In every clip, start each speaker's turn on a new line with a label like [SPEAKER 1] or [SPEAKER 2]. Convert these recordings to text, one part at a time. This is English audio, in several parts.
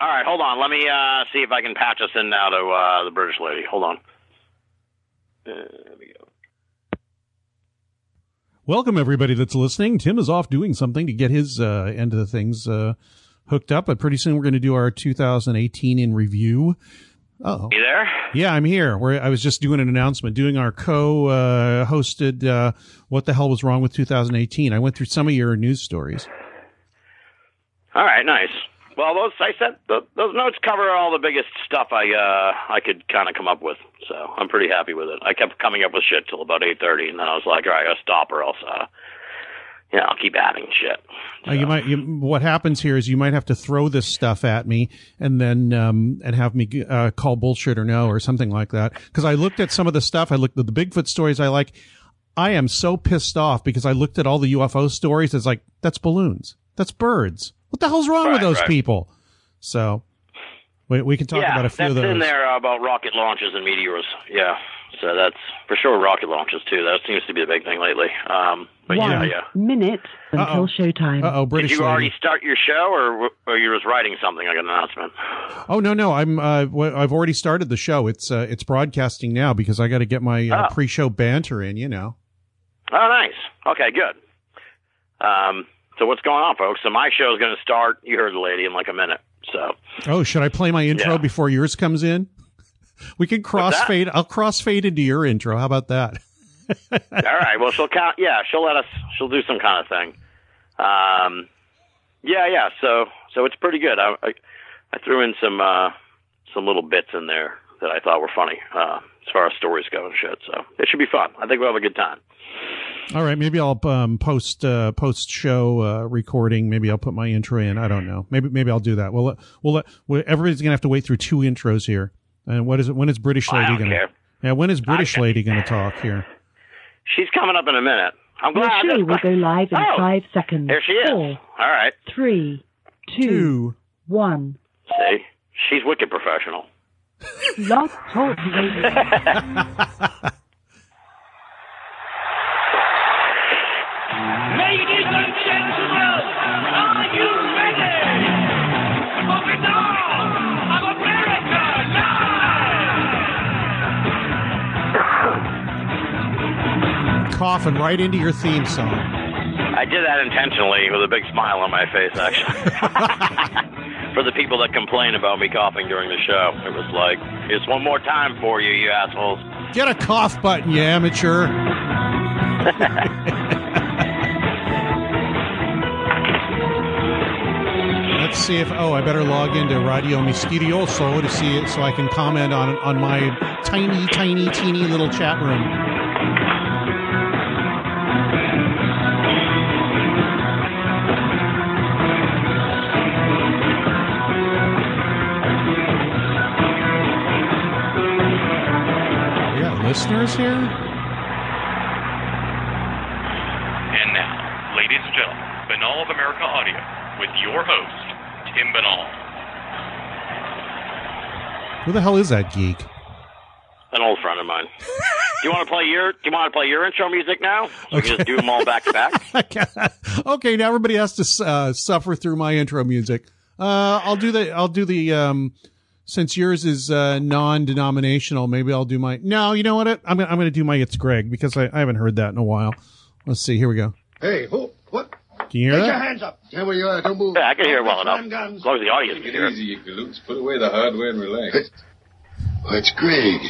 [SPEAKER 1] All right, hold on. Let me uh, see if I can patch us in now to uh, the British lady. Hold on. Uh, there we go.
[SPEAKER 2] Welcome everybody that's listening. Tim is off doing something to get his uh, end of the things uh, hooked up, but pretty soon we're going to do our 2018 in review. Oh,
[SPEAKER 1] You there?
[SPEAKER 2] yeah, I'm here. Where I was just doing an announcement, doing our co-hosted. Uh, what the hell was wrong with 2018? I went through some of your news stories.
[SPEAKER 1] All right, nice. Well, those I said th- those notes cover all the biggest stuff I uh, I could kind of come up with, so I'm pretty happy with it. I kept coming up with shit till about 8:30, and then I was like, all right, I gotta stop, or else, uh, yeah, I'll keep adding shit.
[SPEAKER 2] Uh, you might. You, what happens here is you might have to throw this stuff at me and then um, and have me uh, call bullshit or no or something like that. Because I looked at some of the stuff. I looked at the Bigfoot stories I like. I am so pissed off because I looked at all the UFO stories. It's like that's balloons. That's birds. What the hell's wrong with those
[SPEAKER 1] right.
[SPEAKER 2] people? So we we can talk
[SPEAKER 1] yeah,
[SPEAKER 2] about a few
[SPEAKER 1] that's
[SPEAKER 2] of those.
[SPEAKER 1] in there uh, about rocket launches and meteors. Yeah, so that's for sure rocket launches too. That seems to be the big thing lately. Um, but
[SPEAKER 3] One
[SPEAKER 1] yeah, yeah.
[SPEAKER 3] minute
[SPEAKER 2] Uh-oh.
[SPEAKER 3] until showtime.
[SPEAKER 2] Uh oh, British
[SPEAKER 1] Did you
[SPEAKER 2] lady.
[SPEAKER 1] already start your show, or or you was writing something like an announcement?
[SPEAKER 2] Oh no no I'm uh w- I've already started the show. It's uh it's broadcasting now because I got to get my uh,
[SPEAKER 1] Oh.
[SPEAKER 2] pre-show banter in. You know.
[SPEAKER 1] Oh, nice. Okay, good. Um, so what's going on, folks? So my show is going to start. You heard the lady in like a minute. So
[SPEAKER 2] Oh, should I play my intro
[SPEAKER 1] Yeah.
[SPEAKER 2] before yours comes in? We can crossfade. I'll crossfade into your intro. How about that?
[SPEAKER 1] all right. Well, she'll count. Yeah, she'll let us. She'll do some kind of thing. Um, yeah, yeah. So so it's pretty good. I I, I threw in some uh, some little bits in there that I thought were funny uh, as far as stories go and shit. So it should be fun. I think we'll have a good time.
[SPEAKER 2] All right, maybe I'll um, post uh, post show uh, recording. Maybe I'll put my intro in. I don't know. Maybe maybe I'll do that. We'll let, we'll let, well, everybody's gonna have to wait through two intros here. And what is it? When is British
[SPEAKER 1] I
[SPEAKER 2] lady
[SPEAKER 1] don't
[SPEAKER 2] gonna?
[SPEAKER 1] care.
[SPEAKER 2] Yeah, when is British
[SPEAKER 1] care.
[SPEAKER 2] lady gonna talk here?
[SPEAKER 1] She's coming up in a minute. I'm
[SPEAKER 3] Your
[SPEAKER 1] glad.
[SPEAKER 3] show
[SPEAKER 1] that's-
[SPEAKER 3] will go live in
[SPEAKER 1] Oh,
[SPEAKER 3] five seconds.
[SPEAKER 1] There she is.
[SPEAKER 3] Four,
[SPEAKER 1] All right.
[SPEAKER 3] three, two,
[SPEAKER 2] Two.
[SPEAKER 3] one.
[SPEAKER 1] See, she's wicked professional.
[SPEAKER 3] Log Talk Radio.
[SPEAKER 2] Coughing right into your theme song.
[SPEAKER 1] I did that intentionally with a big smile on my face, actually. for the people that complain about me coughing during the show, it was like, it's one more time for you, you assholes.
[SPEAKER 2] Get a cough button, you amateur. Let's see if. Oh, I better log into Radio Misterioso to see it, so I can comment on on my tiny, tiny, teeny little chat room. Got listeners here.
[SPEAKER 4] And now, ladies and gentlemen, Binnall of America Audio with your host, Tim Binnall.
[SPEAKER 2] Who the hell is that geek?
[SPEAKER 1] An old friend of mine. do you want to play your? Do you want to play your intro music now? So we can just do them all back to back.
[SPEAKER 2] okay, now everybody has to uh, suffer through my intro music. Uh, I'll do the. I'll do the. Um, since yours is uh, non-denominational, maybe I'll do my. No, you know what? I'm gonna, I'm going to do my. It's Greg because I, I haven't heard that in a while. Let's see. Here we go.
[SPEAKER 5] Hey, who? What?
[SPEAKER 2] Can you hear
[SPEAKER 5] Get your hands up. Stay where you are. Don't move.
[SPEAKER 1] Yeah, I can hear it well
[SPEAKER 5] Don't
[SPEAKER 1] enough.
[SPEAKER 5] mix
[SPEAKER 1] As long as the audience
[SPEAKER 6] Take
[SPEAKER 1] can
[SPEAKER 6] it
[SPEAKER 1] hear.
[SPEAKER 6] easy, you galoots. Put away the hardware and relax.
[SPEAKER 5] Oh, it's Greg.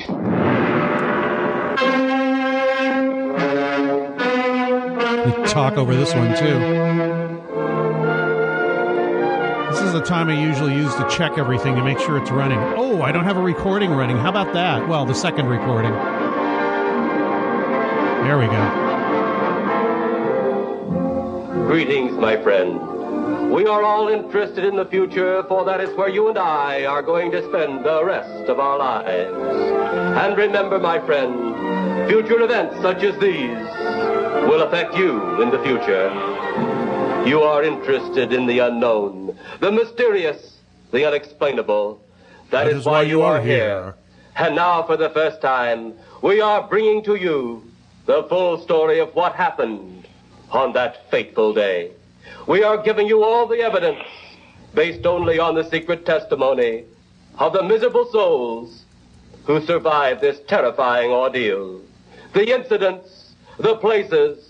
[SPEAKER 2] We talk over this one too. This is the time I usually use to check everything to make sure it's running. Oh, I don't have a recording running. How about that? Well, the second recording. There we go.
[SPEAKER 7] Greetings, my friend. We are all interested in the future, for that is where you and I are going to spend the rest of our lives. And remember, my friend, future events such as these will affect you in the future. You are interested in the unknown, the mysterious, the unexplainable.
[SPEAKER 2] That is why you are here.
[SPEAKER 7] And now, for the first time, we are bringing to you the full story of what happened on that fateful day. We are giving you all the evidence based only on the secret testimony of the miserable souls who survived this terrifying ordeal. The incidents, the places.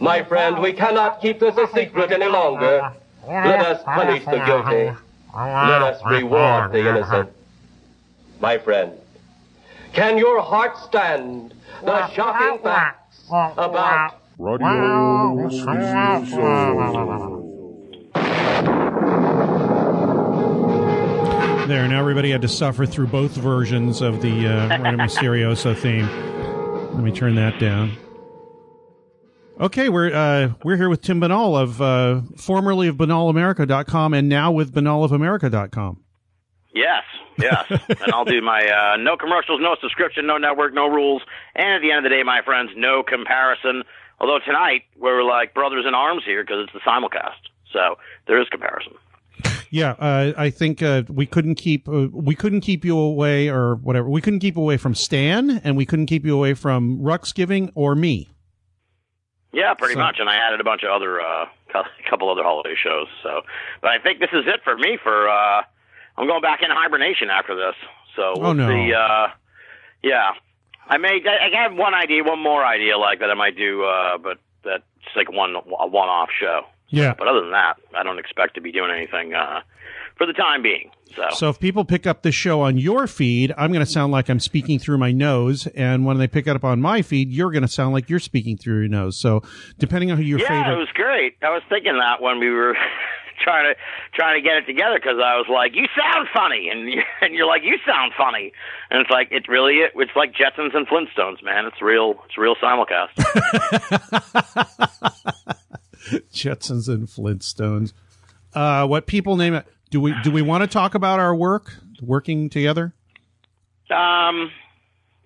[SPEAKER 7] My friend, we cannot keep this a secret any longer. Let us punish the guilty. Let us reward the innocent. My friend, can your heart stand the shocking facts about
[SPEAKER 2] There, now everybody had to suffer through both versions of the uh, Rey Mysterioso theme. Let me turn that down. Okay, we're uh, we're here with Tim Binnall of uh, formerly of BinnallAmerica.com and now with BinnallOfAmerica.com.
[SPEAKER 1] Yes, yes. and I'll do my uh, no commercials, no subscription, no network, no rules. And at the end of the day, my friends, no comparison. Although tonight we're like brothers in arms here because it's the simulcast. So there is comparison.
[SPEAKER 2] Yeah, uh, I think uh, we couldn't keep uh, we couldn't keep you away or whatever. We couldn't keep you away from Stan, and we couldn't keep you away from Ruxgiving or me.
[SPEAKER 1] Yeah, pretty
[SPEAKER 2] So-
[SPEAKER 1] much. And I added a bunch of other, uh, a couple other holiday shows. So, but I think this is it for me. For uh, I'm going back in hibernation after this. So we'll
[SPEAKER 2] Oh, no.
[SPEAKER 1] see. Uh, yeah, I may. I I have one idea, one more idea like that I might do, uh, but that's like one a one-off show.
[SPEAKER 2] Yeah.
[SPEAKER 1] But other than that, I don't expect to be doing anything uh, for the time being. So,
[SPEAKER 2] So if people pick up this show on your feed, I'm going to sound like I'm speaking through my nose, and when they pick it up on my feed, you're going to sound like you're speaking through your nose. So depending on who your
[SPEAKER 1] yeah,
[SPEAKER 2] favorite,
[SPEAKER 1] it was great. I was thinking that when we were trying to trying to get it together because I was like, "You sound funny," and you, and you're like, "You sound funny," and it's like it really it's like Jetsons and Flintstones, man. It's real. It's real simulcast.
[SPEAKER 2] Jetsons and Flintstones. Uh, what people name it? Do we do we want to talk about our work, working together?
[SPEAKER 1] um,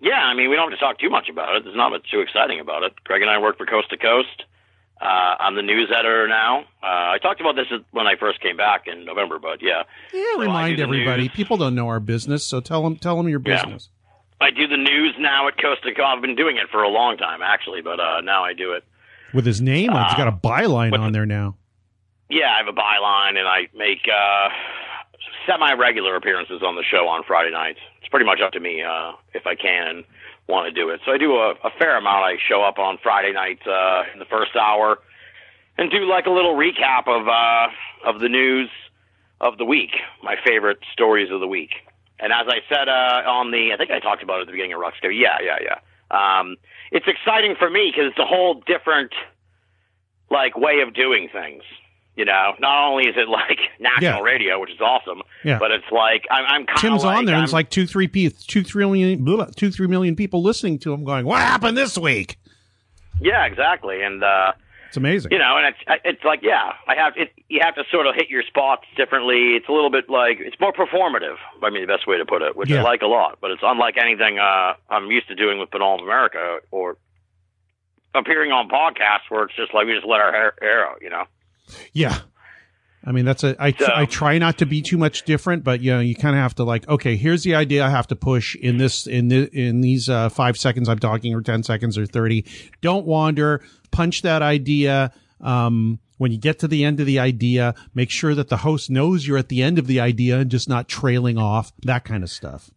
[SPEAKER 1] yeah, I mean, we don't have to talk too much about it. There's not much too exciting about it. Greg and I work for Coast to Coast. Uh, I'm the news editor now. Uh, I talked about this when I first came back in November, but yeah.
[SPEAKER 2] Yeah,
[SPEAKER 1] So
[SPEAKER 2] remind everybody.
[SPEAKER 1] news.
[SPEAKER 2] People don't know our business, so tell them tell them your
[SPEAKER 1] Yeah.
[SPEAKER 2] business.
[SPEAKER 1] I do the news now at Coast to Coast. I've been doing it for a long time, actually, but uh, now I do it.
[SPEAKER 2] With his name, on it. he's got a byline
[SPEAKER 1] with
[SPEAKER 2] on there now.
[SPEAKER 1] Yeah, I have a byline, and I make uh, semi-regular appearances on the show on Friday nights. It's pretty much up to me uh, if I can and want to do it. So I do a, a fair amount. I show up on Friday nights uh, in the first hour and do like a little recap of uh, of the news of the week, my favorite stories of the week. And as I said uh, on the, I think I talked about it at the beginning of Ruxco. Yeah, yeah, yeah. Um, it's exciting for me because it's a whole different like way of doing things. You know, not only is it like national
[SPEAKER 2] Yeah.
[SPEAKER 1] radio, which is awesome,
[SPEAKER 2] Yeah.
[SPEAKER 1] but it's like I'm, I'm kind of
[SPEAKER 2] Tim's
[SPEAKER 1] like,
[SPEAKER 2] on there, and
[SPEAKER 1] I'm-
[SPEAKER 2] it's like two, three, pe- two, three million, blah, two, three million people listening to him, going, "What happened this week?"
[SPEAKER 1] yeah, exactly, and uh,
[SPEAKER 2] It's amazing.
[SPEAKER 1] you know, and it's it's like yeah, I have it. You have to sort of hit your spots differently. It's a little bit like it's more performative. I mean, the best way to put it, which
[SPEAKER 2] Yeah.
[SPEAKER 1] I like a lot. But it's unlike anything uh, I'm used to doing with Binnall of America or appearing on podcasts where it's just like we just let our hair, hair out. You know.
[SPEAKER 2] Yeah. I mean, that's a, I,
[SPEAKER 1] So-
[SPEAKER 2] I try not to be too much different, but you know, you kind of have to like, okay, here's the idea I have to push in this, in the, in these, uh, five seconds I'm talking or 10 seconds or 30. Don't wander, punch that idea. Um, when you get to the end of the idea, make sure that the host knows you're at the end of the idea and just not trailing off, that kind of stuff.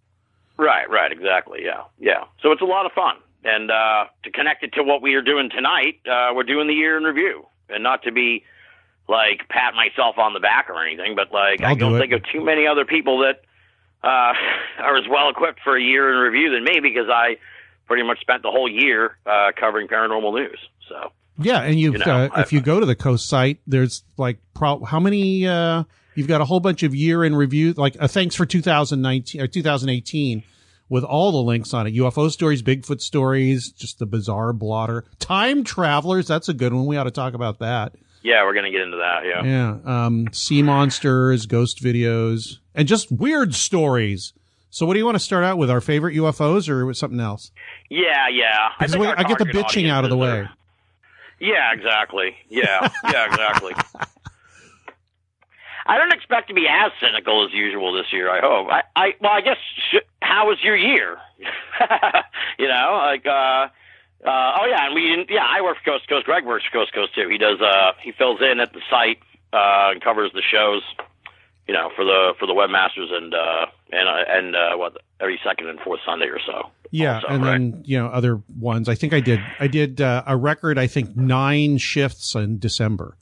[SPEAKER 1] Right, right, exactly. Yeah, yeah. So it's a lot of fun. And uh, to connect it to what we are doing tonight, uh, we're doing the year in review. And not to be like pat myself on the back or anything, but like I
[SPEAKER 2] I'll do
[SPEAKER 1] don't
[SPEAKER 2] it.
[SPEAKER 1] think of too many other people that uh, are as well equipped for a year in review than me because I pretty much spent the whole year uh, covering paranormal news. So
[SPEAKER 2] Yeah, and you've
[SPEAKER 1] You know,
[SPEAKER 2] uh, if you go to the coast site, there's like pro- how many? Uh, you've got a whole bunch of year in review, like uh, thanks for 2019 or 2018, with all the links on it: UFO stories, Bigfoot stories, just the bizarre blotter, time travelers. That's a good one. We ought to talk about that.
[SPEAKER 1] Yeah, we're gonna get into that. Yeah.
[SPEAKER 2] Yeah, um, sea monsters, ghost videos, and just weird stories. So, what do you want to start out with? Our favorite UFOs or with something else?
[SPEAKER 1] Yeah, yeah.
[SPEAKER 2] Because
[SPEAKER 1] think
[SPEAKER 2] we- I get the bitching out of the way.
[SPEAKER 1] are- Yeah, exactly. Yeah, yeah, exactly. I don't expect to be as cynical as usual this year. I hope. I, I well, I guess. Sh- how was your year? you know, like, uh, uh, oh yeah, and we, yeah, I work for Coast to Coast. Greg works for Coast to Coast too. He does, uh, he fills in at the site uh, and covers the shows you know, for the for the webmasters and uh, and uh, and uh, what every second and fourth Sunday or so.
[SPEAKER 2] Yeah,
[SPEAKER 1] also,
[SPEAKER 2] and
[SPEAKER 1] right?
[SPEAKER 2] then you know other ones. I think I did. I did uh, a record. I think nine shifts in December.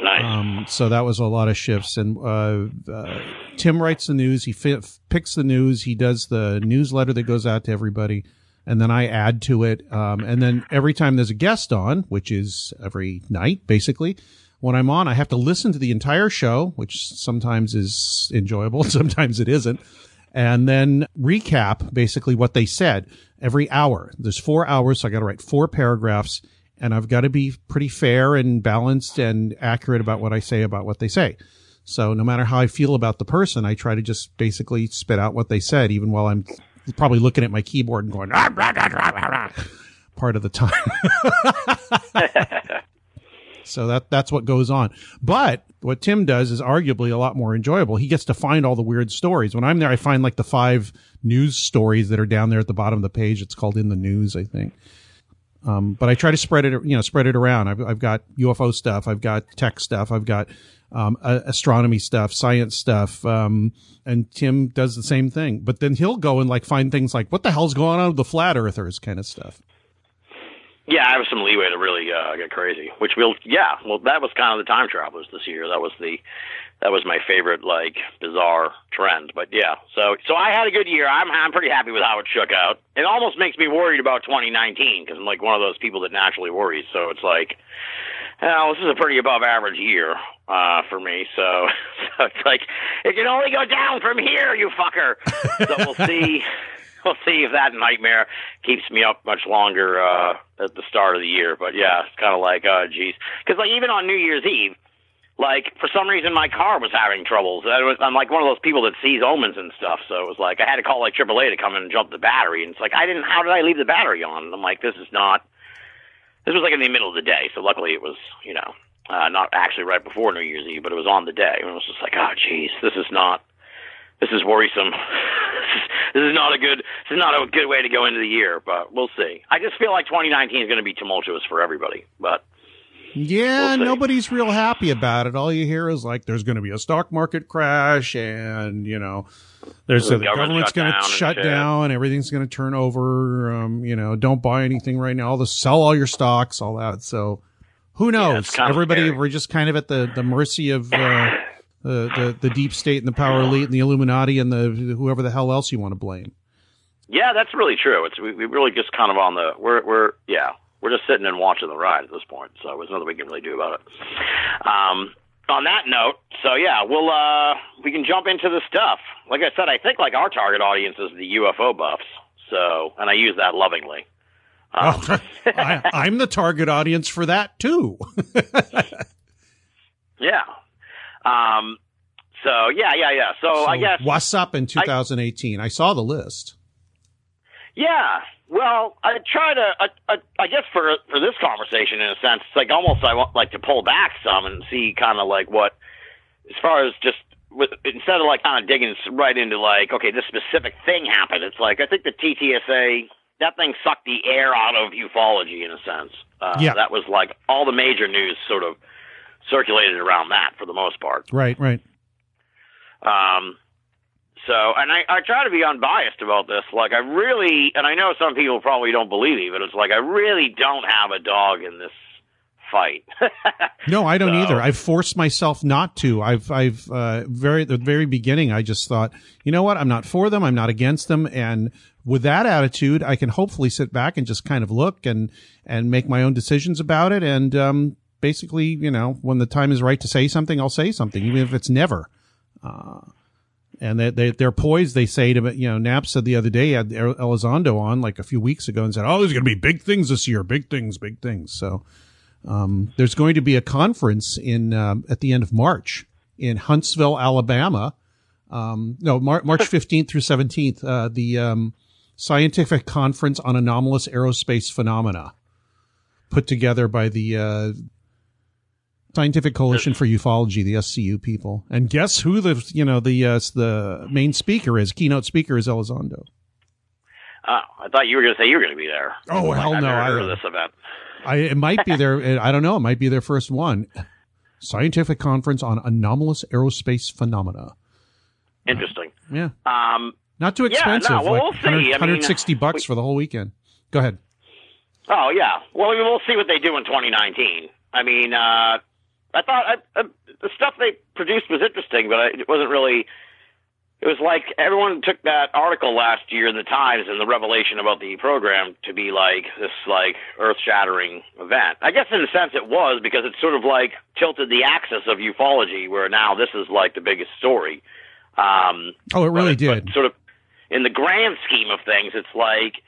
[SPEAKER 1] nice.
[SPEAKER 2] Um, so that was a lot of shifts. And uh, uh, Tim writes the news. He fi- picks the news. He does the newsletter that goes out to everybody, and then I add to it. Um, and then every time there's a guest on, which is every night, basically, when I'm on, I have to listen to the entire show, which sometimes is enjoyable, sometimes it isn't. And then recap basically what they said every hour. There's four hours, so I got to write four paragraphs and I've got to be pretty fair and balanced and accurate about what I say about what they say. So no matter how I feel about the person, I try to just basically spit out what they said, even while I'm probably looking at my keyboard and going, "Ah, rah, rah, rah, rah, rah," part of the time. so that, that's what goes on. But what Tim does is arguably a lot more enjoyable. He gets to find all the weird stories. When I'm there, I find like the five news stories that are down there at the bottom of the page. It's called in the news, I think. Um, but I try to spread it, you know, spread it around. I've, I've got UFO stuff. I've got tech stuff. I've got, um, astronomy stuff, science stuff. Um, and Tim does the same thing, but then he'll go and like find things like, what the hell's going on with the flat earthers kind of stuff.
[SPEAKER 1] Yeah, I have some leeway to really uh, get crazy. Which we'll, yeah, well, that was kind of the time travelers this year. That was the, that was my favorite like bizarre trend. But yeah, so so I had a good year. I'm I'm pretty happy with how it shook out. It almost makes me worried about 2019 because I'm like one of those people that naturally worries. So it's like, well, this is a pretty above average year uh, for me. So so it's like it can only go down from here, you fucker. So we'll see. We'll see if that nightmare keeps me up much longer uh, at the start of the year. But yeah, it's kind of like, oh, geez. Because like even on New Year's Eve, like for some reason my car was having troubles. I was, I'm like one of those people that sees omens and stuff. So it was like I had to call like AAA to come in and jump the battery. And it's like I didn't. How did I leave the battery on? And I'm like, this is not. This was like in the middle of the day, so luckily it was you know uh, not actually right before New Year's Eve, but it was on the day. And it was just like, oh, geez, this is not. This is worrisome. this, is, this is not a good. This is not a good way to go into the year, but we'll see. I just feel like 2019 is going to be tumultuous for everybody, but
[SPEAKER 2] Yeah,
[SPEAKER 1] We'll
[SPEAKER 2] nobody's real happy about it. All you hear is like, there's going to be a stock market crash, and you know, there's
[SPEAKER 1] The
[SPEAKER 2] the,
[SPEAKER 1] government
[SPEAKER 2] government's going to
[SPEAKER 1] shut down and
[SPEAKER 2] shut
[SPEAKER 1] shit.
[SPEAKER 2] down, everything's going to turn over. Um, you know, don't buy anything right now. All the sell all your stocks, all that. So, who knows?
[SPEAKER 1] kinda
[SPEAKER 2] Everybody,
[SPEAKER 1] scary.
[SPEAKER 2] we're just kind of at the the mercy of. Uh, the, the the deep state and the power elite and the Illuminati and the whoever the hell else you want to blame.
[SPEAKER 1] Yeah, that's really true. It's we, we really just kind of on the we're we're yeah we're just sitting and watching the ride at this point. So there's nothing we can really do about it. Um, on that note, so yeah, we'll uh we can jump into the stuff. Like I said, I think like our target audience is the UFO buffs. So and I use that lovingly. Um,
[SPEAKER 2] Oh, I, I'm the target audience for that too.
[SPEAKER 1] yeah. Um. So yeah, yeah, yeah. So, I guess
[SPEAKER 2] what's up in 2018? I saw the list.
[SPEAKER 1] Yeah. Well, I try to. I, I, I guess for for this conversation, in a sense, it's like almost I want like to pull back some and see kind of like what, as far as just with, instead of like kind of digging right into like okay, this specific thing happened. It's like I think the TTSA that thing sucked the air out of ufology in a sense. Uh,
[SPEAKER 2] Yeah.
[SPEAKER 1] That was like all the major news sort of circulated around that for the most part.
[SPEAKER 2] Right, right.
[SPEAKER 1] Um, so, and I, I try to be unbiased about this. Like, I really, and I know some people probably don't believe me, but it's like I really don't have a dog in this fight.
[SPEAKER 2] No, I don't
[SPEAKER 1] So-
[SPEAKER 2] either. I've forced myself not to. I've, I've, uh, very, the very beginning, I just thought, you know what? I'm not for them. I'm not against them. And with that attitude, I can hopefully sit back and just kind of look and, and make my own decisions about it. And, um, basically, you know, when the time is right to say something, I'll say something, even if it's never. Uh, and they, they, they're poised. They say to, you know, Knapp said the other day, had Elizondo on like a few weeks ago and said, Oh, there's going to be big things this year. Big things, big things. So, um, there's going to be a conference in um, at the end of March in Huntsville, Alabama. Um, no, Mar- March 15th through 17th. Uh, the um, scientific conference on anomalous aerospace phenomena, put together by the uh, Scientific Coalition for Ufology, the SCU people. And guess who the you know the uh, the main speaker is? Keynote speaker is Elizondo.
[SPEAKER 1] oh, I thought you were going to say you were going to be there.
[SPEAKER 2] Oh,
[SPEAKER 1] Like,
[SPEAKER 2] hell
[SPEAKER 1] I've
[SPEAKER 2] no, I-
[SPEAKER 1] heard of this event.
[SPEAKER 2] I it might be their I don't know. It might be their first one. Scientific Conference on Anomalous Aerospace Phenomena.
[SPEAKER 1] Interesting.
[SPEAKER 2] Yeah.
[SPEAKER 1] Um,
[SPEAKER 2] Not too
[SPEAKER 1] Yeah,
[SPEAKER 2] expensive.
[SPEAKER 1] no, well,
[SPEAKER 2] like
[SPEAKER 1] we'll see.
[SPEAKER 2] 100
[SPEAKER 1] I mean,
[SPEAKER 2] 160 bucks
[SPEAKER 1] we-
[SPEAKER 2] for the whole weekend. Go ahead.
[SPEAKER 1] Oh yeah. Well, we'll see what they do in 2019. I mean, uh, I thought I, uh, the stuff they produced was interesting, but I, it wasn't really. It was like everyone took that article last year in the Times and the revelation about the program to be like this like earth-shattering event. I guess in a sense it was because it sort of like tilted the axis of ufology, where now this is like the biggest story. Um,
[SPEAKER 2] Oh, it really
[SPEAKER 1] but-
[SPEAKER 2] did.
[SPEAKER 1] but sort of in the grand scheme of things, it's like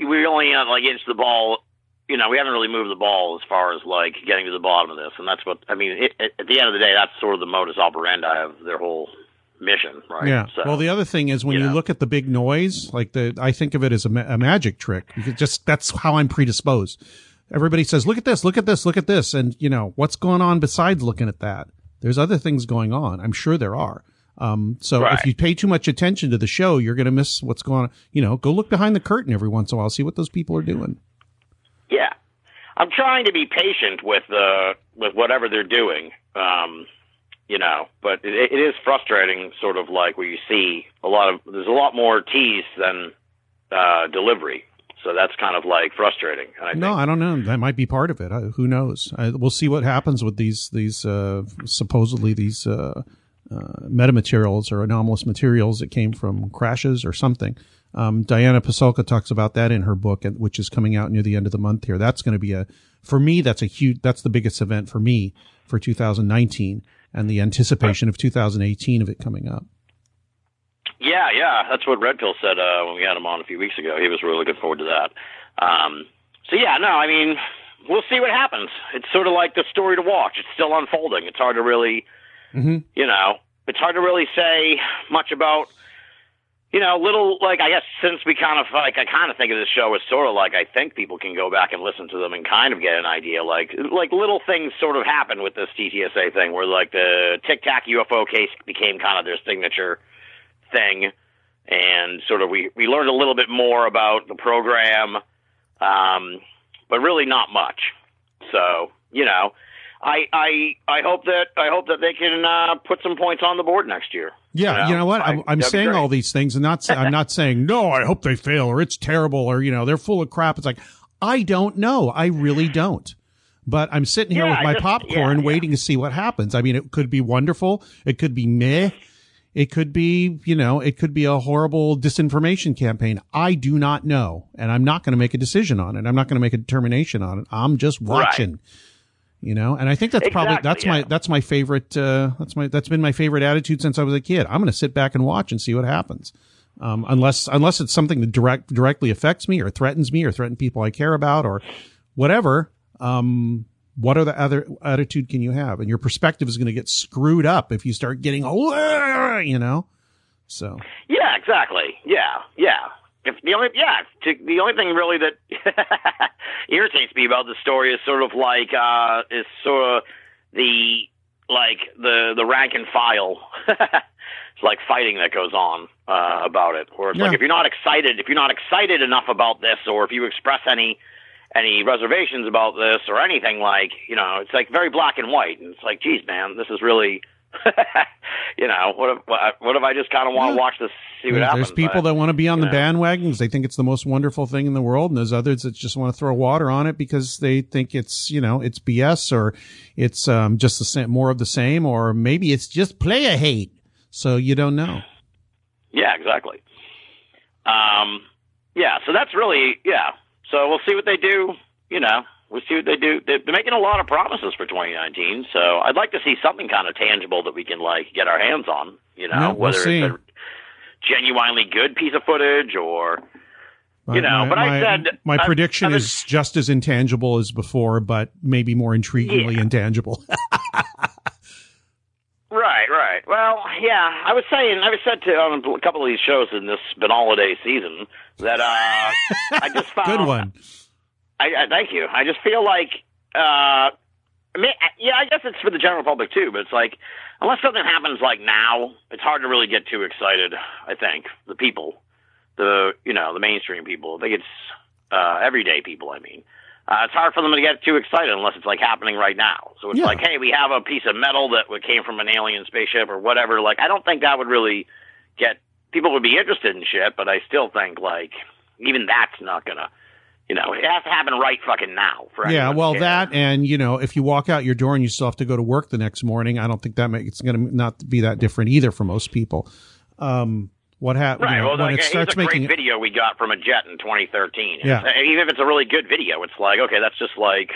[SPEAKER 1] we only uh, like inch the ball. You know, we haven't really moved the ball as far as like getting to the bottom of this, and that's what I mean. It, it, at the end of the day, that's sort of the modus operandi of their whole mission, right?
[SPEAKER 2] Yeah.
[SPEAKER 1] So,
[SPEAKER 2] well, the other thing is when
[SPEAKER 1] you
[SPEAKER 2] you
[SPEAKER 1] know.
[SPEAKER 2] look at the big noise, like the, I think of it as a, ma- a magic trick. Because just that's how I'm predisposed. Everybody says, "Look at this, look at this, look at this," and you know what's going on besides looking at that. There's other things going on. I'm sure there are. Um, so
[SPEAKER 1] Right.
[SPEAKER 2] if you pay too much attention to the show, you're going to miss what's going on. You know, go look behind the curtain every once in a while, see what those people are doing.
[SPEAKER 1] Yeah, I'm trying to be patient with uh with whatever they're doing. Um, you know, but it, it is frustrating, sort of like where you see a lot of there's a lot more tease than uh, delivery. So that's kind of like frustrating. I
[SPEAKER 2] No,
[SPEAKER 1] think.
[SPEAKER 2] I don't know. That might be part of it. I, who knows? I, we'll see what happens with these these uh, supposedly these uh, uh, metamaterials or anomalous materials that came from crashes or something. Um, Diana Pasulka talks about that in her book, which is coming out near the end of the month here. That's going to be a for me. That's a huge. That's the biggest event for me for 2019 and the anticipation of 2018 of it coming up.
[SPEAKER 1] Yeah, yeah, that's what Red Pill said uh, when we had him on a few weeks ago. He was really looking forward to that. Um, so yeah, no, I mean, we'll see what happens. It's sort of like the story to watch. It's still unfolding. It's hard to really,
[SPEAKER 2] Mhm.
[SPEAKER 1] you know, it's hard to really say much about. You know, little like I guess since we kind of like I kind of think of this show as sort of like I think people can go back and listen to them and kind of get an idea. Like like little things sort of happen with this TTSA thing where like the Tic Tac UFO case became kind of their signature thing, and sort of we we learned a little bit more about the program, um, but really not much. So you know, I I I hope that I hope that they can uh, put some points on the board next year.
[SPEAKER 2] Yeah, you know, what?
[SPEAKER 1] I-
[SPEAKER 2] I'm, I'm saying
[SPEAKER 1] great.
[SPEAKER 2] all these things and not. I'm not saying no. I hope they fail or it's terrible or you know they're full of crap. It's like I don't know. I really don't. But I'm sitting here
[SPEAKER 1] Yeah,
[SPEAKER 2] with my
[SPEAKER 1] just-
[SPEAKER 2] popcorn,
[SPEAKER 1] yeah, yeah.
[SPEAKER 2] waiting to see what happens. I mean, it could be wonderful. It could be meh. It could be, you know, it could be a horrible disinformation campaign. I do not know, and I'm not going to make a decision on it. I'm not going to make a determination on it. I'm just
[SPEAKER 1] Right.
[SPEAKER 2] You know? And i think that's probably
[SPEAKER 1] Exactly,
[SPEAKER 2] that's my that's my favorite uh that's my that's been my favorite attitude since i was a kid. I'm going to sit back and watch and see what happens. Um unless unless it's something that direct directly affects me or threatens me or threaten people i care about or whatever um what are the other attitude can you have? And your perspective is going to get screwed up if you start getting "Oh," you know? So.
[SPEAKER 1] Yeah, exactly. Yeah, yeah. If the only yeah, to, the only thing really that irritates me about the story is sort of like uh is sort of the like the the rank and file. it's like fighting that goes on uh about it. Or it's like if you're not excited, if you're not excited enough about this or if you express any any reservations about this or anything like, you know, it's like very black and white and it's like, geez, man, this is really you know, what if what, what if I just kind of want to
[SPEAKER 2] Yeah.
[SPEAKER 1] watch this, see what
[SPEAKER 2] There's
[SPEAKER 1] happens?
[SPEAKER 2] There's people
[SPEAKER 1] I-
[SPEAKER 2] that want to be on the
[SPEAKER 1] know.
[SPEAKER 2] bandwagon because they think it's the most wonderful thing in the world, and there's others that just want to throw water on it because they think it's you know it's BS or it's um, just the same, more of the same, or maybe it's just player hate. So you don't know.
[SPEAKER 1] Yeah, exactly. Um, yeah, so that's really yeah. So we'll see what they do. You know, we'll see what they do. They're they're making a lot of promises for 2019. So I'd like to see something kind of tangible that we can like get our hands on. You know,
[SPEAKER 2] Yeah, we'll
[SPEAKER 1] whether
[SPEAKER 2] see.
[SPEAKER 1] it's a genuinely good piece of footage or You know,
[SPEAKER 2] my,
[SPEAKER 1] but I
[SPEAKER 2] my-
[SPEAKER 1] said-
[SPEAKER 2] my
[SPEAKER 1] I-
[SPEAKER 2] prediction
[SPEAKER 1] I
[SPEAKER 2] is just as intangible as before, but maybe more intriguingly
[SPEAKER 1] Yeah.
[SPEAKER 2] intangible.
[SPEAKER 1] Right, right. Well, yeah, I was saying, I was said to on a couple of these shows in this holiday season that uh, I just found
[SPEAKER 2] Good one.
[SPEAKER 1] I, I thank you. I just feel like, uh, I mean, yeah, I guess it's for the general public too, but it's like unless something happens like now, it's hard to really get too excited. I think the people, the you know, the mainstream people. I think it's uh, everyday people. I mean, uh, it's hard for them to get too excited unless it's like happening right now. So it's
[SPEAKER 2] Yeah.
[SPEAKER 1] like, hey, we have a piece of metal that came from an alien spaceship or whatever. Like, I don't think that would really get people would be interested in shit, but I still think like even that's not gonna, you know, it has to happen right fucking now. For
[SPEAKER 2] Yeah, well, that and you know, if you walk out your door and you still have to go to work the next morning, I don't think that makes it's going to not be that different either for most people. Um, what happened
[SPEAKER 1] Right. well,
[SPEAKER 2] when
[SPEAKER 1] like,
[SPEAKER 2] it starts
[SPEAKER 1] a
[SPEAKER 2] making it,
[SPEAKER 1] video we got from a jet in 2013.
[SPEAKER 2] Yeah.
[SPEAKER 1] Even if it's a really good video, it's like, okay, that's just like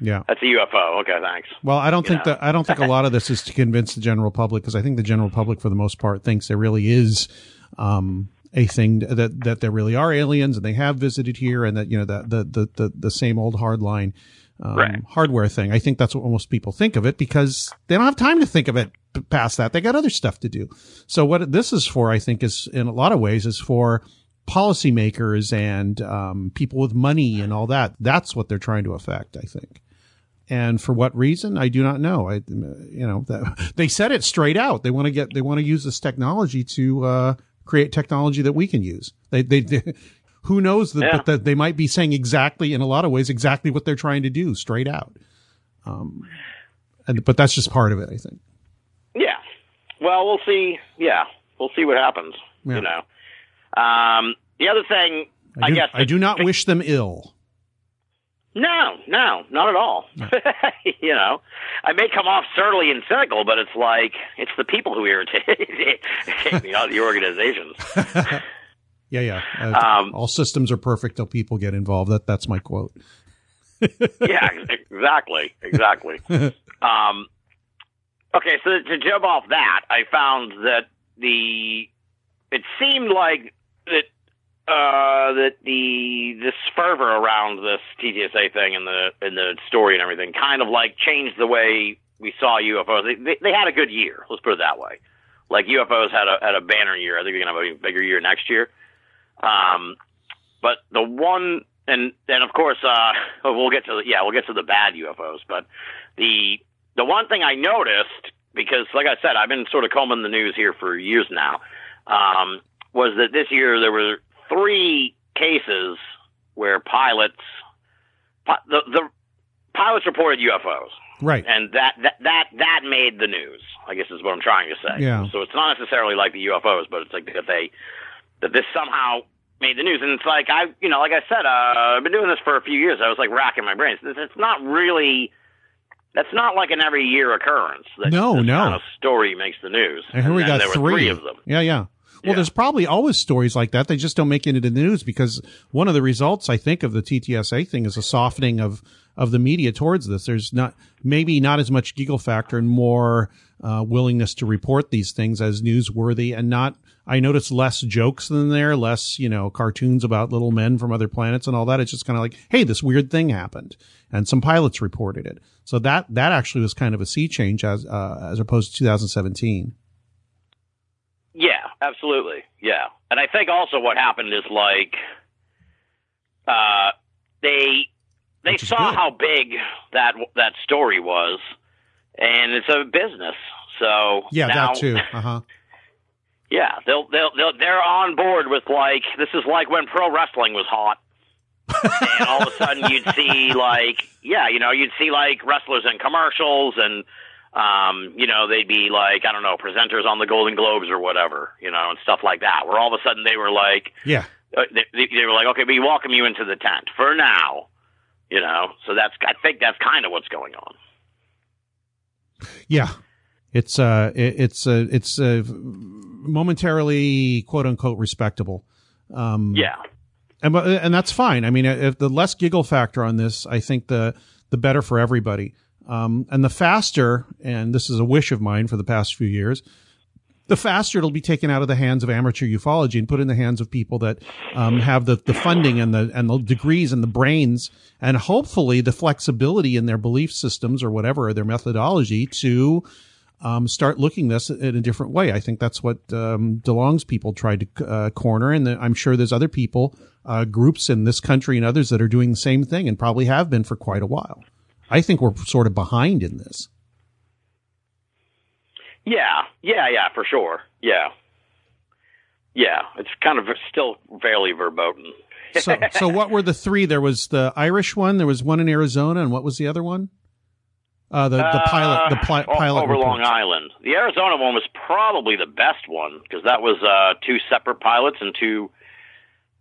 [SPEAKER 2] yeah.
[SPEAKER 1] that's a UFO. Okay, thanks.
[SPEAKER 2] Well, I don't
[SPEAKER 1] You
[SPEAKER 2] think
[SPEAKER 1] know.
[SPEAKER 2] that I don't think a lot of this is to convince the general public because I think the general public, for the most part, thinks there really is um, a thing that that there really are aliens and they have visited here and that you know that the the the, the same old hardline um,
[SPEAKER 1] Right.
[SPEAKER 2] hardware thing. I think that's what most people think of it because they don't have time to think of it past that. They got other stuff to do. So what this is for, I think, is in a lot of ways is for policymakers and um, people with money and all that. That's what they're trying to affect. I think and for what reason I do not know. I, you know, that, they said it straight out. They want to get, they want to use this technology to uh, create technology that we can use. They, they, they who knows that,
[SPEAKER 1] Yeah.
[SPEAKER 2] but that they might be saying exactly, in a lot of ways, exactly what they're trying to do, straight out. Um, and but that's just part of it, I think.
[SPEAKER 1] Yeah. Well, we'll see. Yeah, we'll see what happens.
[SPEAKER 2] Yeah.
[SPEAKER 1] You know. Um, the other thing, I,
[SPEAKER 2] I do,
[SPEAKER 1] guess,
[SPEAKER 2] I do not wish them ill.
[SPEAKER 1] No, no, not at all. you know, I may come off surly and cynical, but it's like it's the people who irritate me, not the organizations.
[SPEAKER 2] Yeah, yeah. Uh,
[SPEAKER 1] Um,
[SPEAKER 2] all systems are perfect till people get involved. That that's my quote.
[SPEAKER 1] yeah, exactly, exactly. um, okay, so to jump off that, I found that the it seemed like that uh, that the this fervor around this TTSA thing and the and the story and everything kind of like changed the way we saw UFOs. They, they, they had a good year. Let's put it that way. Like UFOs had a had a banner year. I think they're gonna have a bigger year next year. Um, but the one and and of course uh we'll get to the, yeah we'll get to the bad UFOs but the the one thing I noticed because like I said I've been sort of combing the news here for years now um was that this year there were three cases where pilots the the pilots reported UFOs
[SPEAKER 2] Right.
[SPEAKER 1] and that that that that made the news. I guess is what I'm trying to say.
[SPEAKER 2] Yeah.
[SPEAKER 1] So it's not necessarily like the UFOs, but it's like that they that this somehow made the news. And it's like I, you know, like I said, uh, I've been doing this for a few years. I was like racking my brains. It's, it's not really. That's not like an every year occurrence. That
[SPEAKER 2] No, no.
[SPEAKER 1] kind of story makes the news.
[SPEAKER 2] And here we
[SPEAKER 1] then
[SPEAKER 2] got
[SPEAKER 1] there
[SPEAKER 2] three.
[SPEAKER 1] were three of them.
[SPEAKER 2] Yeah, yeah. Well,
[SPEAKER 1] Yeah.
[SPEAKER 2] there's probably always stories like that. They just don't make it into the news because one of the results, I think, of the TTSA thing is a softening of of the media towards this. There's not maybe not as much giggle factor and more uh, willingness to report these things as newsworthy, and not. I noticed less jokes than there, less you know cartoons about little men from other planets and all that. It's just kind of like, hey, this weird thing happened, and some pilots reported it. So that that actually was kind of a sea change as uh, as opposed to 2017.
[SPEAKER 1] Yeah, absolutely. Yeah. And I think also what happened is like uh they they
[SPEAKER 2] Which
[SPEAKER 1] saw how big that that story was and it's a business. So
[SPEAKER 2] Yeah,
[SPEAKER 1] now,
[SPEAKER 2] that too. Uh huh.
[SPEAKER 1] Yeah, they'll they'll they'll they're on board with like this is like when pro wrestling was hot. and all of a sudden you'd see like yeah, you know, you'd see like wrestlers in commercials and um, you know, they'd be like, I don't know, presenters on the Golden Globes or whatever, you know, and stuff like that. Where all of a sudden they were like,
[SPEAKER 2] Yeah.
[SPEAKER 1] uh, they, they were like, okay, we welcome you into the tent for now, you know. So that's I think that's kind of what's going on.
[SPEAKER 2] Yeah. It's uh it, it's uh it's uh momentarily quote unquote respectable. Um
[SPEAKER 1] Yeah,
[SPEAKER 2] and but- and that's fine. I mean, if the less giggle factor on this, I think the the better for everybody. Um, and the faster, and this is a wish of mine for the past few years, the faster it'll be taken out of the hands of amateur ufology and put in the hands of people that um, have the, the funding and the and the degrees and the brains and hopefully the flexibility in their belief systems or whatever or their methodology to um, start looking this in a different way. I think that's what um, DeLonge's people tried to uh, corner, and I'm sure there's other people, uh, groups in this country and others that are doing the same thing and probably have been for quite a while. I think we're sort of behind in this.
[SPEAKER 1] yeah, yeah, yeah, for sure. Yeah, yeah, it's kind of still fairly verboten.
[SPEAKER 2] So, so what were the three? There was the Irish one. There was one in Arizona, and what was the other one? Uh, the the pilot, the pli-
[SPEAKER 1] Uh,
[SPEAKER 2] pilot
[SPEAKER 1] over Long. Island. The Arizona one was probably the best one because that was uh, two separate pilots and two,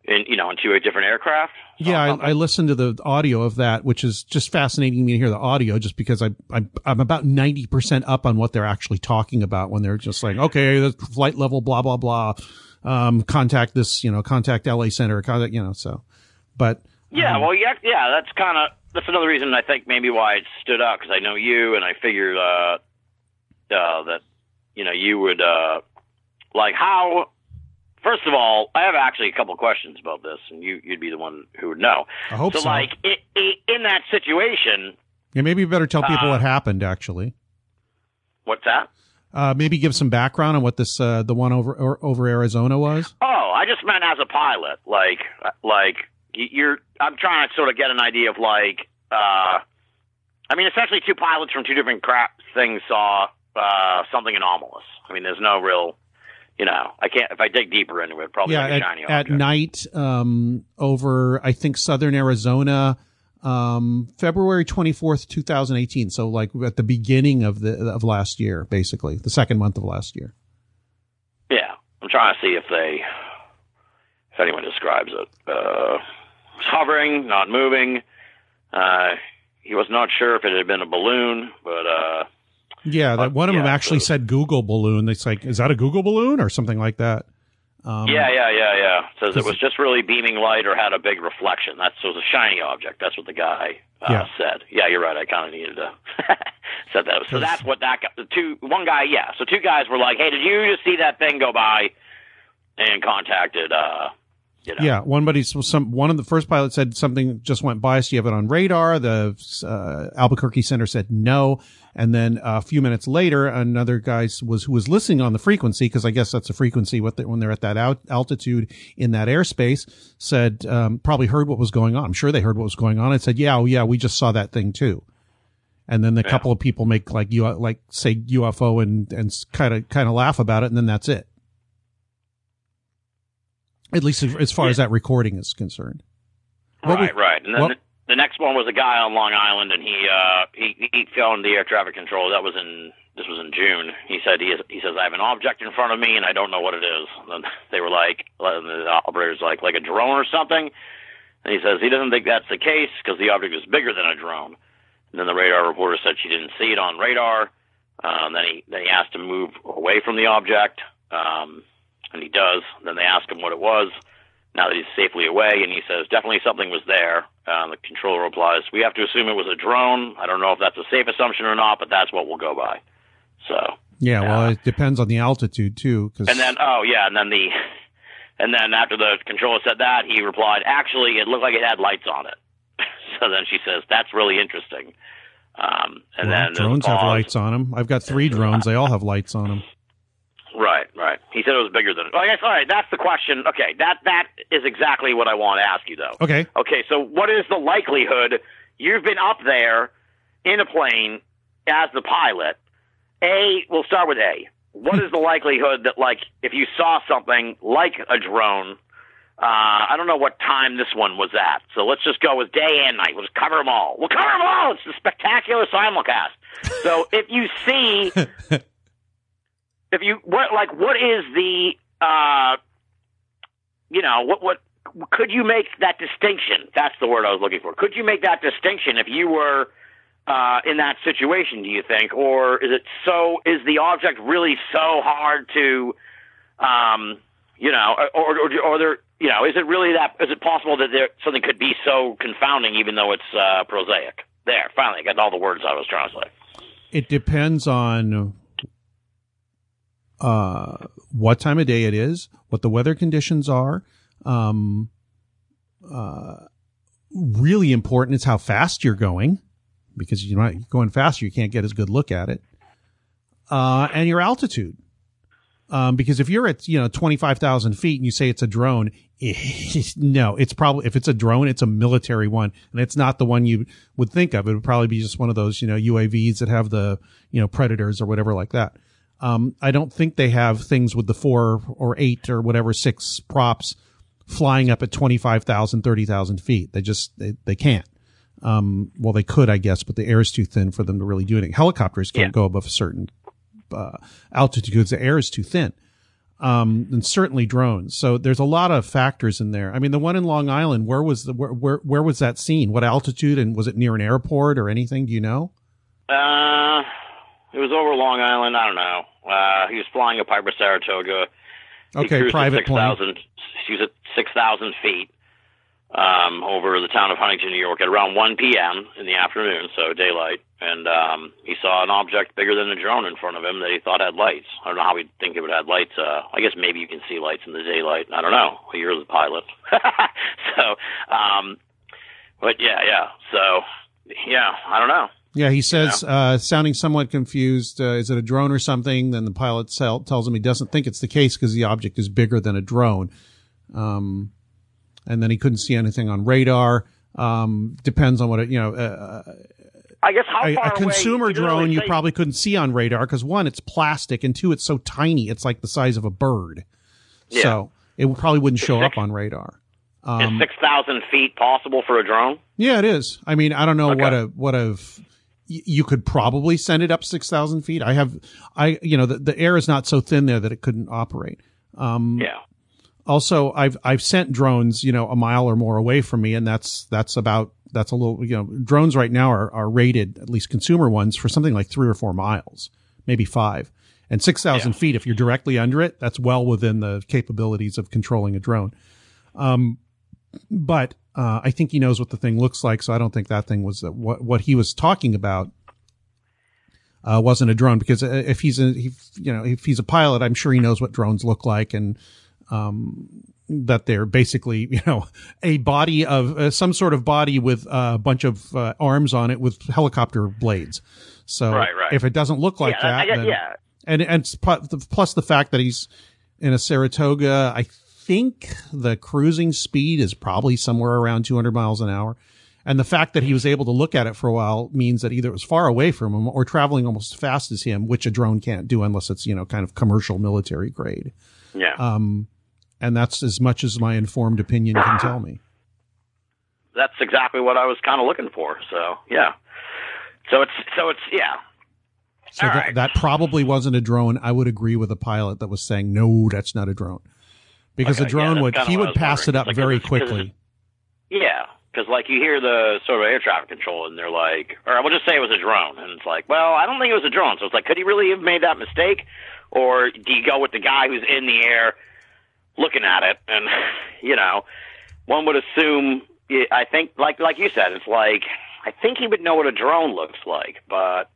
[SPEAKER 1] in you know, in two different aircraft.
[SPEAKER 2] Yeah, I, I listened to the audio of that, which is just fascinating me to hear the audio, just because I, I I'm about ninety percent up on what they're actually talking about when they're just like, okay, the flight level, blah blah blah, um, contact this, you know, contact LA Center, contact, you know, so, but
[SPEAKER 1] Yeah, well, yeah, yeah. That's kind of that's another reason I think maybe why it stood out because I know you and I figured uh, uh, that you know you would uh, like how. First of all, I have actually a couple questions about this, and you you'd be the one who would know.
[SPEAKER 2] I hope so.
[SPEAKER 1] like i i in that situation,
[SPEAKER 2] yeah, maybe you better tell people
[SPEAKER 1] Uh,
[SPEAKER 2] what happened. Actually,
[SPEAKER 1] what's that?
[SPEAKER 2] uh, maybe give some background on what this uh, the one over or, over Arizona was.
[SPEAKER 1] Oh, I just meant as a pilot, like like you're. I'm trying to sort of get an idea of like. uh I mean, essentially, two pilots from two different crap things saw uh something anomalous. I mean, there's no real. You know, I can't. If I dig deeper into it, probably
[SPEAKER 2] yeah,
[SPEAKER 1] like a
[SPEAKER 2] at,
[SPEAKER 1] shiny
[SPEAKER 2] at night um, over I think southern Arizona, um, February twenty fourth, two thousand eighteen. So like at the beginning of the of last year, basically the second month of last year.
[SPEAKER 1] Yeah, I'm trying to see if they, if anyone describes it. Uh, hovering, not moving. Uh, he was not sure if it had been a balloon, but uh,
[SPEAKER 2] Yeah, that one of them actually
[SPEAKER 1] so-
[SPEAKER 2] said Google balloon. It's like, is that a Google balloon or something like that? Um,
[SPEAKER 1] yeah, yeah, yeah, yeah. Says it was just really beaming light or had a big reflection. That's so it was a shiny object. That's what the guy uh,
[SPEAKER 2] Yeah.
[SPEAKER 1] said. Yeah, you're right. I kind of needed to said that. So that's what that guy, the two one guy. Yeah. So two guys were like, "Hey, did you just see that thing go by?" And contacted. uh you know,
[SPEAKER 2] Yeah, one buddy, some one of the first pilots said something just went by. So you have it on radar. The uh, Albuquerque Center said no, and then a few minutes later, another guy was who was listening on the frequency because I guess that's a frequency what they, when they're at that out, altitude in that airspace. Said um, probably heard what was going on. I'm sure they heard what was going on and said, "Yeah, oh yeah, we just saw that thing too." And then a couple of people make like you like say UFO and and kind of kind of laugh about it, and then that's it. At least as- as far as that recording is concerned. What
[SPEAKER 1] right,
[SPEAKER 2] we-
[SPEAKER 1] right. And then
[SPEAKER 2] what-
[SPEAKER 1] the, the next one was a guy on Long Island, and he uh he he phoned the air traffic control. That was in this was in June. He said he is, he says I have an object in front of me, and I don't know what it is. And then they were like, the operator's like like a drone or something. And he says he doesn't think that's the case because the object is bigger than a drone. And then the radar reporter said she didn't see it on radar. Um, then he then he asked to move away from the object, um, and he does. Then they ask him what it was. Now that he's safely away, and he says definitely something was there. Uh, the controller replies, "We have to assume it was a drone. I don't know if that's a safe assumption or not, but that's what we'll go by." So,
[SPEAKER 2] Yeah, well, it depends on the altitude too. Cause
[SPEAKER 1] and then oh yeah, and then the and then after the controller said that, he replied, "Actually, it looked like it had lights on it." so then she says, "That's really interesting." Um, and
[SPEAKER 2] well,
[SPEAKER 1] then
[SPEAKER 2] drones have lights on them. I've got three drones. They all have lights on them.
[SPEAKER 1] Right, right. He said it was bigger than. Oh, I guess. All right, that's the question. Okay, that that is exactly what I want to ask you, though.
[SPEAKER 2] Okay.
[SPEAKER 1] Okay, so what is the likelihood you've been up there in a plane as the pilot? A, we'll start with A. What is the likelihood that, like, if you saw something like a drone, uh, I don't know what time this one was at, so let's just go with day and night. We'll just cover them all. We'll cover them all. It's a spectacular simulcast. So if you see, if you what like what is the uh, you know what what could you make that distinction? That's the word I was looking for. Could you make that distinction if you were uh, in that situation? Do you think, or is it so? Is the object really so hard to, um, you know, or or, or there, you know, is it really that? Is it possible that there something could be so confounding, even though it's uh, prosaic? There, finally, I got all the words I was trying to say.
[SPEAKER 2] It depends on uh, what time of day it is, what the weather conditions are. Um, uh, really important is how fast you're going, because you're not going faster, you can't get as good look at it. Uh, and your altitude. Um, because if you're at, you know, 25,000 feet and you say it's a drone, no, it's probably, if it's a drone, it's a military one and it's not the one you would think of. It would probably be just one of those, you know, UAVs that have the, you know, predators or whatever like that. Um, I don't think they have things with the four or eight or whatever six props flying up at 25,000, 30,000 feet. They just, they, they can't. Um, well, they could, I guess, but the air is too thin for them to really do anything. Helicopters can't
[SPEAKER 1] Yeah.
[SPEAKER 2] go above a certain uh, altitude because the air is too thin. Um, and certainly drones. So there's a lot of factors in there. I mean, the one in Long Island, where was the where where, where was that scene? What altitude and was it near an airport or anything? Do you know?
[SPEAKER 1] Uh, it was over Long Island. I don't know. Uh, he was flying a Piper Saratoga. He
[SPEAKER 2] Okay, private
[SPEAKER 1] 6,000 He was at 6,000 feet um, over the town of Huntington, New York, at around 1 p.m. in the afternoon, so daylight. And um, he saw an object bigger than a drone in front of him that he thought had lights. I don't know how he'd think it would have lights. Uh, I guess maybe you can see lights in the daylight. I don't know. You're the pilot, so, um, but yeah, yeah. So, yeah, I don't know.
[SPEAKER 2] Yeah, he says, uh, sounding somewhat confused, uh, is it a drone or something? Then the pilot tell, tells him he doesn't think it's the case because the object is bigger than a drone. Um, and then he couldn't see anything on radar. Um, depends on what it, you know, uh,
[SPEAKER 1] I guess how
[SPEAKER 2] a,
[SPEAKER 1] far
[SPEAKER 2] a consumer
[SPEAKER 1] away,
[SPEAKER 2] drone
[SPEAKER 1] really
[SPEAKER 2] you probably couldn't see on radar because one, it's plastic, and two, it's so tiny, it's like the size of a bird.
[SPEAKER 1] Yeah.
[SPEAKER 2] So it probably wouldn't show
[SPEAKER 1] Six-
[SPEAKER 2] up on radar.
[SPEAKER 1] Is
[SPEAKER 2] Um,
[SPEAKER 1] six thousand feet possible for a drone?
[SPEAKER 2] yeah, it is. I mean, I don't know
[SPEAKER 1] Okay.
[SPEAKER 2] what a what a you could probably send it up six thousand feet. I have, I you know, the, the air is not so thin there that it couldn't operate. Um,
[SPEAKER 1] Yeah.
[SPEAKER 2] also I've I've sent drones, you know, a mile or more away from me, and that's that's about that's a little you know drones right now are are rated at least consumer ones for something like three or four miles, maybe five, and six thousand
[SPEAKER 1] Yeah.
[SPEAKER 2] feet. If you're directly under it, that's well within the capabilities of controlling a drone. Um, but uh, I think he knows what the thing looks like, so I don't think that thing was uh, what what he was talking about. Uh, wasn't a drone because uh, if he's a, he, you know, if he's a pilot, I'm sure he knows what drones look like and, um, that they're basically, you know, a body of uh, some sort of body with a bunch of uh, arms on it with helicopter blades. So
[SPEAKER 1] Right, right.
[SPEAKER 2] if it doesn't look like
[SPEAKER 1] yeah,
[SPEAKER 2] that,
[SPEAKER 1] I guess,
[SPEAKER 2] then,
[SPEAKER 1] yeah.
[SPEAKER 2] and and plus the fact that he's in a Saratoga, I think the cruising speed is probably somewhere around 200 miles an hour. And the fact that he was able to look at it for a while means that either it was far away from him or traveling almost as fast as him, which a drone can't do unless it's, you know, kind of commercial military grade.
[SPEAKER 1] Yeah.
[SPEAKER 2] Um, and that's as much as my informed opinion can tell me.
[SPEAKER 1] That's exactly what I was kind of looking for. So yeah. So it's so it's yeah.
[SPEAKER 2] So that,
[SPEAKER 1] right.
[SPEAKER 2] that probably wasn't a drone. I would agree with a pilot that was saying, no, that's not a drone. Because
[SPEAKER 1] Okay, uh,
[SPEAKER 2] a drone
[SPEAKER 1] yeah,
[SPEAKER 2] would, he would pass it up
[SPEAKER 1] Like,
[SPEAKER 2] very
[SPEAKER 1] is it- is
[SPEAKER 2] quickly.
[SPEAKER 1] Yeah, because like you hear the sort of air traffic control, and they're like, or we'll just say it was a drone, and it's like, well, I don't think it was a drone. So it's like, could he really have made that mistake, or do you go with the guy who's in the air looking at it? And you know, one would assume. I think, like like you said, it's like I think he would know what a drone looks like, but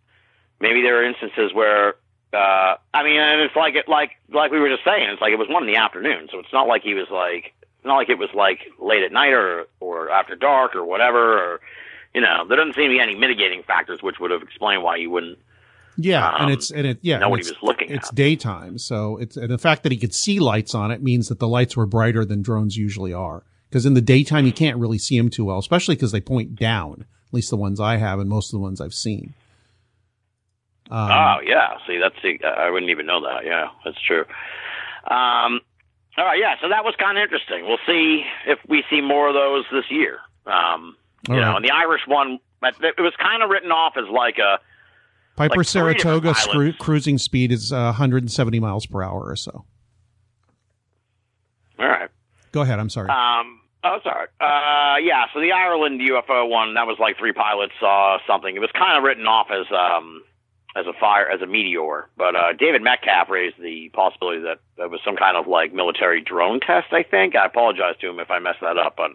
[SPEAKER 1] maybe there are instances where. Uh, I mean, and it's like it, like, like we were just saying, it's like it was one in the afternoon, so it's not like he was like, not like it was like late at night or or after dark or whatever or you know there doesn't seem to be any mitigating factors which would have explained why he wouldn't
[SPEAKER 2] Yeah,
[SPEAKER 1] um,
[SPEAKER 2] and it's and it yeah,
[SPEAKER 1] know what he was looking
[SPEAKER 2] It's
[SPEAKER 1] at.
[SPEAKER 2] daytime, so it's and the fact that he could see lights on it means that the lights were brighter than drones usually are. Because in the daytime you can't really see them too well, especially because they point down. At least the ones I have, and most of the ones I've seen. Um,
[SPEAKER 1] oh yeah see that's the, i wouldn't even know that yeah that's true um all right yeah so that was kind of interesting we'll see if we see more of those this year um you
[SPEAKER 2] All
[SPEAKER 1] know and the irish one it was kind of written off as like a
[SPEAKER 2] Piper
[SPEAKER 1] like
[SPEAKER 2] Saratoga scru- cruising speed is uh, 170 miles per hour or so.
[SPEAKER 1] all right
[SPEAKER 2] Go ahead. I'm sorry.
[SPEAKER 1] Um, oh, sorry. Uh, yeah. So the Ireland UFO one, that was like three pilots saw something. It was kind of written off as um as a fire as a meteor, but uh, David Metcalf raised the possibility that that was some kind of like military drone test. I think. I apologize to him if I messed that up, but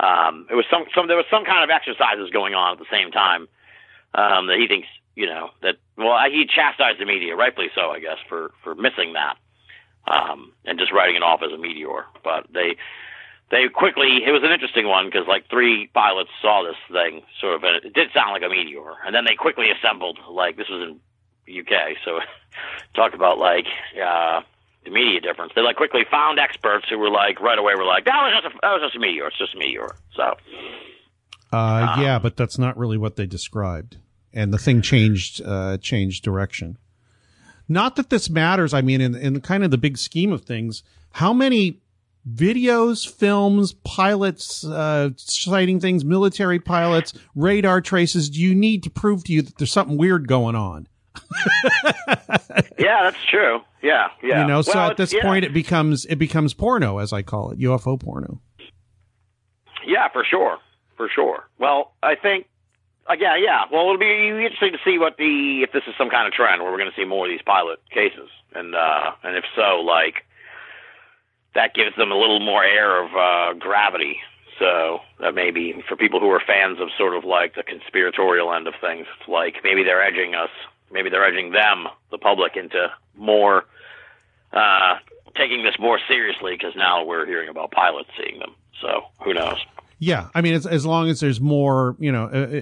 [SPEAKER 1] um, it was some some there was some kind of exercises going on at the same time um, that he thinks you know that well he chastised the media rightfully so I guess for for missing that um, and just writing it off as a meteor. But they they quickly it was an interesting one because like three pilots saw this thing sort of and it did sound like a meteor, and then they quickly assembled like this was in UK, so talk about like uh, the media difference. They like quickly found experts who were like right away were like that was just a, that was just a meteor, it's just a meteor. So
[SPEAKER 2] Uh, yeah, but that's not really what they described, and the thing changed uh, changed direction. Not that this matters. I mean, in, in kind of the big scheme of things, how many videos, films, pilots, uh, sighting things, military pilots, radar traces do you need to prove to you that there's something weird going on?
[SPEAKER 1] Yeah, that's true. Yeah, yeah.
[SPEAKER 2] You know, so
[SPEAKER 1] Well,
[SPEAKER 2] at this
[SPEAKER 1] yeah.
[SPEAKER 2] point it becomes, it becomes porno, as I call it, UFO porno.
[SPEAKER 1] Yeah, for sure, for sure. Well, I think, uh, yeah, yeah. Well, it'll be interesting to see what the if this is some kind of trend where we're going to see more of these pilot cases, and uh, and if so, like that gives them a little more air of uh, gravity. So that maybe for people who are fans of sort of like the conspiratorial end of things, it's like maybe they're edging us, maybe they're edging them, the public, into more uh, taking this more seriously because now we're hearing about pilots seeing them. So who knows?
[SPEAKER 2] Yeah, I mean, as, as long as there's more, you know, uh, uh,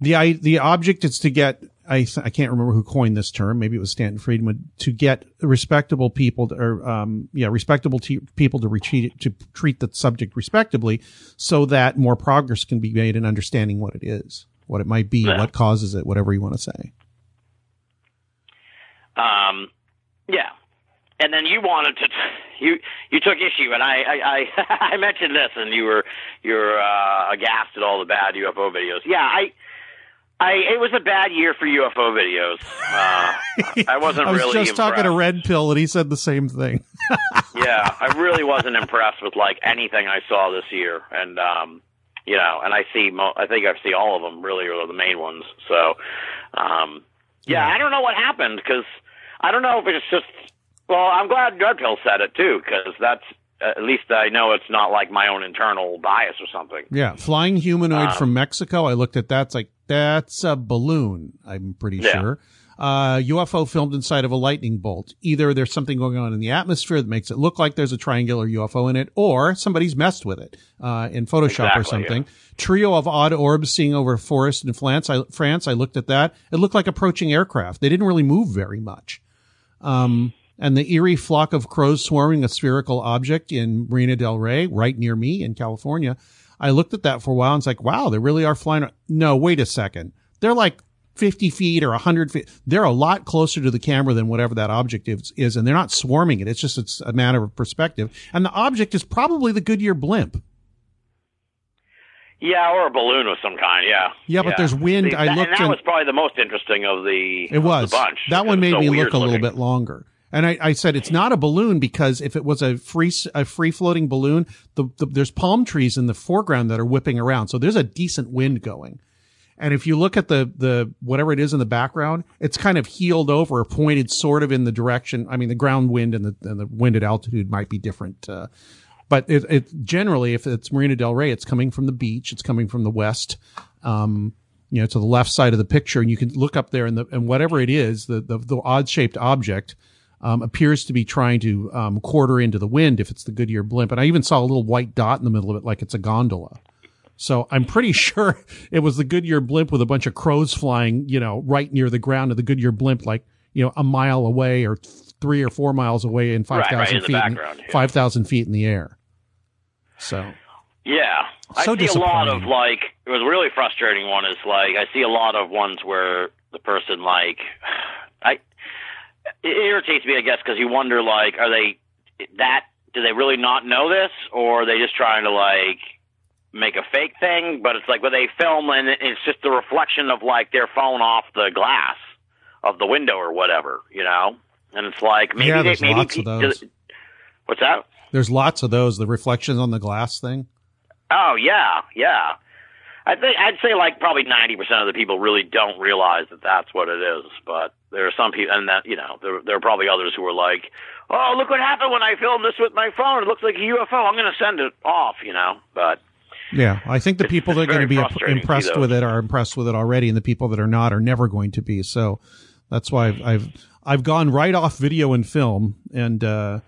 [SPEAKER 2] the the object is to get. I I can't remember who coined this term. Maybe it was Stanton Friedman to get respectable people to, or um yeah respectable te- people to retreat to treat the subject respectably, so that more progress can be made in understanding what it is, what it might be,
[SPEAKER 1] Yeah.
[SPEAKER 2] what causes it, whatever you want to say.
[SPEAKER 1] Um, yeah. And then you wanted to, you you took issue, and I I, I, I mentioned this, and you were you were uh, aghast at all the bad UFO videos. Yeah, I. I, it was a bad year for UFO videos. Uh, I wasn't
[SPEAKER 2] I was
[SPEAKER 1] really
[SPEAKER 2] just talking to. Red Pill, and he said the same thing.
[SPEAKER 1] yeah, I really wasn't impressed with like anything I saw this year, and um, you know, and I see, mo- I think I see all of them really are the main ones. So, um, yeah, I don't know what happened because I don't know if it's just. Well, I'm glad Red Pill said it too because that's at least I know it's not like my own internal bias or something.
[SPEAKER 2] Yeah, flying humanoid
[SPEAKER 1] Um,
[SPEAKER 2] from Mexico. I looked at that. It's like that's a balloon. I'm pretty
[SPEAKER 1] Yeah.
[SPEAKER 2] sure. Uh, UFO filmed inside of a lightning bolt. Either there's something going on in the atmosphere that makes it look like there's a triangular UFO in it, or somebody's messed with it uh, in Photoshop or
[SPEAKER 1] Exactly,
[SPEAKER 2] something. Trio of odd orbs seeing over a forest in France. I, France. I looked at that. It looked like approaching aircraft. They didn't really move very much. Um, and the eerie flock of crows swarming a spherical object in Marina del Rey, right near me in California. I looked at that for a while and it's like, wow, they really are flying. No, wait a second. They're like 50 feet or 100 feet. They're a lot closer to the camera than whatever that object is, is and they're not swarming it. It's just, it's a matter of perspective. And the object is probably the Goodyear blimp.
[SPEAKER 1] Yeah, or a balloon of some kind. Yeah.
[SPEAKER 2] Yeah, but there's wind.
[SPEAKER 1] See,
[SPEAKER 2] I looked
[SPEAKER 1] and that
[SPEAKER 2] and-
[SPEAKER 1] was probably the most interesting of the.
[SPEAKER 2] It was.
[SPEAKER 1] the bunch.
[SPEAKER 2] That one made
[SPEAKER 1] so
[SPEAKER 2] me look a little
[SPEAKER 1] looking.
[SPEAKER 2] bit longer. And I, I said it's not a balloon because if it was a free a free floating balloon, the, the there's palm trees in the foreground that are whipping around, so there's a decent wind going. And if you look at the the whatever it is in the background, it's kind of heeled over, pointed sort of in the direction. I mean, the ground wind and the and the wind at altitude might be different, uh, but it, it generally, if it's Marina Del Rey, it's coming from the beach, it's coming from the west. Um, you know, to the left side of the picture, and you can look up there, and the and whatever it is, the the, the odd shaped object um, appears to be trying to um, quarter into the wind if it's the Goodyear blimp. And I even saw a little white dot in the middle of it, like it's a gondola. So I'm pretty sure it was the Goodyear blimp with a bunch of crows flying, you know, right near the ground of the Goodyear blimp, like you know, a mile away or three or four miles away in five thousand
[SPEAKER 1] Right, right, in
[SPEAKER 2] feet,
[SPEAKER 1] background, yeah.
[SPEAKER 2] five thousand feet in the air. So
[SPEAKER 1] Yeah.
[SPEAKER 2] So
[SPEAKER 1] I see a lot of like it was a really frustrating one is like I see a lot of ones where the person like I it irritates me I guess because you wonder like are they that do they really not know this or are they just trying to like make a fake thing but it's like when they film and it's just the reflection of like their phone off the glass of the window or whatever you know and it's like maybe
[SPEAKER 2] Yeah,
[SPEAKER 1] they,
[SPEAKER 2] there's
[SPEAKER 1] maybe
[SPEAKER 2] lots of those.
[SPEAKER 1] what's that
[SPEAKER 2] there's lots of those. The reflections on the glass thing.
[SPEAKER 1] Oh yeah, yeah. I think I'd say like probably ninety percent of the people really don't realize that that's what it is. But there are some people, and that you know, there there are probably others who are like, "Oh, look what happened when I filmed this with my phone. It looks like a UFO. I'm going to send it off." You know, but
[SPEAKER 2] Yeah, I think the people that are going to be
[SPEAKER 1] very
[SPEAKER 2] imp-
[SPEAKER 1] frustrating to see
[SPEAKER 2] impressed with it are impressed with it already, and the people that are not are never going to be. So that's why I've I've, I've gone right off video and film, and uh,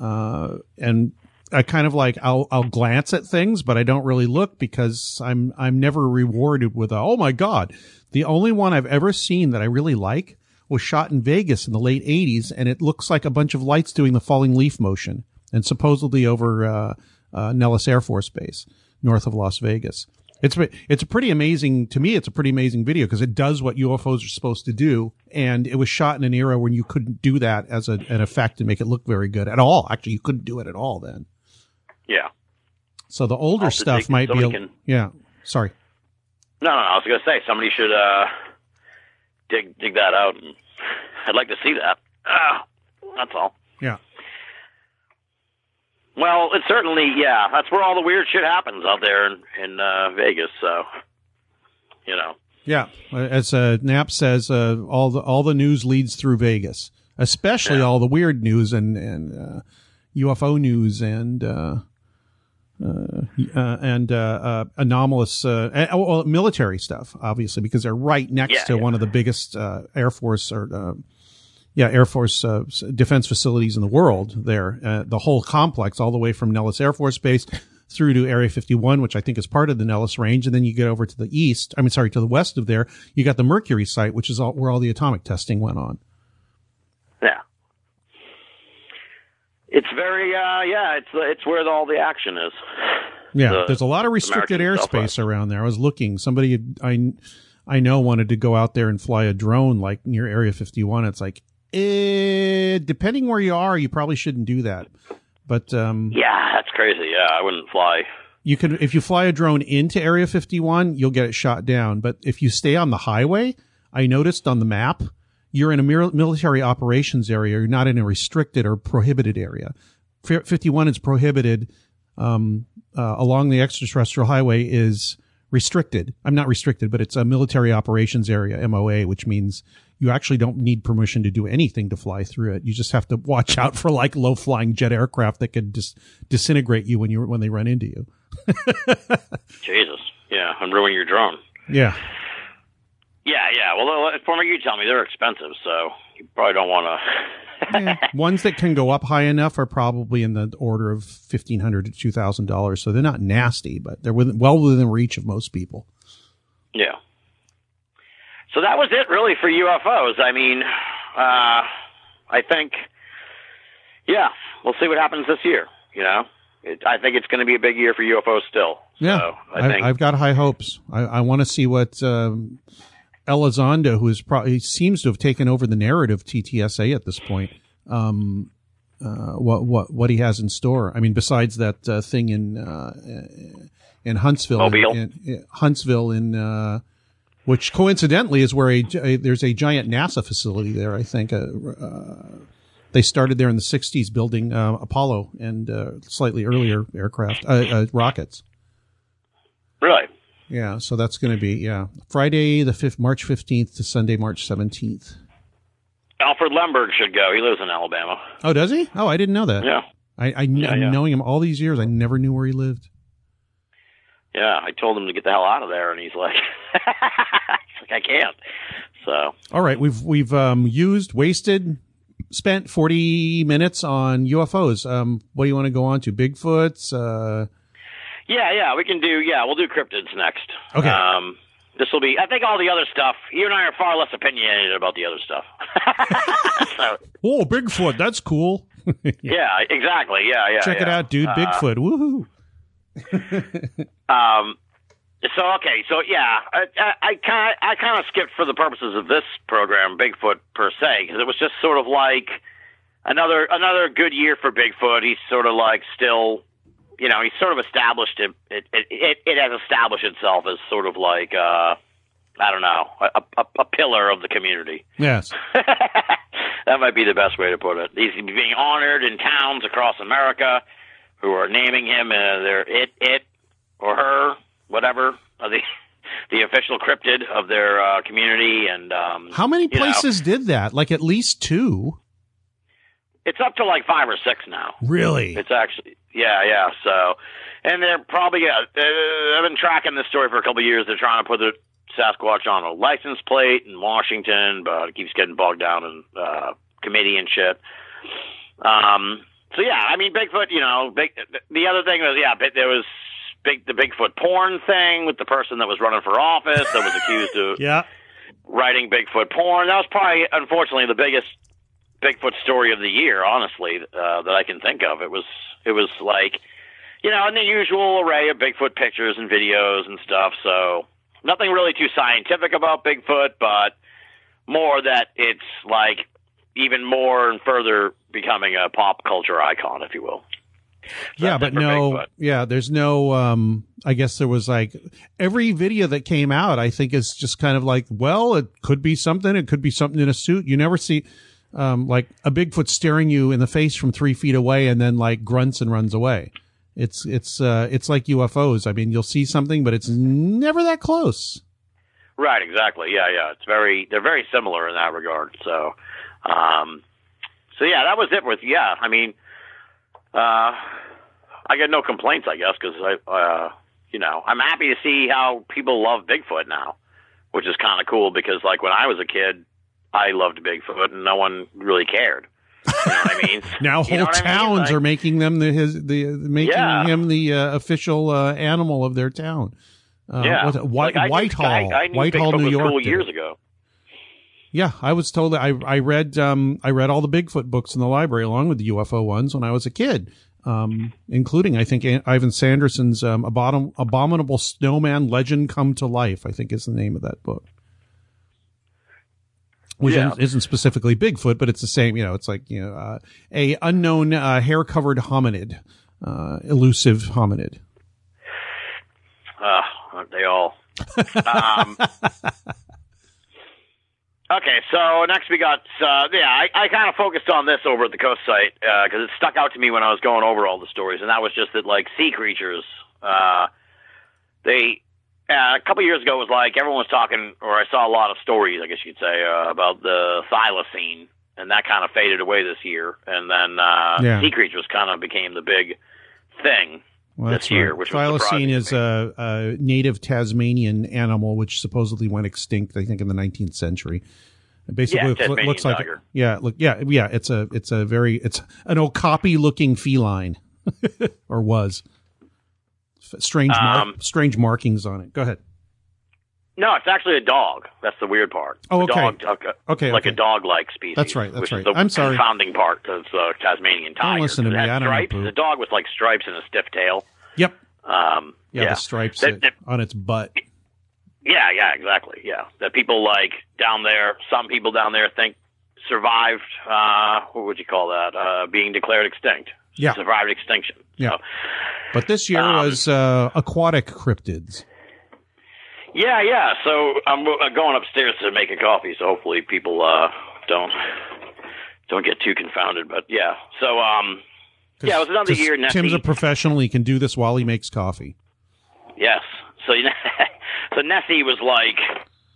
[SPEAKER 2] uh, and I kind of like I'll I'll glance at things, but I don't really look because I'm I'm never rewarded with a oh my god. The only one I've ever seen that I really like was shot in Vegas in the late '80s, and it looks like a bunch of lights doing the falling leaf motion, and supposedly over uh, uh, Nellis Air Force Base, north of Las Vegas. It's it's a pretty amazing to me. It's a pretty amazing video because it does what UFOs are supposed to do, and it was shot in an era when you couldn't do that as a, an effect and make it look very good at all. Actually, you couldn't do it at all then.
[SPEAKER 1] Yeah.
[SPEAKER 2] So the older
[SPEAKER 1] Also,
[SPEAKER 2] stuff might be. A,
[SPEAKER 1] can-
[SPEAKER 2] yeah. Sorry.
[SPEAKER 1] No, no, I was going to say somebody should uh, dig dig that out, and I'd like to see that. Ah, that's all.
[SPEAKER 2] Yeah.
[SPEAKER 1] Well, it's certainly yeah. That's where all the weird shit happens out there in in uh, Vegas. So, you know,
[SPEAKER 2] Yeah, as uh, Knapp says, uh, all the all the news leads through Vegas, especially
[SPEAKER 1] Yeah.
[SPEAKER 2] all the weird news and and uh, UFO news and uh, uh, and uh, uh, anomalous uh, well, military stuff, obviously, because they're right next
[SPEAKER 1] Yeah,
[SPEAKER 2] to
[SPEAKER 1] yeah.
[SPEAKER 2] one of the biggest uh, Air Force or uh, yeah Air Force uh, defense facilities in the world. There, uh, the whole complex, all the way from Nellis Air Force Base through to Area 51, which I think is part of the Nellis Range, and then you get over to the east. I mean, sorry, to the west of there, you got the Mercury site, which is all, where all the atomic testing went on.
[SPEAKER 1] yeah. It's very uh, yeah. It's it's where all the action is.
[SPEAKER 2] Yeah,
[SPEAKER 1] The
[SPEAKER 2] there's a lot of restricted
[SPEAKER 1] American
[SPEAKER 2] airspace around there. I was looking. Somebody I I know wanted to go out there and fly a drone like near Area 51. It's like, eh, depending where you are, you probably shouldn't do that. But um,
[SPEAKER 1] Yeah, that's crazy. Yeah, I wouldn't fly.
[SPEAKER 2] you can if you fly a drone into Area 51, you'll get it shot down. But if you stay on the highway, I noticed on the map, you're in a military operations area. You're not in a restricted or prohibited area. 51 is prohibited. Um, uh, along the extraterrestrial highway is restricted. I'm not restricted, but it's a military operations area, MOA, which means you actually don't need permission to do anything to fly through it. You just have to watch out for like low flying jet aircraft that could dis- disintegrate you when you when they run into you.
[SPEAKER 1] Jesus. Yeah, and ruin your drone.
[SPEAKER 2] Yeah.
[SPEAKER 1] Yeah, yeah. Well, from what you tell me, they're expensive, so you probably don't want to.
[SPEAKER 2] Yeah. Ones that can go up high enough are probably in the order of fifteen hundred to two thousand dollars. So they're not nasty, but they're within, well within reach of most people.
[SPEAKER 1] Yeah. So that was it, really, for UFOs. I mean, uh, I think, yeah, we'll see what happens this year. You know, it, I think it's going to be a big year for UFOs still.
[SPEAKER 2] Yeah,
[SPEAKER 1] So I
[SPEAKER 2] have got high hopes. I, I want to see what um, Elizondo, who is probably seems to have taken over the narrative TTSA at this point. Um, uh, what what what he has in store? I mean, besides that uh, thing in uh, in Huntsville,
[SPEAKER 1] Mobile.
[SPEAKER 2] in, in Huntsville, in uh, which coincidentally is where a, a- there's a giant NASA facility there. I think uh, uh, they started there in the '60s, building uh, Apollo and uh, slightly earlier aircraft uh, uh, rockets.
[SPEAKER 1] really.
[SPEAKER 2] Yeah, so that's going to be yeah Friday the fifth, March fifteenth to Sunday, March seventeenth.
[SPEAKER 1] Alfred Lehmberg should go. He lives in Alabama.
[SPEAKER 2] Oh, does he? Oh, I didn't know that.
[SPEAKER 1] Yeah.
[SPEAKER 2] I, I
[SPEAKER 1] Yeah, yeah.
[SPEAKER 2] knowing him all these years, I never knew where he lived.
[SPEAKER 1] Yeah, I told him to get the hell out of there, and he's like, he's like I can't. So
[SPEAKER 2] All right, we've we've um, used, wasted, spent forty minutes on UFOs. Um, what do you want to go on to? Bigfoots. Uh,
[SPEAKER 1] yeah, yeah, we can do. Yeah, we'll do cryptids next.
[SPEAKER 2] Okay.
[SPEAKER 1] Um, this will be. I think all the other stuff. You and I are far less opinionated about the other stuff. so
[SPEAKER 2] oh, Bigfoot, that's cool.
[SPEAKER 1] yeah, exactly. Yeah, yeah.
[SPEAKER 2] Check it out, dude.
[SPEAKER 1] Uh,
[SPEAKER 2] Bigfoot. Woohoo!
[SPEAKER 1] Um, so okay, so yeah, I I kind I kind of skipped for the purposes of this program Bigfoot per se because it was just sort of like another another good year for Bigfoot. He's sort of like still, you know, he's sort of established it. It it it, has established itself as sort of like uh, I don't know, a, a, a pillar of the community.
[SPEAKER 2] Yes.
[SPEAKER 1] that might be the best way to put it. He's being honored in towns across America who are naming him uh, their it it or her whatever uh, the the official cryptid of their uh, community and um
[SPEAKER 2] How many
[SPEAKER 1] you know,
[SPEAKER 2] places did that? Like at least two.
[SPEAKER 1] it's up to like five or six now.
[SPEAKER 2] Really?
[SPEAKER 1] It's actually yeah yeah so and they're probably uh, I've been tracking this story for a couple of years. They're trying to put the Sasquatch on a license plate in Washington, but it keeps getting bogged down in uh, committee and shit. Um, so yeah, I mean Bigfoot. You know, big. The other thing was yeah, there was big the Bigfoot porn thing with the person that was running for office that was accused of
[SPEAKER 2] Yeah.
[SPEAKER 1] writing Bigfoot porn. That was probably, unfortunately, the biggest Bigfoot story of the year. Honestly, uh, that I can think of. It was it was like you know, and the usual array of Bigfoot pictures and videos and stuff. So nothing really too scientific about Bigfoot, but more that it's like even more and further becoming a pop culture icon, if you will.
[SPEAKER 2] yeah, but no,
[SPEAKER 1] Bigfoot.
[SPEAKER 2] yeah, there's no. um I guess there was like every video that came out. I think is just kind of like, well, it could be something. It could be something in a suit. You never see. Um, like a Bigfoot staring you in the face from three feet away and then like grunts and runs away. It's it's uh it's like UFOs. I mean, you'll see something, but it's never that close.
[SPEAKER 1] Right, exactly. Yeah, yeah. It's very they're very similar in that regard. So, um, so yeah, that was it with yeah. I mean, uh, I get no complaints, I guess, because I, uh, you know, I'm happy to see how people love Bigfoot now, which is kind of cool because like when I was a kid, I loved Bigfoot and no one really cared. You know what I mean?
[SPEAKER 2] Now
[SPEAKER 1] You
[SPEAKER 2] whole
[SPEAKER 1] know what I mean?
[SPEAKER 2] towns
[SPEAKER 1] Like-
[SPEAKER 2] are making them the his the making
[SPEAKER 1] Yeah.
[SPEAKER 2] him the uh, official uh, animal of their town. Uh,
[SPEAKER 1] yeah.
[SPEAKER 2] White,
[SPEAKER 1] like, I knew-
[SPEAKER 2] Whitehall,
[SPEAKER 1] I, I
[SPEAKER 2] Whitehall,
[SPEAKER 1] Bigfoot
[SPEAKER 2] New York.
[SPEAKER 1] cool years ago.
[SPEAKER 2] Yeah, I was told that I I read um I read all the Bigfoot books in the library along with the UFO ones when I was a kid, um including I think Ivan Sanderson's um Abomin- abominable snowman legend come to life. I think is the name of that book. Which
[SPEAKER 1] Yeah.
[SPEAKER 2] isn't- specifically Bigfoot, but it's the same. You know, it's like you know uh, a unknown uh, hair covered hominid, uh, elusive hominid.
[SPEAKER 1] Uh, aren't they all? um, okay, so next we got, uh, yeah, I, I kind of focused on this over at the Coast site because it stuck out to me when I was going over all the stories, and that was just that, like, sea creatures, uh, they, uh, a couple years ago it was like everyone was talking, or I saw a lot of stories, I guess you'd say, uh, about the thylacine, and that kind of faded away this year, and then uh,
[SPEAKER 2] Yeah.
[SPEAKER 1] sea creatures kind of became the big thing.
[SPEAKER 2] Well,
[SPEAKER 1] This year,
[SPEAKER 2] right.
[SPEAKER 1] which
[SPEAKER 2] Thylacine is a, a native Tasmanian animal which supposedly went extinct. I think in the 19th century. It basically
[SPEAKER 1] Yeah,
[SPEAKER 2] looks- looks like
[SPEAKER 1] tiger.
[SPEAKER 2] yeah, look yeah, yeah. It's a it's a very it's an okapi looking feline, or was. Strange mar-
[SPEAKER 1] Um,
[SPEAKER 2] strange markings on it. Go ahead.
[SPEAKER 1] No, it's actually a dog. That's the weird part.
[SPEAKER 2] Oh,
[SPEAKER 1] A
[SPEAKER 2] okay.
[SPEAKER 1] Dog, okay,
[SPEAKER 2] Okay,
[SPEAKER 1] like
[SPEAKER 2] okay.
[SPEAKER 1] a dog-like species.
[SPEAKER 2] That's right, that's
[SPEAKER 1] which
[SPEAKER 2] right.
[SPEAKER 1] Is the
[SPEAKER 2] I'm sorry.
[SPEAKER 1] Confounding part of uh, Tasmanian tiger.
[SPEAKER 2] listen to me. I don't
[SPEAKER 1] stripes. It's a dog with like stripes and a stiff tail.
[SPEAKER 2] Yep.
[SPEAKER 1] Um,
[SPEAKER 2] Yeah,
[SPEAKER 1] yeah,
[SPEAKER 2] the stripes
[SPEAKER 1] That-
[SPEAKER 2] that- on its butt.
[SPEAKER 1] yeah, yeah, exactly. Yeah, that people like down there. Some people down there think survived. Uh, what would you call that? Uh, being declared extinct.
[SPEAKER 2] Yeah.
[SPEAKER 1] survived extinction.
[SPEAKER 2] Yeah.
[SPEAKER 1] So,
[SPEAKER 2] But this year
[SPEAKER 1] Um,
[SPEAKER 2] was uh, aquatic cryptids.
[SPEAKER 1] Yeah, yeah. So I'm uh, going upstairs to make a coffee. So hopefully people uh, don't don't get too confounded. But yeah. So um, yeah, it was another year. Nessie.
[SPEAKER 2] Tim's a professional. He can do this while he makes coffee.
[SPEAKER 1] Yes. So you know, so Nessie was like,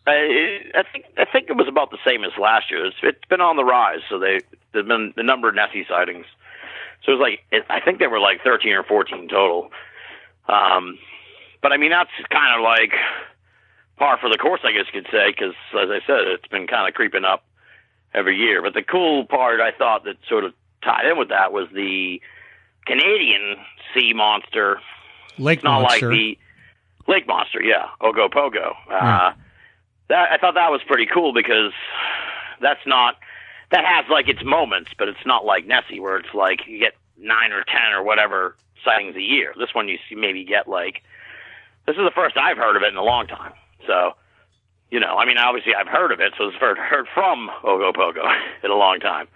[SPEAKER 1] uh, I think I think it was about the same as last year. It's, it's been on the rise. So they there's been the number of Nessie sightings. So it was like I think there were like 13 or 14 total. Um, but I mean that's kind of like par for the course, I guess you could say, because as I said, it's been kind of creeping up every year. But the cool part I thought that sort of tied in with that was the Canadian sea monster
[SPEAKER 2] Lake
[SPEAKER 1] it's not
[SPEAKER 2] monster.
[SPEAKER 1] like the lake monster, yeah, Ogopogo. Uh,
[SPEAKER 2] Yeah.
[SPEAKER 1] That I thought that was pretty cool because that's not that has like its moments, but it's not like Nessie where it's like you get nine or ten or whatever sightings a year. This one you see maybe get like this is the first I've heard of it in a long time. So you know, I mean, obviously I've heard of it, so it's heard heard from Ogopogo in a long time.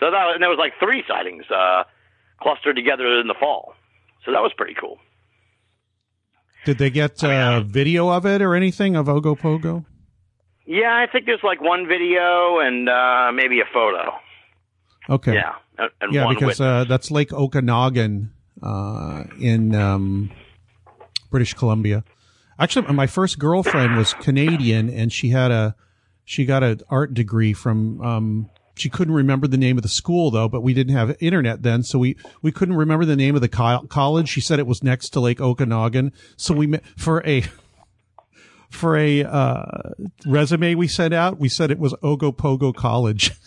[SPEAKER 1] So that and there was like three sightings uh, clustered together in the fall. So that was pretty cool.
[SPEAKER 2] Did they get uh, video of it or anything of Ogopogo?
[SPEAKER 1] Yeah, I think there's like one video and uh, maybe a photo.
[SPEAKER 2] Okay.
[SPEAKER 1] Yeah, and,
[SPEAKER 2] yeah,
[SPEAKER 1] one
[SPEAKER 2] because uh, that's Lake Okanagan uh, in um, British Columbia. Actually, my first girlfriend was Canadian, and she had a she got an art degree from. Um, she couldn't remember the name of the school though, but we didn't have internet then, so we we couldn't remember the name of the co- college. She said it was next to Lake Okanagan, so we met for a for a uh, resume we sent out. We said it was Ogopogo College.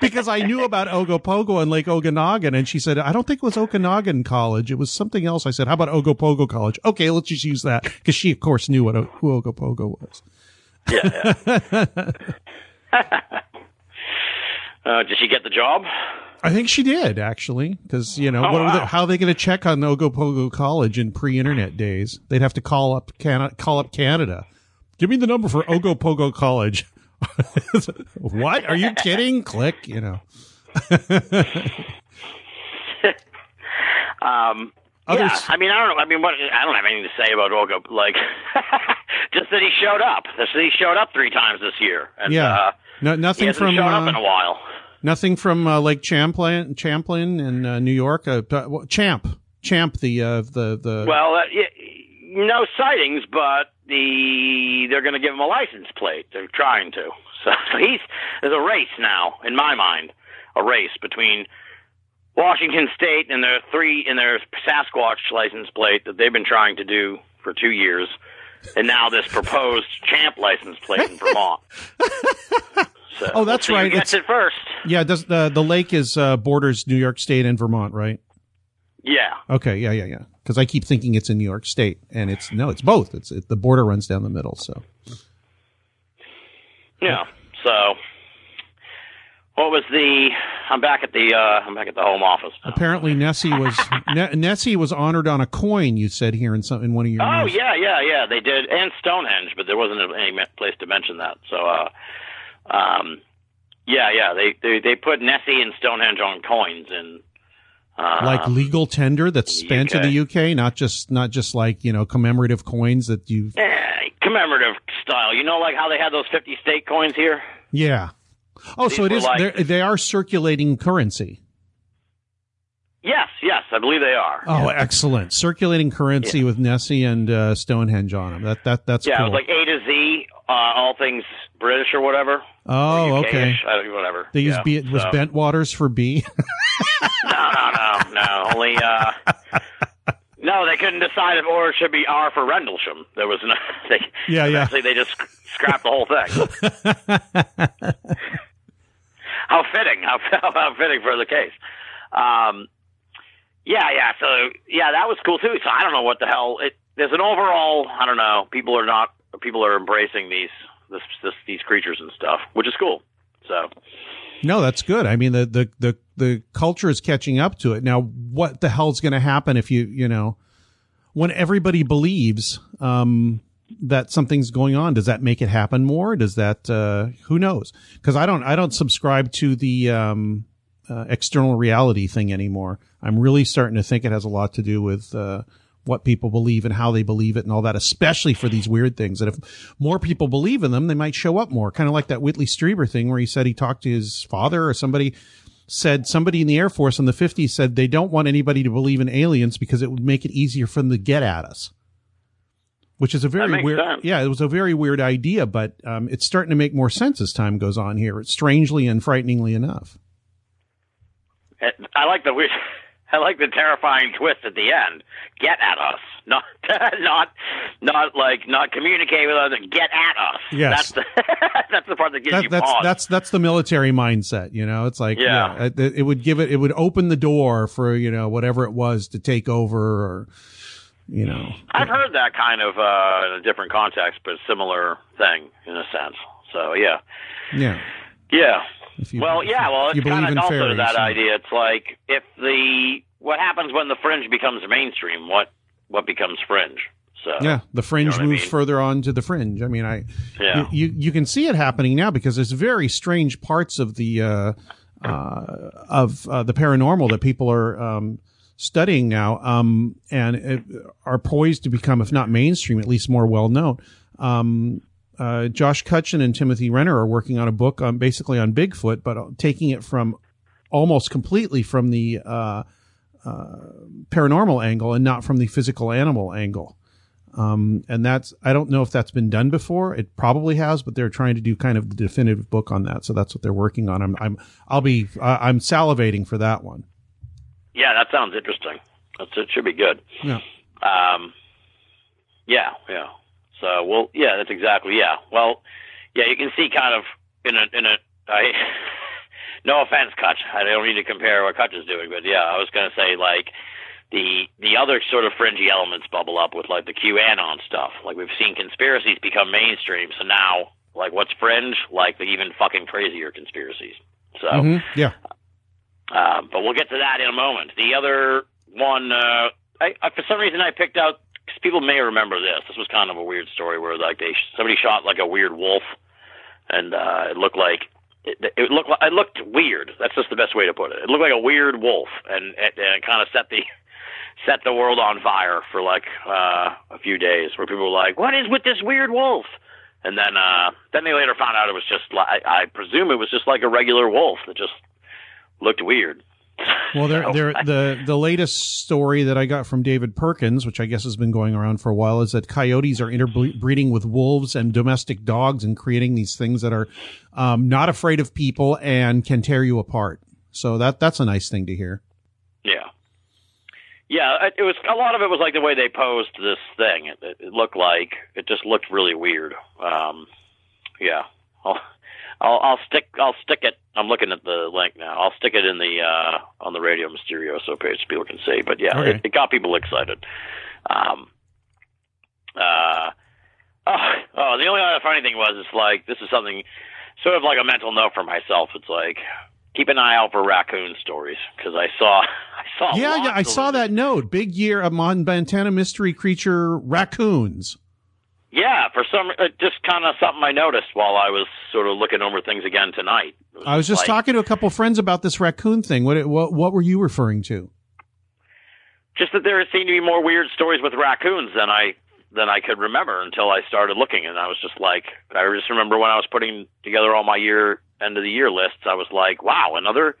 [SPEAKER 2] because I knew about Ogopogo and Lake Okanagan, and she said, I don't think it was Okanagan College. It was something else. I said, how about Ogopogo College? Okay, let's just use that. Because she, of course, knew what o- who Ogopogo was.
[SPEAKER 1] yeah. yeah. uh, did she get the job?
[SPEAKER 2] I think she did actually, because you know
[SPEAKER 1] Oh,
[SPEAKER 2] what are they, how are they going to check on Ogopogo College in pre-internet days? They'd have to call up Canada, call up Canada. Give me the number for Ogopogo College. what? Are you kidding? Click. You know.
[SPEAKER 1] Um,
[SPEAKER 2] Others-
[SPEAKER 1] yeah, I mean, I don't know. I mean, what? I don't have anything to say about Olga. Like, just that he showed up. Just that he showed up three times this year. And,
[SPEAKER 2] Yeah.
[SPEAKER 1] Uh,
[SPEAKER 2] No,
[SPEAKER 1] he
[SPEAKER 2] nothing
[SPEAKER 1] hasn't
[SPEAKER 2] from
[SPEAKER 1] shown up
[SPEAKER 2] uh,
[SPEAKER 1] in a while.
[SPEAKER 2] Nothing from uh, Lake Champlain, Champlain in uh, New York. Uh, Champ, Champ, the uh, the the.
[SPEAKER 1] Well, uh, no sightings, but the they're going to give him a license plate. They're trying to. So he's there's a race now in my mind, a race between Washington State and their three and their Sasquatch license plate that they've been trying to do for two years, and now this proposed Champ license plate in Vermont. So
[SPEAKER 2] Oh, that's right.
[SPEAKER 1] Who gets
[SPEAKER 2] It's-
[SPEAKER 1] it first?
[SPEAKER 2] yeah, does the the lake is uh, borders New York State and Vermont, right?
[SPEAKER 1] Yeah.
[SPEAKER 2] Okay, yeah, yeah, yeah. Because I keep thinking it's in New York State, and it's no, it's both. It's it, the border runs down the middle. So
[SPEAKER 1] Yeah. So, what was the? I'm back at the. Uh, I'm back at the home office. now.
[SPEAKER 2] apparently Nessie was Ne- Nessie was honored on a coin. You said here in some in one of your.
[SPEAKER 1] Oh
[SPEAKER 2] news.
[SPEAKER 1] yeah, yeah, yeah. They did, and Stonehenge, but there wasn't any place to mention that. So, uh, um, yeah, yeah. They they they put Nessie and Stonehenge on coins, and uh,
[SPEAKER 2] like legal tender that's spent in the UK, not just not just like you know commemorative coins that you.
[SPEAKER 1] eh, commemorative style. You know, like how they had those fifty state coins here.
[SPEAKER 2] Yeah. Oh, so
[SPEAKER 1] These
[SPEAKER 2] it
[SPEAKER 1] were
[SPEAKER 2] is.
[SPEAKER 1] like-
[SPEAKER 2] they're circulating currency.
[SPEAKER 1] Yes, yes, I believe they are.
[SPEAKER 2] Oh, excellent! Circulating currency with Nessie and uh, Stonehenge on them. That that that's
[SPEAKER 1] yeah,
[SPEAKER 2] cool.
[SPEAKER 1] it was like A to Z, uh, all things British or whatever.
[SPEAKER 2] oh,
[SPEAKER 1] Or
[SPEAKER 2] okay.
[SPEAKER 1] UK-ish, uh, whatever.
[SPEAKER 2] They use
[SPEAKER 1] yeah,
[SPEAKER 2] B. It was
[SPEAKER 1] so-
[SPEAKER 2] Bentwaters for B.
[SPEAKER 1] No, no, no, no. Only, uh, no, they couldn't decide if or it should be R for Rendlesham. There was no, they,
[SPEAKER 2] Yeah, yeah.
[SPEAKER 1] they just scrapped the whole thing. how fitting, how, how fitting for the case. Um, yeah, yeah, so, yeah, that was cool too. So I don't know what the hell, it, there's an overall, I don't know, people are not, people are embracing these, this, this, these creatures and stuff, which is cool. So,
[SPEAKER 2] No, that's good. I mean, the the the the culture is catching up to it. Now, what the hell's going to happen if you you know when everybody believes um, that something's going on? Does that make it happen more? Does that uh, who knows? Because I don't I don't subscribe to the um, uh, external reality thing anymore. I'm really starting to think it has a lot to do with. Uh, what people believe and how they believe it and all that, especially for these weird things. And if more people believe in them, they might show up more. Kind of like that Whitley Strieber thing where he said he talked to his father or somebody said somebody in the Air Force in the 50s said they don't want anybody to believe in aliens because it would make it easier for them to get at us. Which is a very weird,
[SPEAKER 1] sense.
[SPEAKER 2] yeah, it was a very weird idea, but um, it's starting to make more sense as time goes on here. Strangely and frighteningly enough.
[SPEAKER 1] I like the weird. I like the terrifying twist at the end. Get at us, not not not like not communicate with us. Get at us.
[SPEAKER 2] Yes.
[SPEAKER 1] that's the that's the part that gives
[SPEAKER 2] That,
[SPEAKER 1] you
[SPEAKER 2] that's
[SPEAKER 1] pause.
[SPEAKER 2] that's that's the military mindset. You know, it's like
[SPEAKER 1] Yeah.
[SPEAKER 2] it, it would give it it would open the door for you know whatever it was to take over or you know
[SPEAKER 1] I've heard that kind of uh, in a different context, but similar thing in a sense. So yeah,
[SPEAKER 2] yeah.
[SPEAKER 1] yeah.
[SPEAKER 2] If you,
[SPEAKER 1] Well, yeah. Well, it's
[SPEAKER 2] believe
[SPEAKER 1] kind
[SPEAKER 2] in
[SPEAKER 1] of also
[SPEAKER 2] fairies,
[SPEAKER 1] that
[SPEAKER 2] yeah.
[SPEAKER 1] idea. It's like if the what happens when the fringe becomes mainstream. What what becomes fringe? So
[SPEAKER 2] Yeah, the fringe
[SPEAKER 1] You know what I
[SPEAKER 2] moves
[SPEAKER 1] mean?
[SPEAKER 2] further on to the fringe. I mean, I
[SPEAKER 1] Yeah.
[SPEAKER 2] you, you you can see it happening now because there's very strange parts of the uh, uh, of uh, the paranormal that people are um, studying now, um, and it, are poised to become, if not mainstream, at least more well known. Um, uh, Josh Cutchin and Timothy Renner are working on a book on basically on Bigfoot, but taking it from almost completely from the uh, uh, paranormal angle and not from the physical animal angle. Um, and that's, I don't know if that's been done before. It probably has, but they're trying to do kind of the definitive book on that. So that's what they're working on. I'm, I'm, I'll be, uh, I'm salivating for that one.
[SPEAKER 1] yeah, that sounds interesting. That's, it should be good.
[SPEAKER 2] Yeah.
[SPEAKER 1] Um, yeah, yeah. So, well, yeah, that's exactly, yeah. Well, yeah, you can see kind of in a, in a, I, no offense, Kutch. I don't need to compare what Kutch is doing, but yeah, I was going to say like the, the other sort of fringy elements bubble up with like the QAnon stuff. Like we've seen conspiracies become mainstream. So now, like what's fringe? Like the even fucking crazier conspiracies. So,
[SPEAKER 2] Mhm. Yeah.
[SPEAKER 1] Uh, but we'll get to that in a moment. The other one, uh, I, I, for some reason, I picked out. People may remember this. This was kind of a weird story where like they somebody shot like a weird wolf, and uh, it looked like it, it looked it looked weird. That's just the best way to put it. It looked like a weird wolf, and and it kind of set the set the world on fire for like uh, a few days, where people were like, "What is with this weird wolf?" And then uh, then they later found out it was just like I presume it was just like a regular wolf that just looked weird.
[SPEAKER 2] Well, there,
[SPEAKER 1] I-
[SPEAKER 2] the the latest story that I got from David Perkins, which I guess has been going around for a while, is that coyotes are interbreeding with wolves and domestic dogs and creating these things that are um, not afraid of people and can tear you apart. So that that's a nice thing to hear.
[SPEAKER 1] Yeah. Yeah, it- was a lot of it was like the way they posed this thing. It, it, looked like it just looked really weird. Um, yeah, I'll, I'll I'll stick I'll stick it. I'm looking at the link now. I'll stick it in the uh, on the Radio Misterioso page so people can see. But yeah,
[SPEAKER 2] Okay.
[SPEAKER 1] it, it got people excited. Um, uh, oh, oh, the only other funny thing was it's like this is something sort of like a mental note for myself. It's like keep an eye out for raccoon stories because I saw I saw
[SPEAKER 2] yeah, yeah, I saw
[SPEAKER 1] them.
[SPEAKER 2] that note. Big year of Montana mystery creature raccoons.
[SPEAKER 1] Yeah, for some, uh, just kind of something I noticed while I was sort of looking over things again tonight. It
[SPEAKER 2] I was just
[SPEAKER 1] like-
[SPEAKER 2] talking to a couple friends about this raccoon thing. What what what were you referring to?
[SPEAKER 1] just that there seemed to be more weird stories with raccoons than I than I could remember until I started looking, and I was just like, I just remember when I was putting together all my year end of the year lists, I was like, wow, another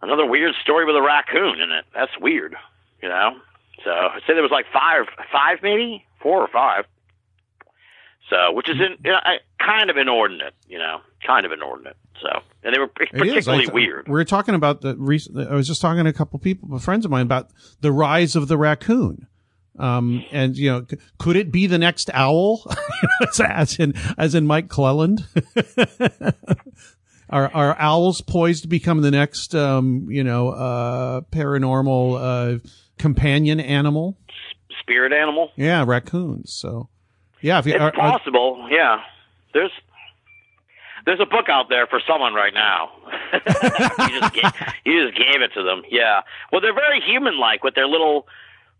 [SPEAKER 1] another weird story with a raccoon in it. That's weird, you know. So I'd say there was like five, five maybe four or five. So, which is in, you know, I- kind of inordinate, you know, kind of inordinate. So, and they were particularly
[SPEAKER 2] th-
[SPEAKER 1] weird.
[SPEAKER 2] We were talking about the recent. I was just talking to a couple people, friends of mine, about the rise of the raccoon. Um, and you know, c- could it be the next owl? as in, as in Mike Clelland. are are owls poised to become the next, um, you know, uh, paranormal uh, companion animal?
[SPEAKER 1] Spirit animal.
[SPEAKER 2] Yeah, raccoons. So, yeah, if you
[SPEAKER 1] It's
[SPEAKER 2] are, are-
[SPEAKER 1] possible, yeah. There's there's a book out there for someone right now. you just gave, you just gave it to them. Yeah. Well, they're very human-like with their little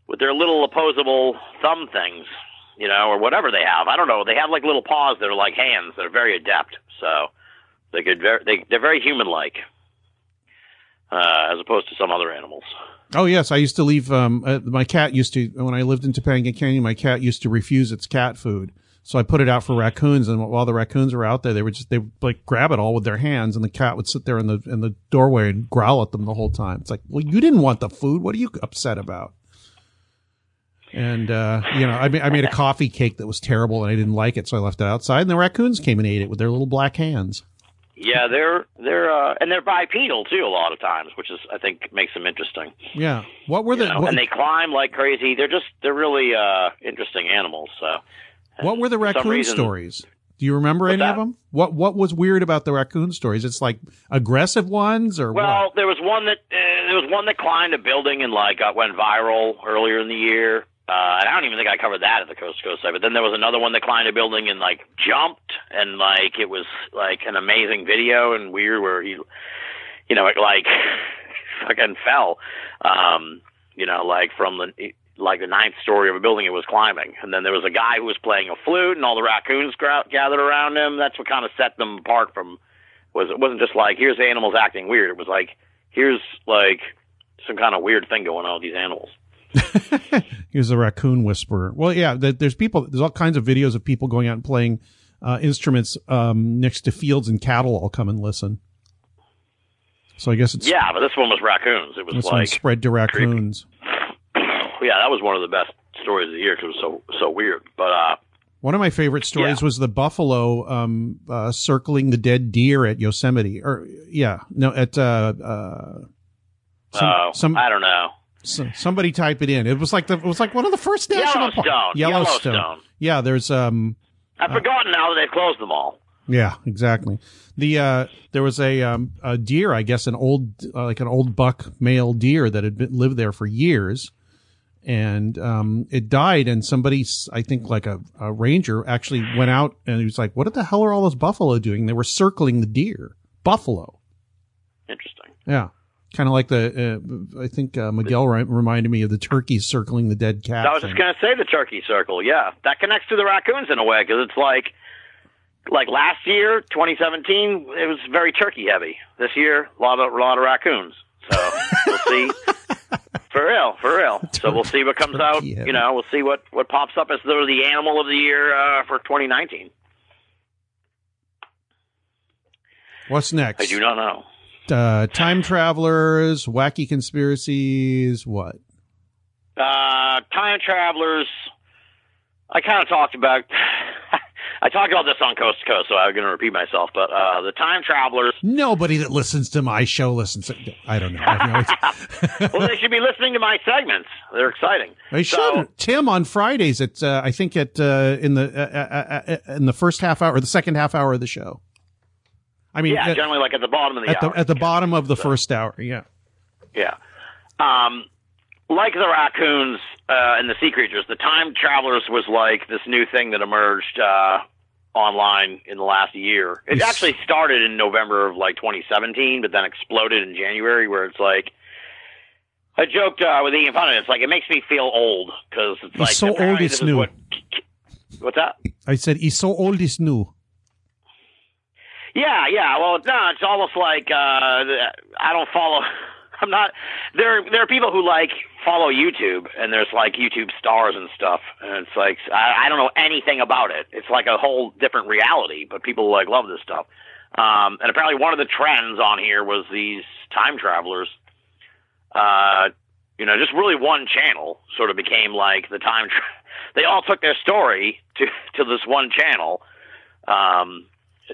[SPEAKER 1] with their little opposable thumb things, you know, or whatever they have. I don't know. They have like little paws that are like hands that are very adept. So they could very they they're very human-like. Uh, as opposed to some other animals.
[SPEAKER 2] Oh yes, I used to leave. Um, uh, my cat used to when I lived in Topanga Canyon. My cat used to refuse its cat food, so I put it out for raccoons. And while the raccoons were out there, they would just they would like grab it all with their hands, and the cat would sit there in the in the doorway and growl at them the whole time. It's like, well, you didn't want the food. What are you upset about? And uh, you know, I made, I made a coffee cake that was terrible, and I didn't like it, so I left it outside. And the raccoons came and ate it with their little black hands.
[SPEAKER 1] Yeah, they're they're uh, and they're bipedal too a lot of times, which is I think makes them interesting.
[SPEAKER 2] Yeah. What were
[SPEAKER 1] you
[SPEAKER 2] the
[SPEAKER 1] know,
[SPEAKER 2] what,
[SPEAKER 1] and they climb like crazy. They're just they're really uh interesting animals. So
[SPEAKER 2] what were the raccoon
[SPEAKER 1] reason-
[SPEAKER 2] stories? Do you remember any of them? What What was weird about the raccoon stories? It's like aggressive ones, or
[SPEAKER 1] Well,
[SPEAKER 2] what?
[SPEAKER 1] there was one that uh, there was one that climbed a building and like uh, went viral earlier in the year. Uh, and I don't even think I covered that at the Coast to Coast site. But then there was another one that climbed a building and like jumped and like it was like an amazing video and weird where he, you know, it like fucking fell, um, you know, like from the like the ninth story of a building it was climbing. And then there was a guy who was playing a flute and all the raccoons gra- gathered around him. That's what kind of set them apart from was it wasn't just like here's animals acting weird. It was like here's like some kind of weird thing going on with these animals.
[SPEAKER 2] he was a raccoon whisperer. Well, yeah, there's people. There's all kinds of videos of people going out and playing uh, instruments um, next to fields and cattle. All come and listen. So I guess it's
[SPEAKER 1] Yeah, but this one was raccoons. It was
[SPEAKER 2] this one
[SPEAKER 1] like
[SPEAKER 2] spread to raccoons.
[SPEAKER 1] yeah, that was one of the best stories of the year because it was so so weird. But uh,
[SPEAKER 2] One of my favorite stories
[SPEAKER 1] Yeah.
[SPEAKER 2] was the buffalo um, uh, circling the dead deer at Yosemite. Or yeah, no, at uh, uh, some,
[SPEAKER 1] uh,
[SPEAKER 2] some
[SPEAKER 1] I don't know.
[SPEAKER 2] So, somebody type it in. It was like the it was like one of the first national
[SPEAKER 1] Yellowstone.
[SPEAKER 2] Yellowstone.
[SPEAKER 1] Yellowstone.
[SPEAKER 2] Yeah, there's um
[SPEAKER 1] I've forgotten now that they've closed them all.
[SPEAKER 2] yeah, exactly. The uh there was a um a deer, I guess an old uh, like an old buck male deer that had been lived there for years and um it died and somebody I think like a, a ranger actually went out and he was like what the hell are all those buffalo doing? They were circling the deer. Buffalo.
[SPEAKER 1] Interesting.
[SPEAKER 2] Yeah. Kind of like the, uh, I think uh, Miguel ri- reminded me of the turkeys circling the dead cat.
[SPEAKER 1] I was just going to say the turkey circle. Yeah, that connects to the raccoons in a way because it's like, like last year, 2017, it was very turkey heavy. This year, a lot of a lot of raccoons. So we'll see. For real, for real. So we'll see what comes out.
[SPEAKER 2] Heavy.
[SPEAKER 1] You know, we'll see what what pops up as the the animal of the year uh, for 2019.
[SPEAKER 2] What's next?
[SPEAKER 1] I do not know.
[SPEAKER 2] Uh, time travelers, wacky conspiracies, what?
[SPEAKER 1] Uh, time travelers. I kind of talked about. I talked about this on Coast to Coast, so I'm going to repeat myself. But uh, the time travelers.
[SPEAKER 2] Nobody that listens to my show listens. To, I don't know.
[SPEAKER 1] Well, they should be listening to my segments. They're exciting.
[SPEAKER 2] They
[SPEAKER 1] So-
[SPEAKER 2] should. Tim on Fridays at uh, I think at uh, in the uh, uh, uh, in the first half hour, or the second half hour of the show. I mean,
[SPEAKER 1] yeah,
[SPEAKER 2] at,
[SPEAKER 1] generally like at the bottom of the
[SPEAKER 2] at the at the bottom of the first hour. Yeah.
[SPEAKER 1] Yeah. Um, like the raccoons uh, and the sea creatures, the time travelers was like this new thing that emerged uh, online in the last year. It
[SPEAKER 2] Yes.
[SPEAKER 1] actually started in November of like 2017, but then exploded in January, where it's like. I joked uh, with Ian Punnett. It's like it makes me feel old because it's
[SPEAKER 2] He's
[SPEAKER 1] like
[SPEAKER 2] so old it's new.
[SPEAKER 1] What, what's that?
[SPEAKER 2] I said he's so old, he's new.
[SPEAKER 1] Yeah, yeah. Well, no, it's almost like uh, I don't follow. I'm not. There, there are people who like follow YouTube, and there's like YouTube stars and stuff, and it's like I, I don't know anything about it. It's like a whole different reality, but people like love this stuff. Um, and apparently, one of the trends on here was these time travelers. Uh, you know, just really one channel sort of became like the time. Tra- they all took their story to to this one channel. Um,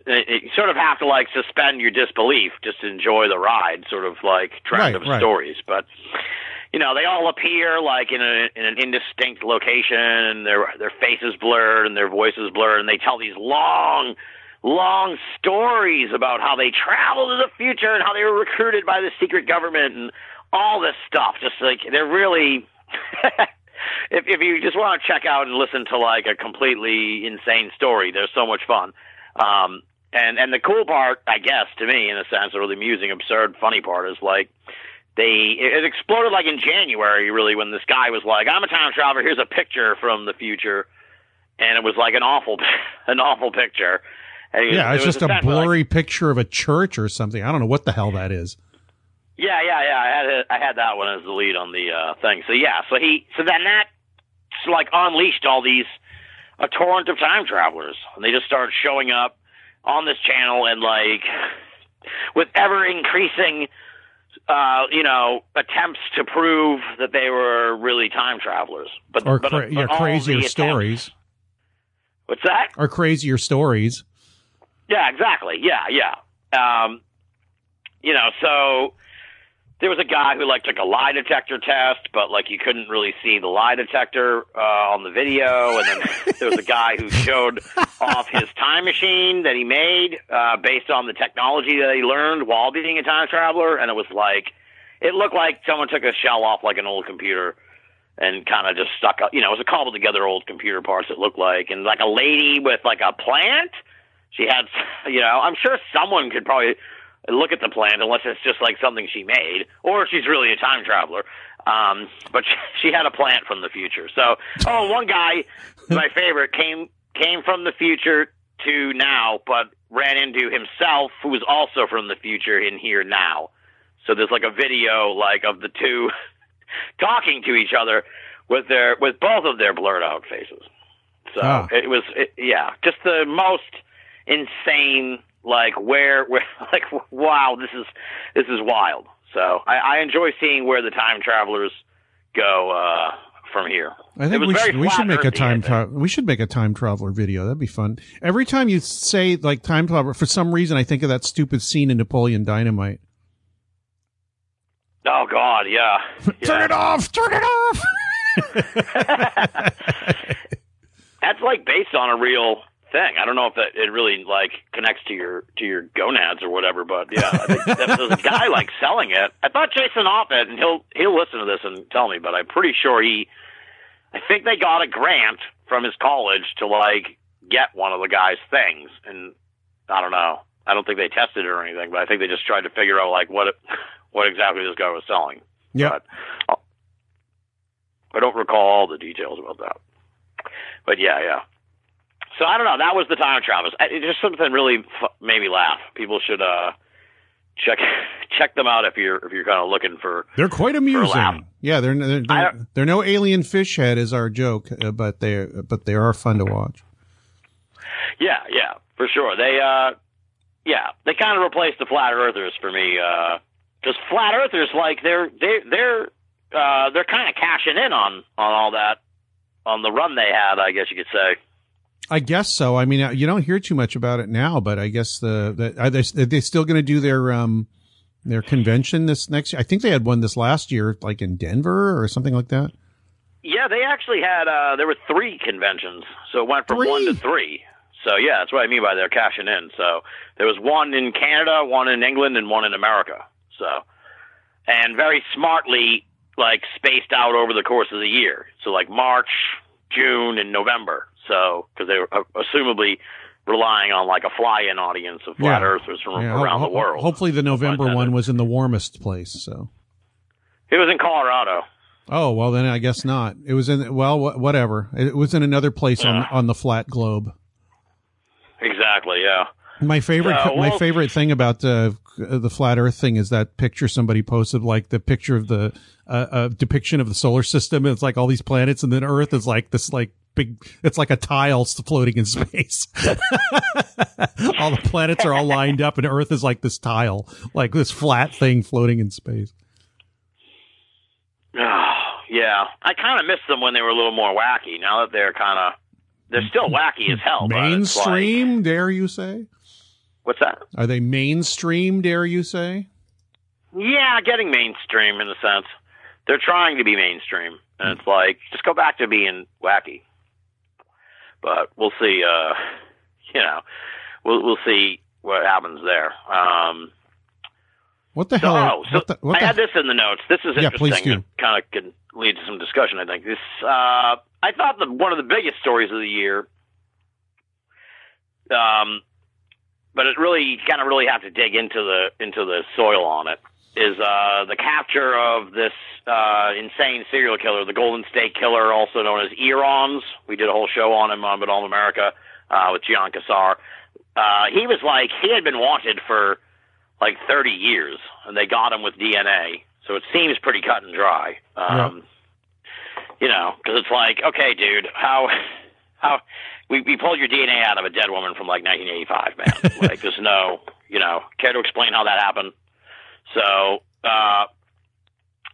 [SPEAKER 1] you sort of have to like suspend your disbelief just to enjoy the ride, sort of like trend
[SPEAKER 2] Right,
[SPEAKER 1] of
[SPEAKER 2] right.
[SPEAKER 1] stories. But you know, they all appear like in a in an indistinct location, and their their faces blurred and their voices blurred, and they tell these long, long stories about how they traveled to the future and how they were recruited by the secret government and all this stuff. Just like they're really. if if you just want to check out and listen to like a completely insane story, they're so much fun. Um, and and the cool part, I guess, to me, in a sense, or the amusing, absurd, funny part is like they it exploded like in January, really, when this guy was like, "I'm a time traveler. Here's a picture from the future," and it was like an awful, an awful picture.
[SPEAKER 2] Yeah, it's
[SPEAKER 1] it
[SPEAKER 2] just a
[SPEAKER 1] essentially like-
[SPEAKER 2] blurry picture of a church or something. I don't know what the hell that is.
[SPEAKER 1] Yeah, yeah, yeah. I had it, I had that one as the lead on the uh, thing. So yeah, so he so then that like unleashed all these a torrent of time travelers, and they just started showing up on this channel and like with ever increasing uh, you know, attempts to prove that they were really time travelers. But
[SPEAKER 2] Or
[SPEAKER 1] but,
[SPEAKER 2] cra-
[SPEAKER 1] but
[SPEAKER 2] yeah, crazier
[SPEAKER 1] attempts-
[SPEAKER 2] stories.
[SPEAKER 1] What's that?
[SPEAKER 2] Or crazier stories.
[SPEAKER 1] Yeah, exactly. Yeah, yeah. Um, you know, so there was a guy who like took a lie detector test, but like you couldn't really see the lie detector uh, on the video, and then there was a guy who showed off his time machine that he made uh, based on the technology that he learned while being a time traveler, and it was like it looked like someone took a shell off like an old computer and kind of just stuck up. You know, it was a cobbled together old computer parts. It looked like, and like a lady with like a plant. She had, you know, I'm sure someone could probably look at the plant unless it's just like something she made, or she's really a time traveler. Um, but she, she had a plant from the future. So, oh, one guy, my favorite, came came from the future to now, but ran into himself, who was also from the future in here now. So there's like a video like of the two talking to each other with their with both of their blurred out faces. So
[SPEAKER 2] Ah.
[SPEAKER 1] it was it, yeah, just the most insane like where where like wow, this is this is wild. So I, I enjoy seeing where the time travelers go uh from here.
[SPEAKER 2] I think we should we should make a time tra- we should make a time traveler video. That'd be fun. Every time you say like time traveler, for some reason I think of that stupid scene in Napoleon Dynamite.
[SPEAKER 1] Oh God, yeah.
[SPEAKER 2] Turn
[SPEAKER 1] Yeah.
[SPEAKER 2] it off! Turn it off!
[SPEAKER 1] That's like based on a real thing. I don't know if that it really like connects to your to your gonads or whatever, but yeah, I think that there's a guy like selling it. I thought Jason Offutt, and he'll he'll listen to this and tell me, but I'm pretty sure he. I think they got a grant from his college to like get one of the guy's things, and I don't know. I don't think they tested it or anything, but I think they just tried to figure out like what what exactly this guy was selling.
[SPEAKER 2] Yeah.
[SPEAKER 1] Uh, I don't recall all the details about that. But yeah, yeah. So I don't know. That was the time of Travis. It just something really f- made me laugh. People should uh check check them out if you're if you're kind of looking for.
[SPEAKER 2] They're quite amusing. Yeah, they're they're, they're, they're no alien fish head is our joke, uh, but they but they are fun to watch.
[SPEAKER 1] Yeah, yeah, for sure. They uh yeah, they kind of replaced the flat earthers for me uh cuz flat earthers like they're they they're uh they're kind of cashing in on on all that on the run they had, I guess you could say.
[SPEAKER 2] I guess so. I mean, uh, you don't hear too much about it now, but I guess the, the are they are they still going to do their um their convention this next year? I think they had one this last year, like in Denver or something like that.
[SPEAKER 1] Yeah, they actually had uh there were 3 conventions. So it went from
[SPEAKER 2] Three?
[SPEAKER 1] 1 to 3. So yeah, that's what I mean by they're cashing in. So there was one in Canada, one in England and one in America. So and very smartly like spaced out over the course of the year. So like March, June, and November. So because they were uh, assumably relying on like a fly-in audience of flat
[SPEAKER 2] Yeah.
[SPEAKER 1] earthers from
[SPEAKER 2] Yeah,
[SPEAKER 1] around
[SPEAKER 2] ho-
[SPEAKER 1] the world.
[SPEAKER 2] Hopefully, the November one was in the warmest place. So.
[SPEAKER 1] It was in Colorado.
[SPEAKER 2] Oh well, then I guess not. It was in well, wh- whatever. It was in another place on
[SPEAKER 1] Yeah.
[SPEAKER 2] on the flat globe.
[SPEAKER 1] Exactly. Yeah.
[SPEAKER 2] My favorite,
[SPEAKER 1] Uh,
[SPEAKER 2] my favorite thing about the the flat Earth thing is that picture somebody posted, like the picture of the uh, uh, depiction of the solar system. It's like all these planets, and then Earth is like this, like big. It's like a tile floating in space. all the planets are all lined up, and Earth is like this tile, like this flat thing floating in space.
[SPEAKER 1] oh, yeah. I kind of miss them when they were a little more wacky. Now that they're kind of they're still wacky as hell. but like-
[SPEAKER 2] Mainstream, dare you say?
[SPEAKER 1] what's that?
[SPEAKER 2] Are they mainstream? Dare you say?
[SPEAKER 1] Yeah, getting mainstream in a sense. They're trying to be mainstream, and it's like just go back to being wacky. But we'll see. Uh, you know, we'll we'll see what happens there. Um,
[SPEAKER 2] What the
[SPEAKER 1] so,
[SPEAKER 2] hell?
[SPEAKER 1] oh, so
[SPEAKER 2] what the, what
[SPEAKER 1] I
[SPEAKER 2] the,
[SPEAKER 1] had this in the notes. This is
[SPEAKER 2] Yeah, please
[SPEAKER 1] interesting.
[SPEAKER 2] do.
[SPEAKER 1] Kind of can lead to some discussion. I think this. Uh, I thought that one of the biggest stories of the year. Um, but it really you kind of really have to dig into the into the soil on it. Is uh, the capture of this uh, insane serial killer, the Golden State Killer, also known as Earons. We did a whole show on him on Binnall America uh, with Gian Quasar. Uh, he was like he had been wanted for like 30 years, and they got him with DNA. So it seems pretty cut and dry. Um, You know, because it's like, okay, dude, how how we we pulled your DNA out of a dead woman from like 1985, man. like, there's no, you know, care to explain how that happened? So, uh,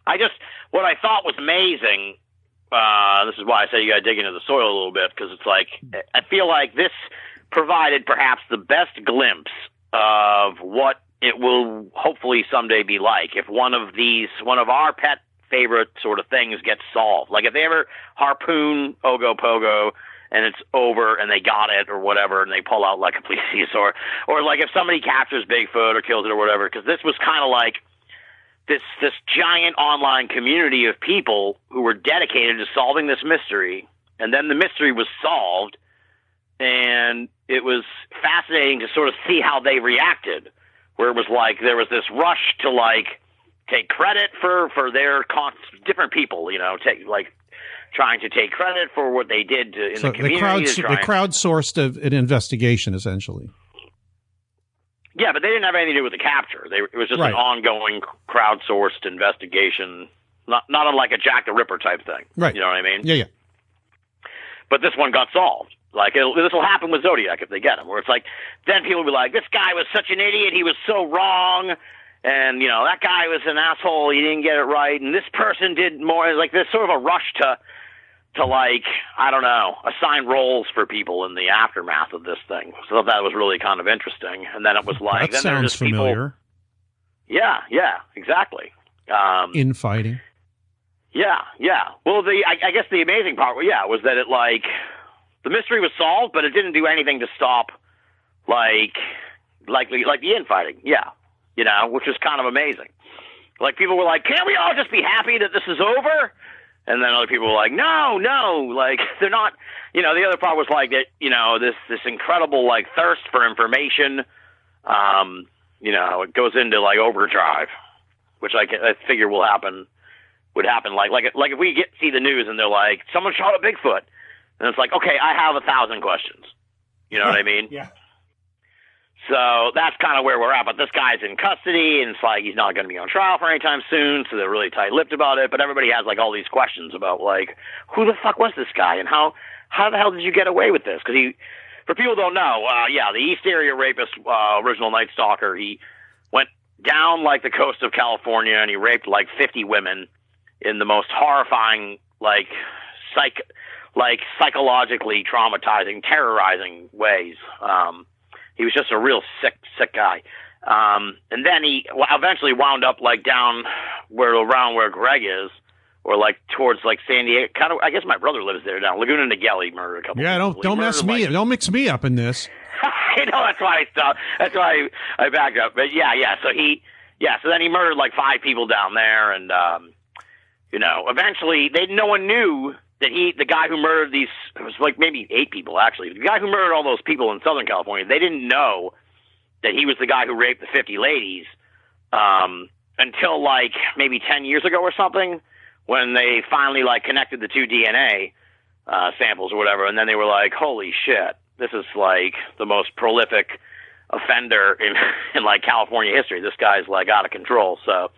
[SPEAKER 1] I just what I thought was amazing. Uh, this is why I say you got to dig into the soil a little bit because it's like I feel like this provided perhaps the best glimpse of what it will hopefully someday be like if one of these, one of our pet favorite sort of things gets solved. Like if they ever harpoon Ogo Pogo and it's over and they got it or whatever and they pull out like a plesiosaur or like if somebody captures Bigfoot or kills it or whatever because this was kind of like this this giant online community of people who were dedicated to solving this mystery and then the mystery was solved and it was fascinating to sort of see how they reacted where it was like there was this rush to like take credit for for their con- different people you know take like trying to take credit for what they did to, in
[SPEAKER 2] so
[SPEAKER 1] the community
[SPEAKER 2] they, crowd, they crowdsourced a, an investigation essentially.
[SPEAKER 1] yeah but they didn't have anything to do with the capture they, it was just
[SPEAKER 2] Right.
[SPEAKER 1] an ongoing crowdsourced investigation not not unlike a jack the ripper type thing
[SPEAKER 2] Right.
[SPEAKER 1] you know what i mean
[SPEAKER 2] Yeah, yeah.
[SPEAKER 1] but this one got solved. Like this will happen with Zodiac if they get him, where it's like then people will be like, "This guy was such an idiot. He was so wrong." And you know that guy was an asshole. He didn't get it right, and this person did more. Like there's sort of a rush to, to like I don't know, assign roles for people in the aftermath of this thing. So that was really kind of interesting. And then it was like
[SPEAKER 2] that
[SPEAKER 1] then
[SPEAKER 2] sounds
[SPEAKER 1] just people-
[SPEAKER 2] familiar.
[SPEAKER 1] yeah, yeah, exactly. Um,
[SPEAKER 2] Infighting.
[SPEAKER 1] yeah, yeah. Well, the I, I guess the amazing part, yeah, was that it like the mystery was solved, but it didn't do anything to stop like like like the infighting. Yeah, you know, which is kind of amazing. Like people were like, "Can't we all just be happy that this is over?" And then other people were like, "No, no, like they're not." You know, the other part was like that. You know, this this incredible like thirst for information. Um, you know, it goes into like overdrive. which I, I figure will happen, would happen. Like like like if we get see the news and they're like someone shot a Bigfoot, and it's like okay, I have a thousand questions. You know what I mean?
[SPEAKER 2] Yeah.
[SPEAKER 1] So that's kind of where we're at. But this guy's in custody, and it's like he's not going to be on trial for any time soon. So they're really tight-lipped about it. But everybody has like all these questions about like who the fuck was this guy and how how the hell did you get away with this? Because he, for people who don't know, uh, yeah, the East Area Rapist, uh, original Night Stalker, he went down like the coast of California and he raped like 50 women in the most horrifying, like psych, like psychologically traumatizing, terrorizing ways. Um, he was just a real sick, sick guy. Um, and then he eventually wound up like down where around where Greg is, or like towards like San Diego. Kind of, I guess my brother lives there now. Laguna Niguel. He murdered a couple.
[SPEAKER 2] Yeah, don't don't mess me
[SPEAKER 1] like-
[SPEAKER 2] don't mix me up in this.
[SPEAKER 1] I know that's why I stopped. That's why I, I backed up. But yeah, yeah. So he, yeah. So then he murdered like five people down there, and um, you know, eventually they no one knew that he, the guy who murdered these, it was like maybe eight people actually. The guy who murdered all those people in Southern California, they didn't know that he was the guy who raped the fifty ladies um, until like maybe ten years ago or something, when they finally like connected the two DNA uh, samples or whatever, and then they were like, "Holy shit, this is like the most prolific offender in in like California history. This guy's like out of control." So,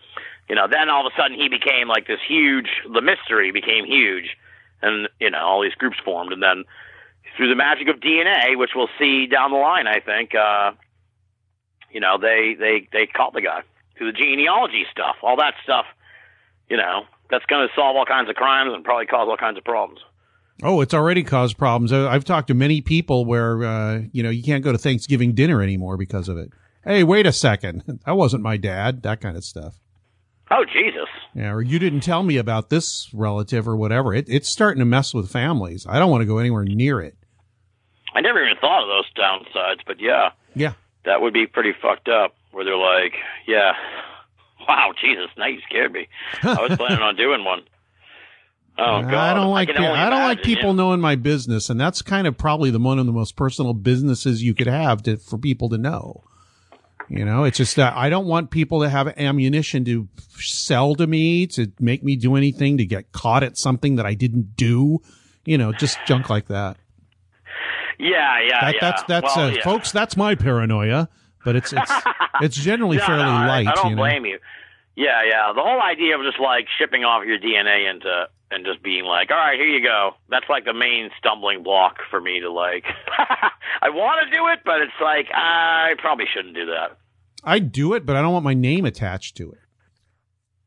[SPEAKER 1] you know, then all of a sudden he became like this huge. The mystery became huge, and you know, all these groups formed, and then through the magic of DNA, which we'll see down the line, I think, uh, you know, they they they caught the guy through the genealogy stuff, all that stuff. You know, that's going to solve all kinds of crimes and probably cause all kinds of problems.
[SPEAKER 2] Oh, it's already caused problems. I've talked to many people where uh, you know you can't go to Thanksgiving dinner anymore because of it. Hey, wait a second, that wasn't my dad. That kind of stuff.
[SPEAKER 1] Oh Jesus!
[SPEAKER 2] Yeah, or you didn't tell me about this relative or whatever. It, it's starting to mess with families. I don't want to go anywhere near it.
[SPEAKER 1] I never even thought of those downsides, but yeah,
[SPEAKER 2] Yeah.
[SPEAKER 1] that would be pretty fucked up. Where they're like, yeah, wow, Jesus, now you scared me. I was planning on doing one. Oh God,
[SPEAKER 2] I don't like pe- I don't like people knowing my business, and that's kind of probably the one of the most personal businesses you could have to, for people to know. You know, it's just that I don't want people to have ammunition to sell to me, to make me do anything, to get caught at something that I didn't do. You know, just junk like that.
[SPEAKER 1] Yeah, yeah,
[SPEAKER 2] That,
[SPEAKER 1] yeah.
[SPEAKER 2] That's that's
[SPEAKER 1] Well,
[SPEAKER 2] uh,
[SPEAKER 1] yeah.
[SPEAKER 2] folks. That's my paranoia, but it's it's it's generally fairly
[SPEAKER 1] no, I-
[SPEAKER 2] light.
[SPEAKER 1] I, don't
[SPEAKER 2] you know?
[SPEAKER 1] blame you. Yeah, yeah. The whole idea of just like shipping off your DNA into and just being like, all right, here you go. That's like the main stumbling block for me to like. I want to do it, but it's like I probably shouldn't do that.
[SPEAKER 2] I do it, but I don't want my name attached to it.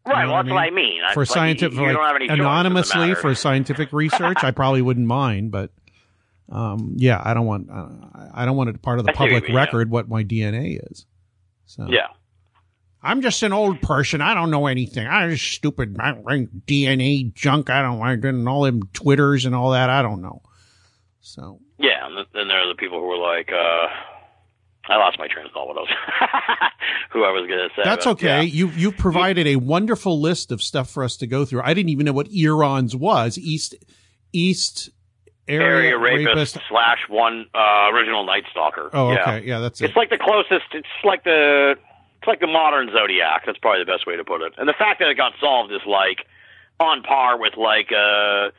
[SPEAKER 1] Right.
[SPEAKER 2] know
[SPEAKER 1] well,
[SPEAKER 2] what
[SPEAKER 1] that's
[SPEAKER 2] I
[SPEAKER 1] what I
[SPEAKER 2] mean?
[SPEAKER 1] mean.
[SPEAKER 2] For
[SPEAKER 1] like,
[SPEAKER 2] scientific,
[SPEAKER 1] you,
[SPEAKER 2] like,
[SPEAKER 1] don't have any choice in the
[SPEAKER 2] anonymously for scientific research, I probably wouldn't mind. But um, yeah, I don't want uh, I don't want it part of the
[SPEAKER 1] I see what you
[SPEAKER 2] public
[SPEAKER 1] yeah.
[SPEAKER 2] record what my DNA is. So
[SPEAKER 1] Yeah.
[SPEAKER 2] I'm just an old person. I don't know anything. I'm just stupid. I don't DNA junk. I don't like and all them twitters and all that. I don't know. So
[SPEAKER 1] Yeah, and then there are the people who were like, uh, I lost my train of thought. What else? who I was going to say.
[SPEAKER 2] That's okay.
[SPEAKER 1] yeah.
[SPEAKER 2] You you've provided a wonderful list of stuff for us to go through. I didn't even know what Eons was. East East area,
[SPEAKER 1] Area rapist, slash one uh, original Night Stalker.
[SPEAKER 2] Oh,
[SPEAKER 1] yeah.
[SPEAKER 2] okay. Yeah, that's it.
[SPEAKER 1] It's like the closest. It's like the. It's like the modern Zodiac. That's probably the best way to put it. And the fact that it got solved is like on par with like uh.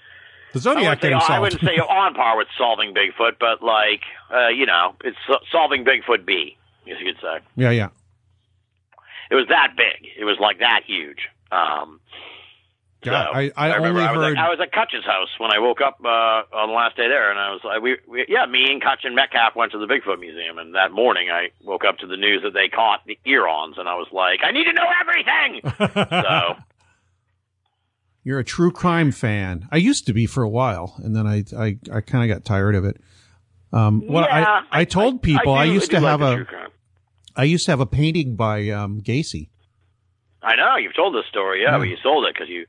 [SPEAKER 2] The
[SPEAKER 1] I
[SPEAKER 2] Zodiac
[SPEAKER 1] wouldn't, say, I wouldn't say on par with solving Bigfoot, but like uh, you know, it's so- solving Bigfoot B, as you could say.
[SPEAKER 2] yeah, yeah.
[SPEAKER 1] It was that big. It was like that huge. Um,
[SPEAKER 2] God,
[SPEAKER 1] so,
[SPEAKER 2] I, I,
[SPEAKER 1] remember
[SPEAKER 2] only
[SPEAKER 1] I was,
[SPEAKER 2] heard.
[SPEAKER 1] at, I was at Kutch's house when I woke up uh, on the last day there, and I was like, we, we, yeah, me and Kutch and Metcalf went to the Bigfoot Museum, and that morning I woke up to the news that they caught the Earons, and I was like, I need to know everything. so
[SPEAKER 2] You're a true crime fan. I used to be for a while, and then I I, I kind of got tired of it. Um, well,
[SPEAKER 1] yeah,
[SPEAKER 2] I I told people I,
[SPEAKER 1] do-
[SPEAKER 2] used to have a. I used to have a painting by um, Gacy.
[SPEAKER 1] I know you've told this story, yeah,
[SPEAKER 2] Yeah.
[SPEAKER 1] but you sold it because you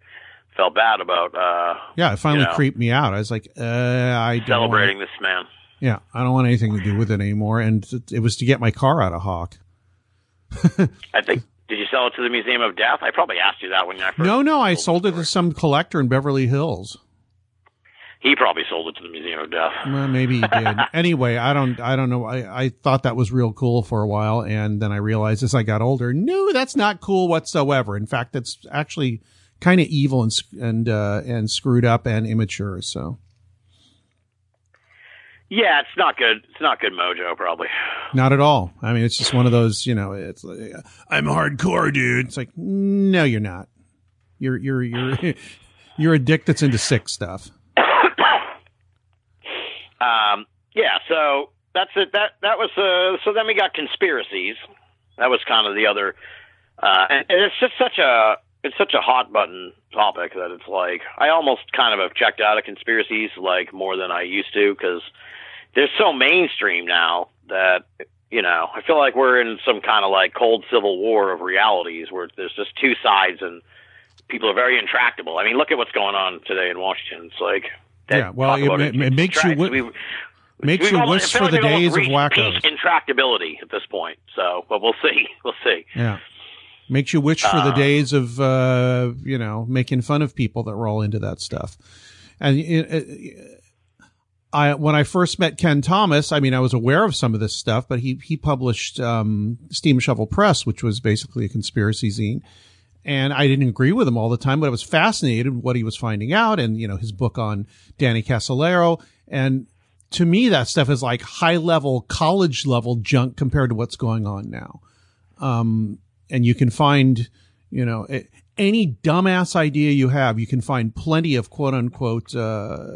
[SPEAKER 1] felt bad about uh,
[SPEAKER 2] Yeah, it finally
[SPEAKER 1] You know.
[SPEAKER 2] creeped me out. I was like, uh, I don't
[SPEAKER 1] celebrating
[SPEAKER 2] Want,
[SPEAKER 1] this man.
[SPEAKER 2] yeah, I don't want anything to do with it anymore. And it, it was to get my car out of Hawk.
[SPEAKER 1] I think. Did you sell it to the Museum of Death? I probably asked you that when I first.
[SPEAKER 2] No, no, I sold it to some collector in Beverly Hills.
[SPEAKER 1] He probably sold it to the Museum of Death.
[SPEAKER 2] Well, maybe he did. anyway, I don't, I don't know. I, I thought that was real cool for a while. And then I realized as I got older, no, that's not cool whatsoever. In fact, that's actually kind of evil and, and, uh, and screwed up and immature. So
[SPEAKER 1] Yeah, it's not good. It's not good mojo, probably.
[SPEAKER 2] not at all. I mean, it's just one of those, you know, it's like, I'm hardcore, dude. It's like, no, you're not. You're, you're, you're, you're a dick that's into sick stuff.
[SPEAKER 1] Um, yeah, so that's it. That that was uh, so. Then we got conspiracies. That was kind of the other, uh, and, and it's just such a it's such a hot button topic that it's like I almost kind of have checked out of conspiracies like more than I used to because they're so mainstream now that you know I feel like we're in some kind of like cold civil war of realities where there's just two sides and people are very intractable. I mean, look at what's going on today in Washington. It's like
[SPEAKER 2] Yeah, well, it ma- it makes you wi-
[SPEAKER 1] we've-
[SPEAKER 2] Makes you wish for the
[SPEAKER 1] like we've almost
[SPEAKER 2] days of wackos.
[SPEAKER 1] intractability at this point. So, but we'll see. We'll see.
[SPEAKER 2] Yeah. Makes you wish for the
[SPEAKER 1] Uh,
[SPEAKER 2] days of, uh, you know, making fun of people that roll into that stuff. And it, it, I, when I first met Kenn Thomas, I mean, I was aware of some of this stuff, but he, he published, um, Steam Shovel Press, which was basically a conspiracy zine. And I didn't agree with him all the time, but I was fascinated with what he was finding out and, you know, his book on Danny Casolaro. And to me, that stuff is like high level, college level junk compared to what's going on now Um, and you can find, you know, a- any dumbass idea you have, you can find plenty of quote unquote, uh,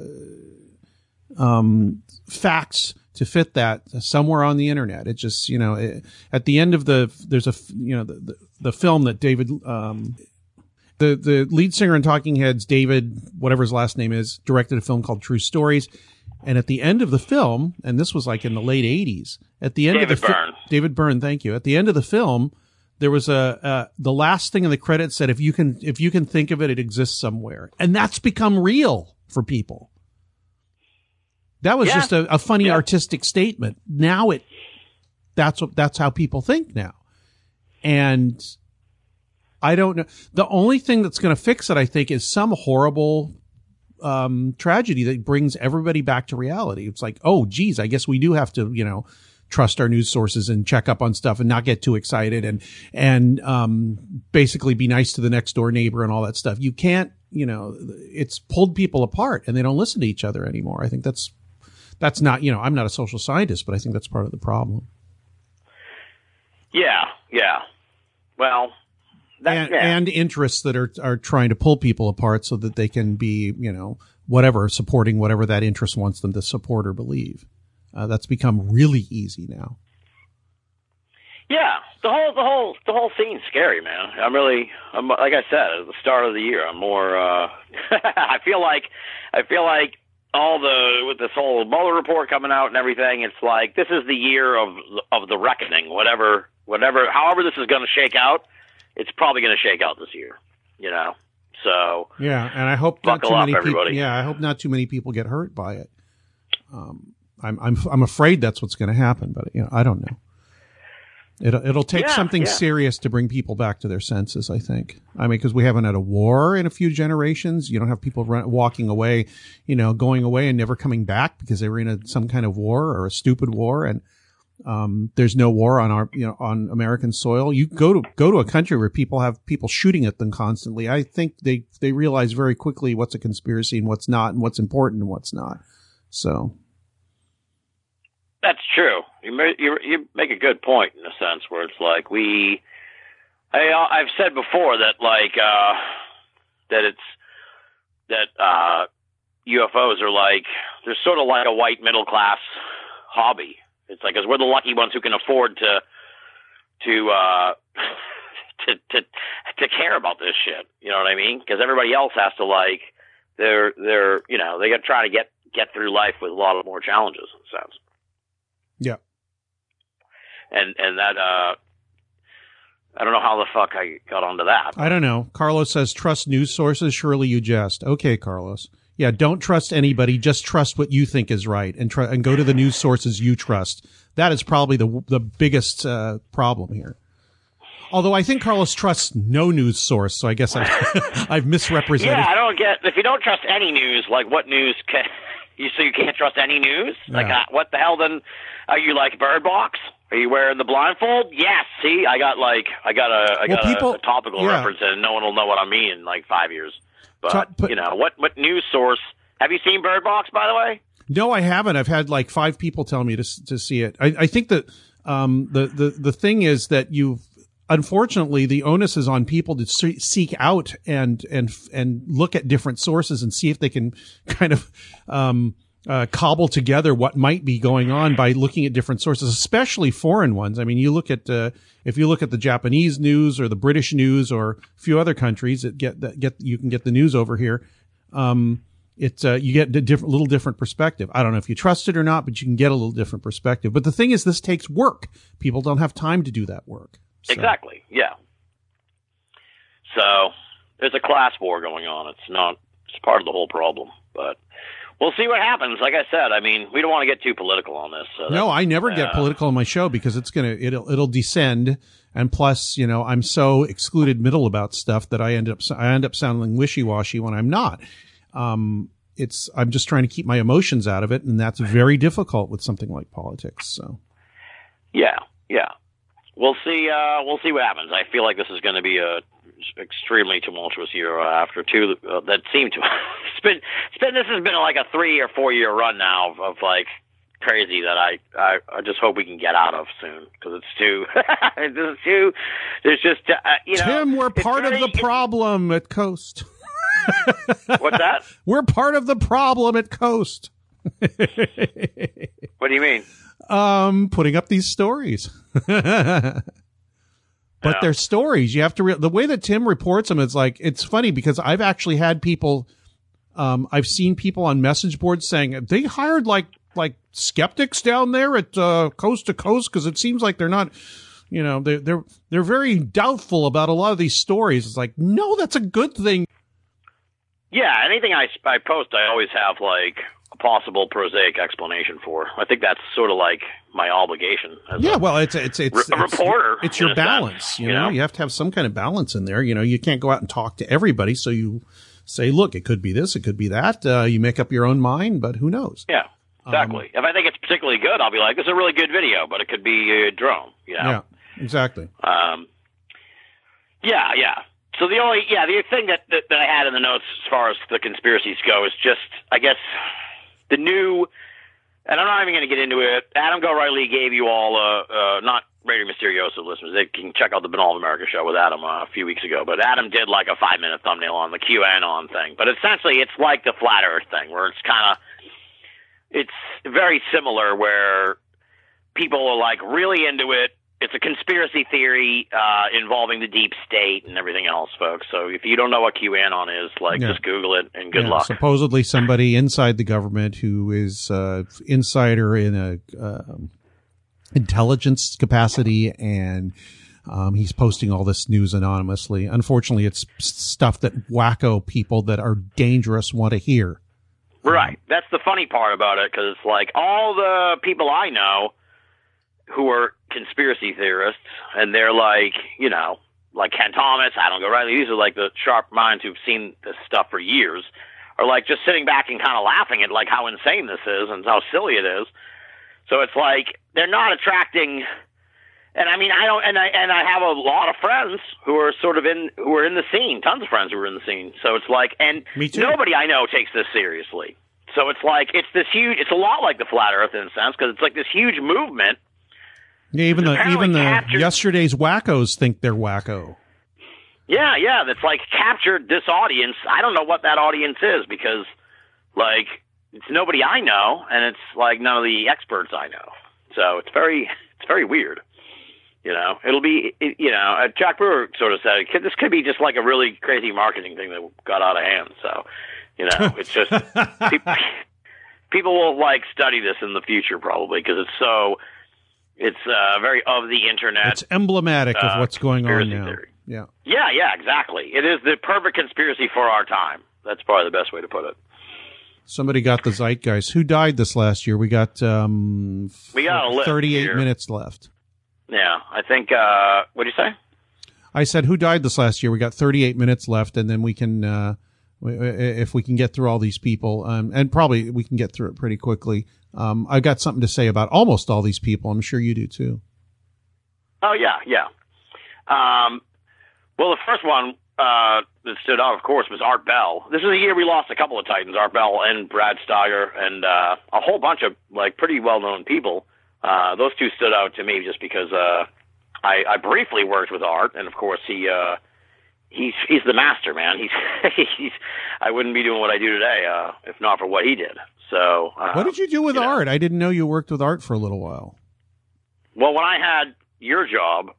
[SPEAKER 2] um, facts to fit that somewhere on the internet. It just, you know, it, at the end of the, there's a, you know, the, the, the film that David, um, the, the lead singer in Talking Heads, David, whatever his last name is, directed a film called True Stories. And at the end of the film, and this was like in the late eighties, at the end
[SPEAKER 1] David
[SPEAKER 2] of the fi-
[SPEAKER 1] Byrne.
[SPEAKER 2] David Byrne, thank you. At the end of the film, there was a uh, the last thing in the credits said if you can if you can think of it, it exists somewhere, and that's become real for people. That was
[SPEAKER 1] Yeah.
[SPEAKER 2] just a, a funny
[SPEAKER 1] Yeah.
[SPEAKER 2] artistic statement. Now it that's what that's how people think now, and I don't know. The only thing that's going to fix it, I think, is some horrible um, tragedy that brings everybody back to reality. It's like, oh, geez, I guess we do have to, you know, trust our news sources and check up on stuff and not get too excited and and um, basically be nice to the next door neighbor and all that stuff. You can't, you know, it's pulled people apart and they don't listen to each other anymore. I think that's that's not, you know, I'm not a social scientist, but I think that's part of the problem.
[SPEAKER 1] Yeah, yeah. Well, that,
[SPEAKER 2] and,
[SPEAKER 1] yeah.
[SPEAKER 2] and interests that are are trying to pull people apart so that they can be, you know, whatever supporting whatever that interest wants them to support or believe. Uh, that's become really easy now.
[SPEAKER 1] Yeah, the whole the whole the whole scene's scary, man. I'm really, I'm like I said at the start of the year. I'm more. uh I feel like, I feel like all the with this whole Mueller report coming out and everything. It's like this is the year of of the reckoning. Whatever, whatever, however this is going to shake out, it's probably going to shake out this year. You know, so
[SPEAKER 2] Yeah, and I hope not too
[SPEAKER 1] up,
[SPEAKER 2] many people. Yeah, I hope not too many people get hurt by it. Um, I'm I'm I'm afraid that's what's going to happen, but you know, I don't know. It'll it'll take
[SPEAKER 1] Yeah,
[SPEAKER 2] something
[SPEAKER 1] yeah.
[SPEAKER 2] serious to bring people back to their senses. I think. I mean, because we haven't had a war in a few generations. You don't have people run, walking away, you know, going away and never coming back because they were in a, some kind of war or a stupid war, and um, there's no war on our you know on American soil. You go to go to a country where people have people shooting at them constantly. I think they they realize very quickly what's a conspiracy and what's not, and what's important and what's not. So
[SPEAKER 1] That's true. You you you make a good point in a sense where it's like we, I I've said before that like uh that it's that uh UFOs are like they're sort of like a white middle class hobby. It's like 'cause we're the lucky ones who can afford to to uh to to to care about this shit. You know what I mean? Because everybody else has to like they're they're you know they got to try to get get through life with a lot of more challenges in a sense
[SPEAKER 2] yeah,
[SPEAKER 1] and and that uh I don't know how the fuck I got onto that.
[SPEAKER 2] I don't know. Carlos says trust news sources. Surely you jest. Okay, Carlos. Yeah, don't trust anybody. Just trust what you think is right, and try and go to the news sources you trust. That is probably the the biggest uh, problem here. Although I think Carlos trusts no news source, so I guess I, I've misrepresented.
[SPEAKER 1] Yeah, I don't get if you don't trust any news. Like, what news can you? So you can't trust any news? Like,
[SPEAKER 2] Yeah.
[SPEAKER 1] uh, what the hell? Then are you like Bird Box? Are you wearing the blindfold? Yes. See, I got like I got a I
[SPEAKER 2] Well,
[SPEAKER 1] got
[SPEAKER 2] people-
[SPEAKER 1] a, a topical
[SPEAKER 2] yeah.
[SPEAKER 1] reference, and no one will know what I mean in like five years. But, you know what? What news source? Have you seen Bird Box, by the way?
[SPEAKER 2] No, I haven't. I've had like five people tell me to to see it. I, I think that um, the the the thing is that you've unfortunately, the onus is on people to se- seek out and and and look at different sources and see if they can kind of um, uh, cobble together what might be going on by looking at different sources, especially foreign ones. I mean, you look at uh, if you look at the Japanese news or the British news or a few other countries that get that get you can get the news over here. Um, it uh, you get a different, little different perspective. I don't know if you trust it or not, but you can get a little different perspective. But the thing is, this takes work. People don't have time to do that work. So-
[SPEAKER 1] Exactly. Yeah. So there's a class war going on. It's not. It's part of the whole problem, but we'll see what happens. Like I said, I mean, we don't want to get too political on this. So
[SPEAKER 2] No, I never get
[SPEAKER 1] uh,
[SPEAKER 2] political on my show because it's gonna it'll it'll descend, and plus, you know, I'm so excluded middle about stuff that I end up I end up sounding wishy washy when I'm not. Um, it's I'm just trying to keep my emotions out of it, and that's very difficult with something like politics. So
[SPEAKER 1] Yeah, yeah. We'll see. Uh, we'll see what happens. I feel like this is going to be a extremely tumultuous year uh, after two uh, that seem to. it's been. It's been. This has been like a three or four year run now of, of like crazy that I, I I just hope we can get out of soon because it's too. it's just too. There's just uh, you know.
[SPEAKER 2] Tim, we're part of the problem at Coast.
[SPEAKER 1] What's that?
[SPEAKER 2] We're part of the problem at Coast.
[SPEAKER 1] What do you mean?
[SPEAKER 2] um, putting up these stories. But they're stories. You have to, re- the way that Tim reports them, it's like, it's funny because I've actually had people, um, I've seen people on message boards saying they hired like, like skeptics down there at, uh, coast to coast because it seems like they're not, you know, they're, they're, they're very doubtful about a lot of these stories. It's like, no, that's a good thing.
[SPEAKER 1] Yeah, anything I, I post, I always have like a possible prosaic explanation for. I think that's sort of like my obligation. As
[SPEAKER 2] Yeah,
[SPEAKER 1] a,
[SPEAKER 2] well, it's it's it's,
[SPEAKER 1] a reporter,
[SPEAKER 2] It's
[SPEAKER 1] in
[SPEAKER 2] your balance, you
[SPEAKER 1] you
[SPEAKER 2] know?
[SPEAKER 1] know?
[SPEAKER 2] You have to have some kind of balance in there. You know, you can't go out and talk to everybody. So you say, look, it could be this, it could be that. Uh, you make up your own mind, but who knows?
[SPEAKER 1] yeah, exactly.
[SPEAKER 2] Um,
[SPEAKER 1] if I think it's particularly good, I'll be like, "This is a really good video," but it could be a drone. You know?
[SPEAKER 2] Yeah, exactly.
[SPEAKER 1] Um, yeah, yeah. So the only, yeah, the thing that, that that I had in the notes as far as the conspiracies go is just, I guess, the new. And I'm not even going to get into it. Adam Gorightly gave you all, uh, uh, not Radio Misterioso listeners. They can check out the Binnall of America show with Adam uh, a few weeks ago. But Adam did like a five minute thumbnail on the QAnon thing. But essentially, it's like the flat Earth thing, where it's kind of, it's very similar, where people are like really into it. It's a conspiracy theory uh, involving the deep state and everything else, folks. So if you don't know what QAnon is, like
[SPEAKER 2] Yeah.
[SPEAKER 1] just Google it and good
[SPEAKER 2] Yeah,
[SPEAKER 1] luck.
[SPEAKER 2] Supposedly somebody inside the government who is uh, insider in a um intelligence capacity and um, he's posting all this news anonymously. Unfortunately, it's stuff that wacko people that are dangerous want to hear.
[SPEAKER 1] Right. That's the funny part about it because like all the people I know who are conspiracy theorists, and they're like, you know, like Kenn Thomas, Adam Gorightly. These are like the sharp minds who've seen this stuff for years, are like just sitting back and kind of laughing at like how insane this is and how silly it is. So it's like they're not attracting. And I mean, I don't, and I and I have a lot of friends who are sort of in who are in the scene, tons of friends who are in the scene. So it's like, and
[SPEAKER 2] Me too.
[SPEAKER 1] nobody I know takes this seriously. So it's like it's this huge. It's a lot like the flat Earth in a sense because it's like this huge movement.
[SPEAKER 2] Yeah, even the even the
[SPEAKER 1] captured-
[SPEAKER 2] yesterday's wackos think they're wacko.
[SPEAKER 1] Yeah, yeah, that's like captured this audience. I don't know what that audience is because, like, it's nobody I know, and it's like none of the experts I know. So it's very, it's very weird. You know, it'll be, it, you know, uh, Jack Brewer sort of said could, this could be just like a really crazy marketing thing that got out of hand. So, you know, it's just pe- people will like study this in the future probably because it's so, it's uh, very of the internet.
[SPEAKER 2] It's emblematic of
[SPEAKER 1] uh,
[SPEAKER 2] what's going on now.
[SPEAKER 1] theory.
[SPEAKER 2] Yeah.
[SPEAKER 1] Yeah, yeah, exactly. It is the perfect conspiracy for our time. That's probably the best way to put it.
[SPEAKER 2] Somebody got the zeitgeist. Who died this last year? We got um
[SPEAKER 1] We got
[SPEAKER 2] 38
[SPEAKER 1] here.
[SPEAKER 2] minutes left.
[SPEAKER 1] Yeah, I think. uh What do you say?
[SPEAKER 2] I said, "Who died this last year?" We got 38 minutes left, and then we can, uh, if we can get through all these people, um, and probably we can get through it pretty quickly. Um, I got something to say about almost all these people. I'm sure you do too.
[SPEAKER 1] Oh yeah, yeah. Um, well, the first one uh, that stood out, of course, was Art Bell. This is the year we lost a couple of Titans, Art Bell and Brad Steiger, and uh, a whole bunch of like pretty well-known people. Uh, those two stood out to me just because uh, I, I briefly worked with Art, and of course he uh, he's he's the master, man. He's he's I wouldn't be doing what I do today uh, if not for what he did. So uh,
[SPEAKER 2] what did you do with
[SPEAKER 1] you know.
[SPEAKER 2] Art? I didn't know you worked with Art for a little while.
[SPEAKER 1] Well, when I had your job,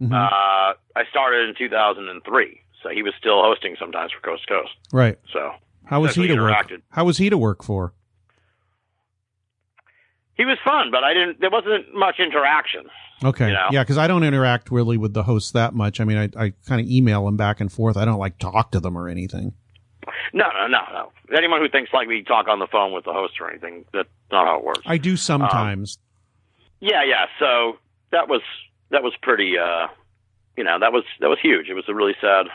[SPEAKER 2] Mhm.
[SPEAKER 1] uh, I started in 2003, so he was still hosting sometimes for Coast to Coast.
[SPEAKER 2] right.
[SPEAKER 1] So
[SPEAKER 2] How was he to work? How was he to work for?
[SPEAKER 1] he was fun, but I didn't. There wasn't much interaction.
[SPEAKER 2] Okay.
[SPEAKER 1] You know?
[SPEAKER 2] Yeah, because I don't interact really with the hosts that much. I mean, I, I kind of email them back and forth. I don't like talk to them or anything.
[SPEAKER 1] No, no, no, no. Anyone who thinks like we talk on the phone with the host or anything, that's not how it works.
[SPEAKER 2] I do sometimes.
[SPEAKER 1] Yeah, yeah. So that was that was pretty. uh You know, that was that was huge. It was a really sad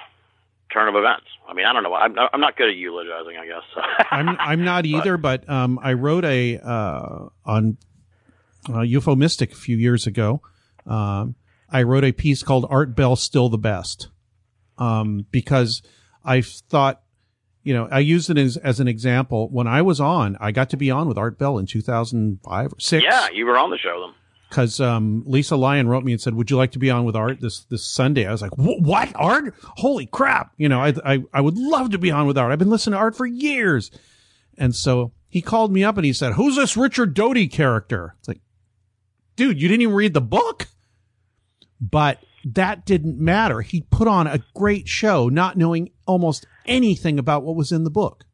[SPEAKER 1] turn of events. I mean, I don't know. I'm I'm not good at eulogizing. I guess.
[SPEAKER 2] I'm I'm not either, but um, I wrote a uh, on uh, UFO Mystic a few years ago. Um, I wrote a piece called "Art Bell Still the Best," um, because I thought, you know, I used it as, as an example. When I was on, I got to be on with Art Bell in 2005 or six.
[SPEAKER 1] yeah, you were on the show then.
[SPEAKER 2] because um, Lisa Lyon wrote me and said, "Would you like to be on with Art this this Sunday?" I was like, "What Art? Holy crap!" You know, I, I I would love to be on with Art. I've been listening to Art for years, and so he called me up and he said, "Who's this Richard Doty character?" It's like, dude, you didn't even read the book, but that didn't matter. He put on a great show, not knowing almost anything about what was in the book.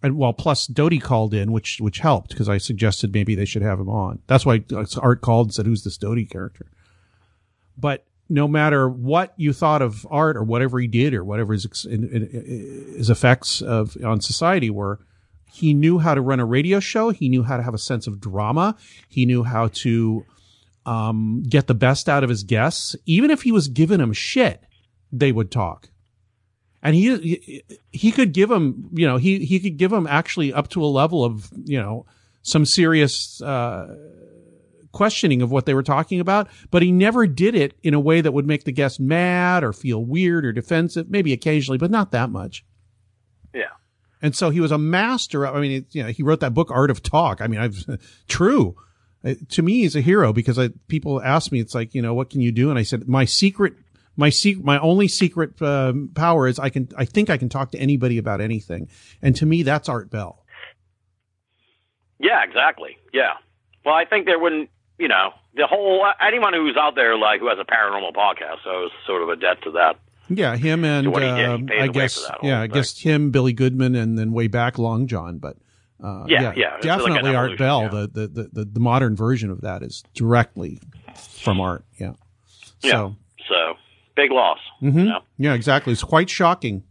[SPEAKER 2] And well, plus Doty called in, which which helped because I suggested maybe they should have him on. That's why uh, Art called and said, "Who's this Doty character?" But no matter what you thought of Art or whatever he did or whatever his his effects of on society were, he knew how to run a radio show. He knew how to have a sense of drama. He knew how to um, get the best out of his guests. Even if he was giving them shit, they would talk and he, he could give him you know he he could give him actually up to a level of you know some serious uh questioning of what they were talking about but he never did it in a way that would make the guest mad or feel weird or defensive maybe occasionally but not that much
[SPEAKER 1] Yeah.
[SPEAKER 2] and so he was a master of- i mean you know he wrote that book art of talk i mean i've true to me he's a hero because I, people ask me it's like you know what can you do and i said my secret my secret, my only secret um, power is I can, I think I can talk to anybody about anything, and to me, that's Art Bell.
[SPEAKER 1] Yeah, exactly. Yeah. Well, I think there wouldn't, you know, the whole anyone who's out there like who has a paranormal podcast, so it's sort of a debt to that.
[SPEAKER 2] Yeah, him and
[SPEAKER 1] So he did, he
[SPEAKER 2] um, I guess, yeah, I guess him, Billy Goodman, and then way back Long John, but. Uh,
[SPEAKER 1] Yeah, yeah, like
[SPEAKER 2] definitely Art
[SPEAKER 1] evolution,
[SPEAKER 2] Bell.
[SPEAKER 1] yeah.
[SPEAKER 2] The, the, the, the, modern version of that is directly from Art. Yeah.
[SPEAKER 1] Yeah.
[SPEAKER 2] So,
[SPEAKER 1] So big loss.
[SPEAKER 2] Mhm.
[SPEAKER 1] You know?
[SPEAKER 2] Yeah, exactly. It's quite shocking,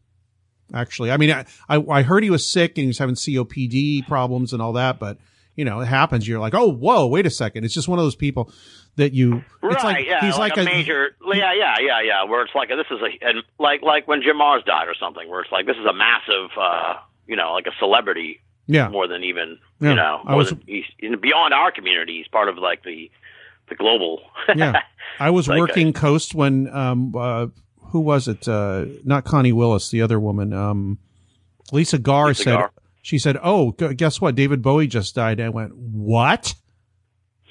[SPEAKER 2] actually. I mean, I, I, I heard he was sick and he was having COPD problems and all that, but you know, it happens. You're like, oh, whoa, wait a second. It's just one of those people that you.
[SPEAKER 1] Right,
[SPEAKER 2] it's like
[SPEAKER 1] yeah,
[SPEAKER 2] he's
[SPEAKER 1] like,
[SPEAKER 2] like,
[SPEAKER 1] a, major, yeah, yeah, yeah, yeah. Where it's like this is a, and like like when Jim Marrs died or something, where it's like this is a massive, uh, you know, like a celebrity
[SPEAKER 2] yeah,
[SPEAKER 1] more than even,
[SPEAKER 2] Yeah,
[SPEAKER 1] you know,
[SPEAKER 2] I was-
[SPEAKER 1] than beyond our community. He's part of like the the global.
[SPEAKER 2] yeah. I was
[SPEAKER 1] Like a-
[SPEAKER 2] working coast when um uh who was it? Uh not Connie Willis, the other woman. Um Lisa Garr
[SPEAKER 1] Lisa
[SPEAKER 2] said
[SPEAKER 1] Garr.
[SPEAKER 2] she said, "Oh, guess what? David Bowie just died." I went, "What?"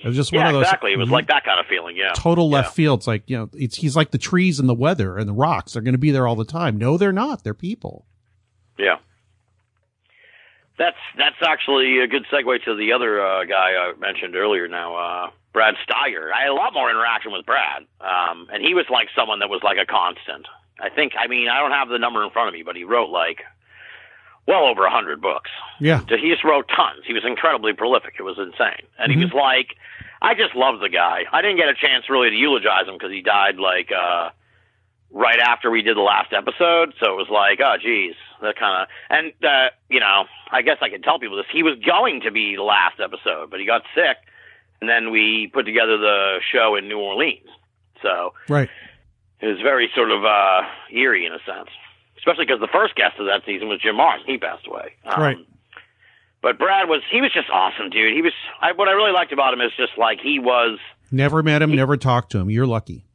[SPEAKER 2] It was just one of those
[SPEAKER 1] exactly. It was like that kind of feeling. Yeah.
[SPEAKER 2] total left
[SPEAKER 1] Yeah.
[SPEAKER 2] field. It's like, you know, it's he's like the trees and the weather and the rocks. They're going to be there all the time. No, they're not. They're people.
[SPEAKER 1] Yeah. That's that's actually a good segue to the other uh, guy I mentioned earlier. Now, uh, Brad Steiger. I had a lot more interaction with Brad, um, and he was like someone that was like a constant. I think. I mean, I don't have the number in front of me, but he wrote like well over a hundred books.
[SPEAKER 2] Yeah.
[SPEAKER 1] He just wrote tons. He was incredibly prolific. It was insane, and he was like, I just love the guy. I didn't get a chance really to eulogize him because he died like. uh right after we did the last episode. So it was like, oh, geez, that kind of, and, uh, you know, I guess I can tell people this. He was going to be the last episode, but he got sick. And then we put together the show in New Orleans. So
[SPEAKER 2] Right.
[SPEAKER 1] it was very sort of uh, eerie in a sense, especially because the first guest of that season was Jim Martin. He passed away. Um,
[SPEAKER 2] Right.
[SPEAKER 1] But Brad was he was just awesome, dude. He was I, what I really liked about him is just like he was
[SPEAKER 2] Never met him, never talked to him. You're lucky.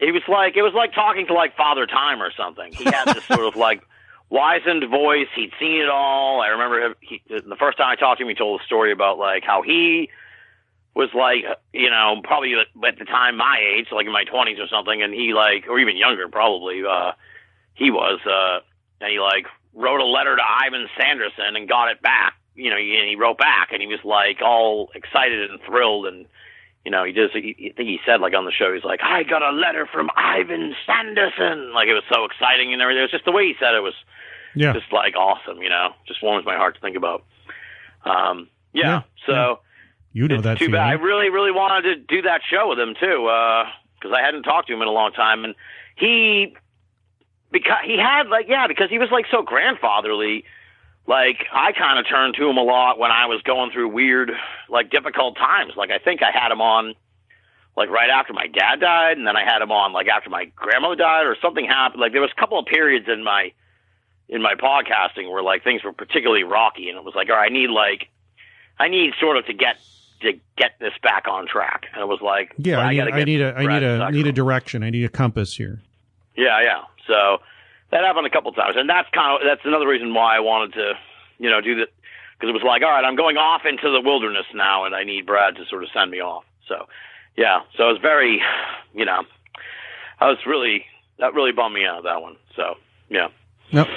[SPEAKER 1] He was like it was like talking to like Father Time or something. He had this sort of like wizened voice. He'd seen it all. I remember him, he, the first time I talked to him, he told a story about like how he was like you know probably at the time my age, like in my twenties or something, and he like or even younger probably. uh He was uh and he like wrote a letter to Ivan Sanderson and got it back. You know, and he wrote back and he was like all excited and thrilled and you know, he just, he, I think he said like on the show, he's like, I got a letter from Ivan Sanderson. Like it was so exciting and everything. It was just the way he said it was
[SPEAKER 2] Yeah.
[SPEAKER 1] just like awesome, you know, just warms my heart to think about. Um, yeah.
[SPEAKER 2] Yeah,
[SPEAKER 1] So
[SPEAKER 2] You know that
[SPEAKER 1] too
[SPEAKER 2] feeling.
[SPEAKER 1] bad. I really, really wanted to do that show with him too, because I hadn't talked to him in a long time, and he, because he had like, yeah, because he was like so grandfatherly. Like I kind of turned to him a lot when I was going through weird, like difficult times. Like I think I had him on, like right after my dad died, and then I had him on like after my grandmother died, or something happened. Like there was a couple of periods in my in my podcasting where like things were particularly rocky, and it was like, all right, I need like I need sort of to get to get this back on track. And it was like,
[SPEAKER 2] yeah,
[SPEAKER 1] well,
[SPEAKER 2] I need,
[SPEAKER 1] gotta
[SPEAKER 2] I need a, I need a, need a direction. I need a compass here.
[SPEAKER 1] Yeah, yeah. So that happened a couple times, and that's kind of that's another reason why I wanted to, you know, do that because it was like, all right, I'm going off into the wilderness now, and I need Brad to sort of send me off. So, yeah. So it was very, you know, I was really that really bummed me out of that one. So, yeah.
[SPEAKER 2] Yep.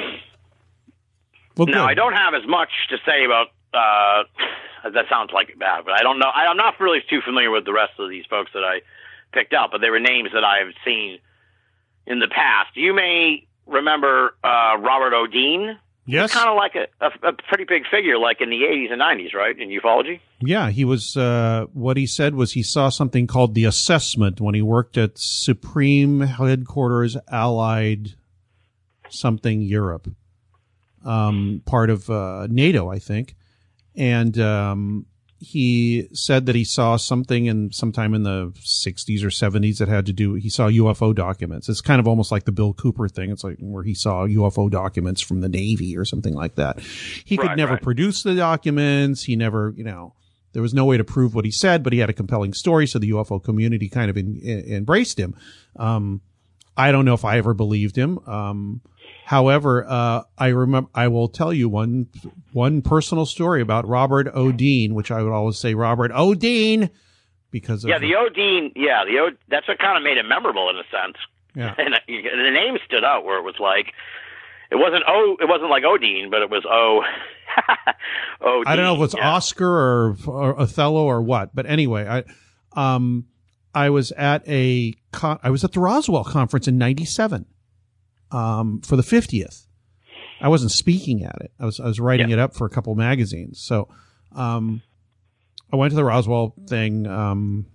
[SPEAKER 2] Well,
[SPEAKER 1] Now
[SPEAKER 2] good.
[SPEAKER 1] I don't have as much to say about. uh That sounds like bad, but I don't know. I, I'm not really too familiar with the rest of these folks that I picked up, but they were names that I have seen in the past. You may remember uh Robert O'Dean.
[SPEAKER 2] Yes.
[SPEAKER 1] kind of like a, a, a pretty big figure, like in the 80s and 90s, right? In ufology.
[SPEAKER 2] Yeah, he was. Uh, what he said was he saw something called the assessment when he worked at Supreme Headquarters Allied something Europe, um, part of uh, NATO, I think, and um, he said that he saw something in sometime in the 60s or 70s that had to do. He saw UFO documents. It's kind of almost like the Bill Cooper thing. It's like where he saw UFO documents from the Navy or something like that. He could never
[SPEAKER 1] right.
[SPEAKER 2] produce the documents. He never, you know, there was no way to prove what he said, but he had a compelling story, so the UFO community kind of in, in, embraced him. Um, I don't know if I ever believed him. Um, however, uh, I remember, I will tell you one, one personal story about Robert O'Dean, which I would always say Robert O'Dean because of,
[SPEAKER 1] Yeah, the O'Dean. Yeah, the O. That's what kind of made it memorable in a sense.
[SPEAKER 2] yeah.
[SPEAKER 1] and uh, the name stood out where it was like it wasn't O. It wasn't like O'Dean, but it was O. Odine.
[SPEAKER 2] I don't know if it's
[SPEAKER 1] yeah.
[SPEAKER 2] Oscar or, or Othello or what, but anyway, I, um, I was at a, con- I was at the Roswell conference in 97, um, for the 50th. I wasn't speaking at it. I was, I was writing
[SPEAKER 1] Yeah.
[SPEAKER 2] it up for a couple magazines. So, um, I went to the Roswell thing, um,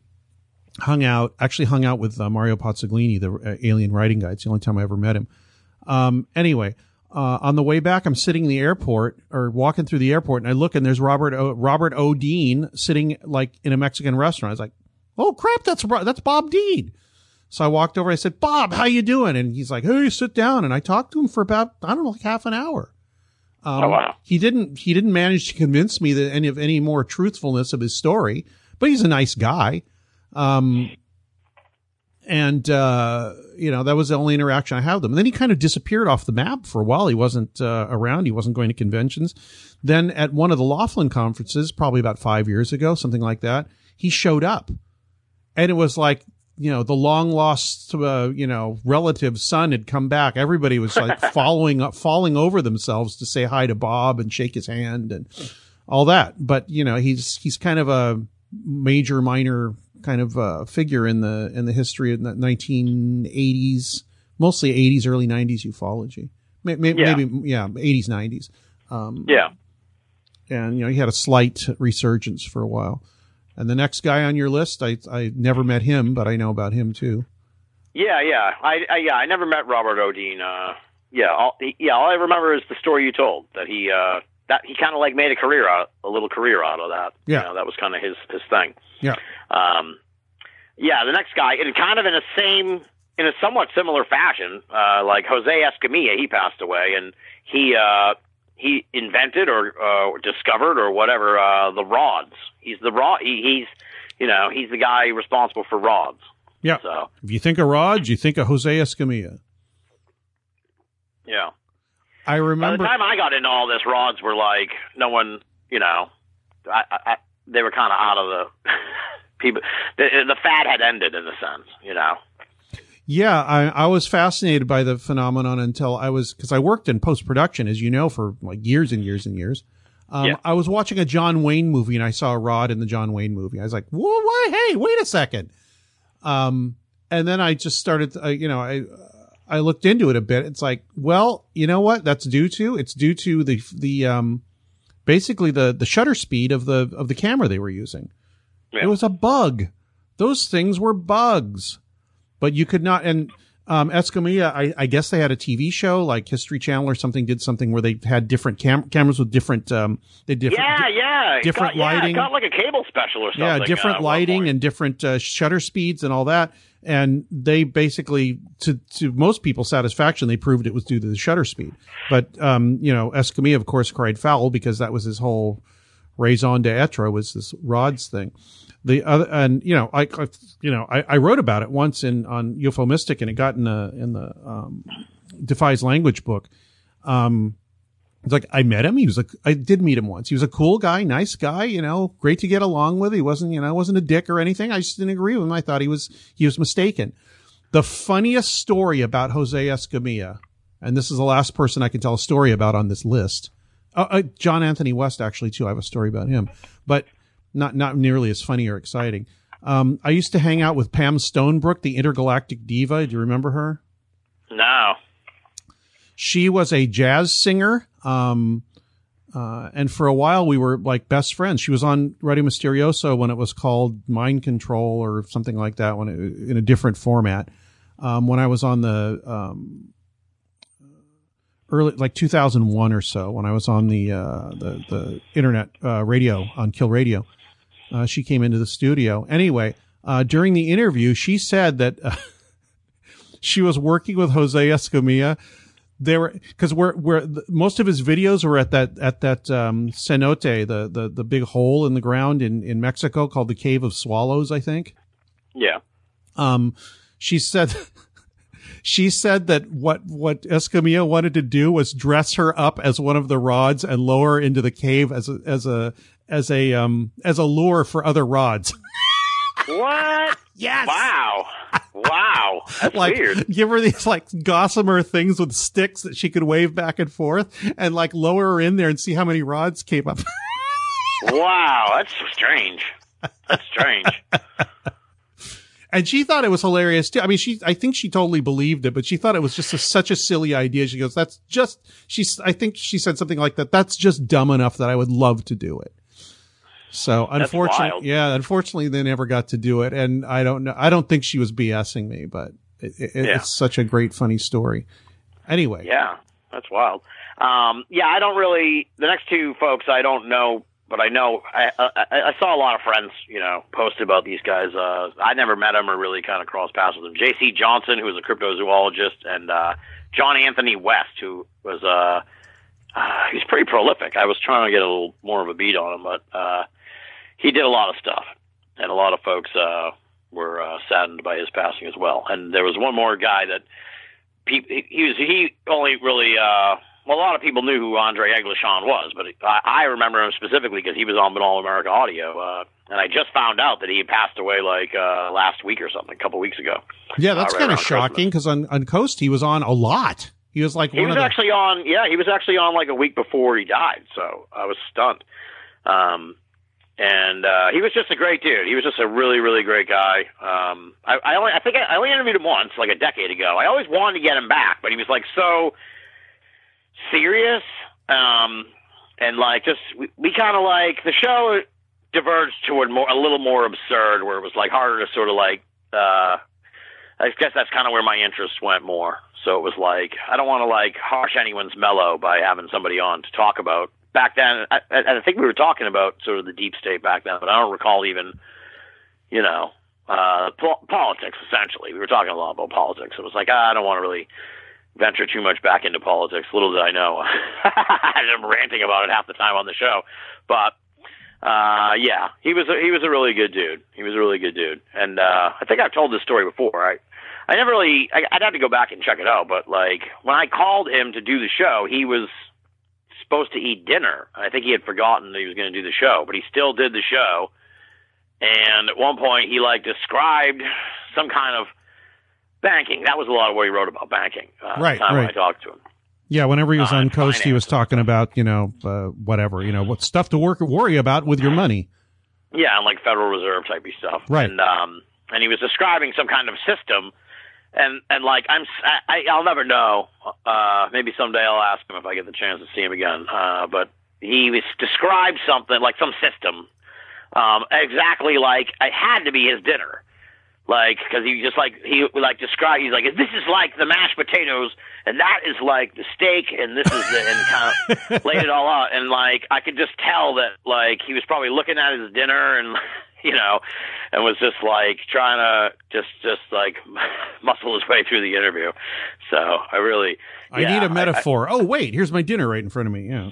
[SPEAKER 2] hung out, actually hung out with uh, Mario Pazzaglini, the uh, alien writing guy. It's the only time I ever met him. Um, anyway, uh, on the way back, I'm sitting in the airport or walking through the airport and I look and there's Robert, o- Robert O. Dean sitting like in a Mexican restaurant. I was like, Oh crap, that's, that's Bob Dean. So I walked over. I said, Bob, how you doing? And he's like, Hey, sit down. And I talked to him for about, I don't know, like half an hour. Um,
[SPEAKER 1] Oh, wow.
[SPEAKER 2] He didn't, he didn't manage to convince me that any of any more truthfulness of his story, but he's a nice guy. Um, and, uh, you know, that was the only interaction I had with him. And then he kind of disappeared off the map for a while. He wasn't, uh, around. He wasn't going to conventions. Then at one of the Laughlin conferences, probably about five years ago, something like that, he showed up and it was like, you know, the long lost, uh, you know, relative son had come back. Everybody was like following up, falling over themselves to say hi to Bob and shake his hand and all that. But, you know, he's, he's kind of a major, minor kind of, uh, figure in the, in the history of the 1980s, mostly 80s, early 90s ufology. May- may-
[SPEAKER 1] Yeah.
[SPEAKER 2] Maybe, yeah, 80s, 90s. Um,
[SPEAKER 1] Yeah.
[SPEAKER 2] and you know he had a slight resurgence for a while. And the next guy on your list, I I never met him, but I know about him too.
[SPEAKER 1] Yeah, yeah. I, I yeah, I never met Robert Odine. Uh, yeah, all, yeah. All I remember is the story you told that he uh, that he kind of like made a career out, a little career out of that.
[SPEAKER 2] Yeah.
[SPEAKER 1] you know, that was kind of his his thing.
[SPEAKER 2] Yeah,
[SPEAKER 1] Um, yeah, the next guy, and kind of in the same in a somewhat similar fashion, uh, like Jose Escamilla, he passed away, and he uh, he invented or uh, discovered or whatever uh, the rods. He's the rod. He, he's you know he's the guy responsible for rods.
[SPEAKER 2] Yeah.
[SPEAKER 1] So
[SPEAKER 2] If you think of rods, you think of Jose Escamilla.
[SPEAKER 1] yeah.
[SPEAKER 2] I remember.
[SPEAKER 1] By the time I got into all this, rods were like no one. You know, I, I, they were kind of out of the people. The, the fad had ended in a sense. You know.
[SPEAKER 2] Yeah, I, I was fascinated by the phenomenon until I was because I worked in post production, as you know, for like years and years and years. Um,
[SPEAKER 1] Yeah.
[SPEAKER 2] I was watching a John Wayne movie and I saw a rod in the John Wayne movie. I was like, "Whoa, why? Hey, wait a second. Um, and then I just started, uh, you know, I I looked into it a bit. It's like, well, you know what? That's due to it's due to the the um basically the the shutter speed of the of the camera they were using.
[SPEAKER 1] Yeah.
[SPEAKER 2] It was a bug. Those things were bugs. But you could not and um Escamilla, I, I guess they had a TV show like History Channel or something did something where they had different cam- cameras with different um they different
[SPEAKER 1] yeah, yeah.
[SPEAKER 2] Different
[SPEAKER 1] got, yeah,
[SPEAKER 2] lighting.
[SPEAKER 1] got like a cable special or something.
[SPEAKER 2] yeah,
[SPEAKER 1] uh,
[SPEAKER 2] different
[SPEAKER 1] one
[SPEAKER 2] lighting and different uh, shutter speeds and all that. And they basically, to to most people's satisfaction, they proved it was due to the shutter speed. But um, you know, Escamilla, of course, cried foul because that was his whole raison d'être was this rods thing. The other, and you know, I, I you know, I, I wrote about it once in on UFO Mystic, and it got in the in the um, Defies Language book. Um, it's like I met him. He was like I did meet him once. He was a cool guy, nice guy, you know, great to get along with. He wasn't, you know, wasn't a dick or anything. I just didn't agree with him. I thought he was he was mistaken. The funniest story about Jose Escamilla, and this is the last person I can tell a story about on this list. Uh, uh, John Anthony West, actually, too. I have a story about him, but not not nearly as funny or exciting. Um, I used to hang out with Pam Stonebrook, the intergalactic diva. Do you remember her?
[SPEAKER 1] No.
[SPEAKER 2] she was a jazz singer. Um, uh, and for a while we were like best friends. She was on Radio Misterioso when it was called Mind Control or something like that when it, in a different format. Um, when I was on the, um, early, like 2001 or so, when I was on the, uh, the, the internet, uh, radio on Kill Radio, uh, she came into the studio. Anyway, uh, during the interview, she said that, uh, she was working with Jose Escamilla they were because we're we're the, most of his videos were at that at that um cenote the the the big hole in the ground in in Mexico called the Cave of Swallows I think
[SPEAKER 1] Yeah.
[SPEAKER 2] um she said she said that what what Escamilla wanted to do was dress her up as one of the rods and lower her into the cave as a as a as a um as a lure for other rods
[SPEAKER 1] What?
[SPEAKER 2] yes
[SPEAKER 1] Wow. Wow. That's
[SPEAKER 2] like
[SPEAKER 1] weird.
[SPEAKER 2] give her these like gossamer things with sticks that she could wave back and forth and like lower her in there and see how many rods came up.
[SPEAKER 1] Wow. That's strange. That's strange.
[SPEAKER 2] and she thought it was hilarious too. I mean, she, I think she totally believed it, but she thought it was just a, such a silly idea. She goes, that's just, she's, I think she said something like that. That's just dumb enough that I would love to do it. So unfortunately, yeah, unfortunately they never got to do it. And I don't know, I don't think she was BSing me, but it, it,
[SPEAKER 1] Yeah.
[SPEAKER 2] it's such a great, funny story. Anyway.
[SPEAKER 1] Yeah. That's wild. Um, yeah, I don't really. The next two folks, I don't know, but I know I, I, I saw a lot of friends, you know, post about these guys. Uh, I never met them or really kind of crossed paths with them. J.C. Johnson, who was a cryptozoologist, and uh, John Anthony West, who was uh, uh, he's pretty prolific. I was trying to get a little more of a beat on him, but uh, he did a lot of stuff, and a lot of folks uh, were uh, saddened by his passing as well. And there was one more guy that he, he was he only really uh well a lot of people knew who Andre Eglishon was, but I, I remember him specifically because he was on All America Audio, uh, and I just found out that he had passed away like uh last week or something, a couple weeks ago.
[SPEAKER 2] Yeah, that's
[SPEAKER 1] Uh, right
[SPEAKER 2] kind of shocking because on, on Coast he was on a lot. He was like
[SPEAKER 1] He
[SPEAKER 2] one
[SPEAKER 1] was
[SPEAKER 2] of the,
[SPEAKER 1] actually on, yeah, he was actually on like a week before he died, so I was stunned. Um, and uh, he was just a great dude. He was just a really, really great guy. Um, I, I only, I think I, I only interviewed him once, like a decade ago. I always wanted to get him back, but he was like so serious, um, and like just we, we kind of like the show diverged toward more a little more absurd, where it was like harder to sort of like. uh I guess that's kind of where my interest went more. So it was like I don't want to like harsh anyone's mellow by having somebody on to talk about. Back then, I, I I think we were talking about sort of the deep state back then, but I don't recall even, you know, uh, po- politics. Essentially, we were talking a lot about politics. It was like ah, I don't want to really venture too much back into politics. Little did I know, I'm ranting about it half the time on the show. But uh, yeah, he was a, he was a really good dude. He was a really good dude, and uh, I think I've told this story before. I I never really I, I'd have to go back and check it out, but like when I called him to do the show, he was supposed to eat dinner. I think he had forgotten that he was going to do the show, but he still did the show. And at one point, he like described some kind of banking. That was a lot of what he wrote about banking. Uh,
[SPEAKER 2] Right,
[SPEAKER 1] when I talked to him.
[SPEAKER 2] Yeah, whenever he was
[SPEAKER 1] Uh,
[SPEAKER 2] on Coast, he was talking about you know uh, whatever you know what stuff to work worry about with your money.
[SPEAKER 1] Yeah, and like Federal Reserve type of stuff.
[SPEAKER 2] Right.
[SPEAKER 1] And um, and he was describing some kind of system, and and like I'm I, I'll never know. Uh, maybe someday I'll ask him if I get the chance to see him again. Uh, but he was described something like some system, um, exactly like it had to be his dinner. Like, because he just like he like describe. He's like, this is like the mashed potatoes, and that is like the steak, and this is the and kind of laid it all out. And like, I could just tell that like he was probably looking at his dinner, and you know, and was just like trying to just just like muscle his way through the interview. So I really,
[SPEAKER 2] I
[SPEAKER 1] yeah,
[SPEAKER 2] need a metaphor. oh wait, here's my dinner right in front of me. Yeah.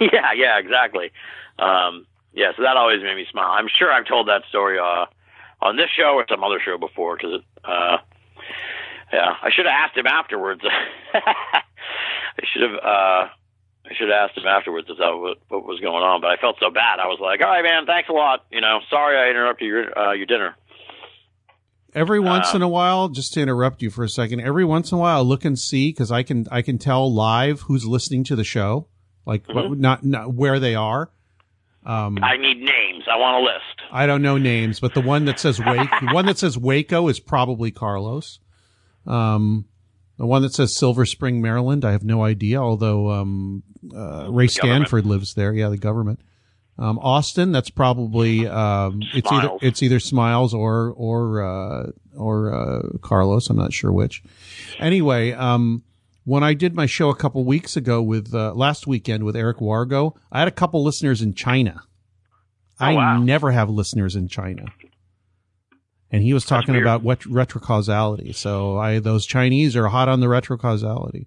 [SPEAKER 1] yeah, yeah, exactly. Um, yeah, so that always made me smile. I'm sure I've told that story uh, on this show or some other show before because. Uh, yeah, I should have asked him afterwards. I should have. Uh, I should have asked him afterwards if that what, what was going on, but I felt so bad. I was like, "All right, man, thanks a lot. You know, sorry I interrupted your uh, your dinner."
[SPEAKER 2] Every once
[SPEAKER 1] Um,
[SPEAKER 2] in a while, just to interrupt you for a second, every once in a while, I'll look and see because I can I can tell live who's listening to the show, like what, not not where they are. Um,
[SPEAKER 1] I need names. I want a list.
[SPEAKER 2] I don't know names, but the one that says Wake, the one that says Waco is probably Carlos. Um, the one that says Silver Spring, Maryland, I have no idea. Although um, uh, Ray Stanford lives there. Yeah, the government. Um, Austin, that's probably um, it's either it's either Smiles or or uh, or uh, Carlos. I'm not sure which. Anyway, um, when I did my show a couple weeks ago with uh, last weekend with Eric Wargo, I had a couple listeners in China. I
[SPEAKER 1] Oh, wow.
[SPEAKER 2] never have listeners in China. And he was talking about wet- retrocausality. So I, those Chinese are hot on the retrocausality.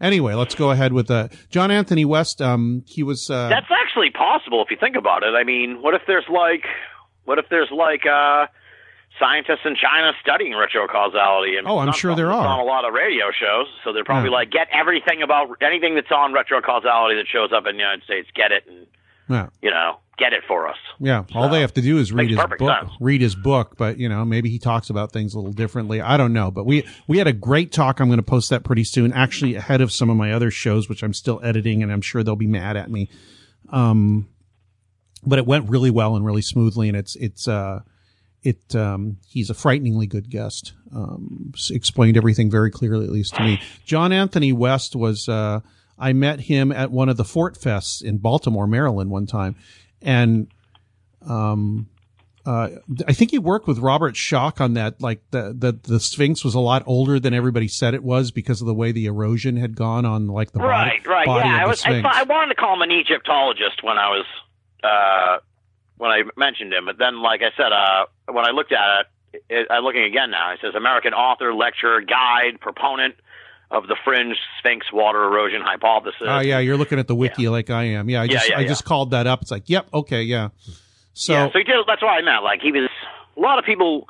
[SPEAKER 2] Anyway, let's go ahead with uh, John Anthony West. Um, he was, uh,
[SPEAKER 1] That's actually possible if you think about it. I mean, what if there's like, what if there's like uh, scientists in China studying retrocausality? And
[SPEAKER 2] Oh, I'm sure there are.
[SPEAKER 1] on a lot of radio shows. So they're probably
[SPEAKER 2] Yeah.
[SPEAKER 1] like, get everything about anything that's on retrocausality that shows up in the United States, get it, and
[SPEAKER 2] yeah,
[SPEAKER 1] you know, get it for us.
[SPEAKER 2] yeah. All they have to do is read his book,
[SPEAKER 1] sense.
[SPEAKER 2] read his book, but you know, maybe he talks about things a little differently. I don't know, but we, we had a great talk. I'm going to post that pretty soon, actually ahead of some of my other shows, which I'm still editing and I'm sure they'll be mad at me. Um, but it went really well and really smoothly and it's, it's, uh, it um, he's a frighteningly good guest. Um, explained everything very clearly, at least to me. John Anthony West was. Uh, I met him at one of the Fort Fests in Baltimore, Maryland, one time, and um, uh, I think he worked with Robert Schoch on that. Like the, the the Sphinx was a lot older than everybody said it was because of the way the erosion had gone on, like the body,
[SPEAKER 1] right, right.
[SPEAKER 2] body
[SPEAKER 1] Yeah, I was. I, I wanted to call him an Egyptologist when I was uh, when I mentioned him, but then, like I said, uh, when I looked at it, it, I'm looking again now. It says American author, lecturer, guide, proponent of the fringe Sphinx water erosion hypothesis.
[SPEAKER 2] Oh yeah, you're looking at the wiki like I am. Yeah, I
[SPEAKER 1] Yeah,
[SPEAKER 2] just
[SPEAKER 1] yeah,
[SPEAKER 2] I
[SPEAKER 1] yeah.
[SPEAKER 2] just called that up. It's like, yep, okay, yeah. So
[SPEAKER 1] yeah, so he did. That's what I meant. Like he was. A lot of people.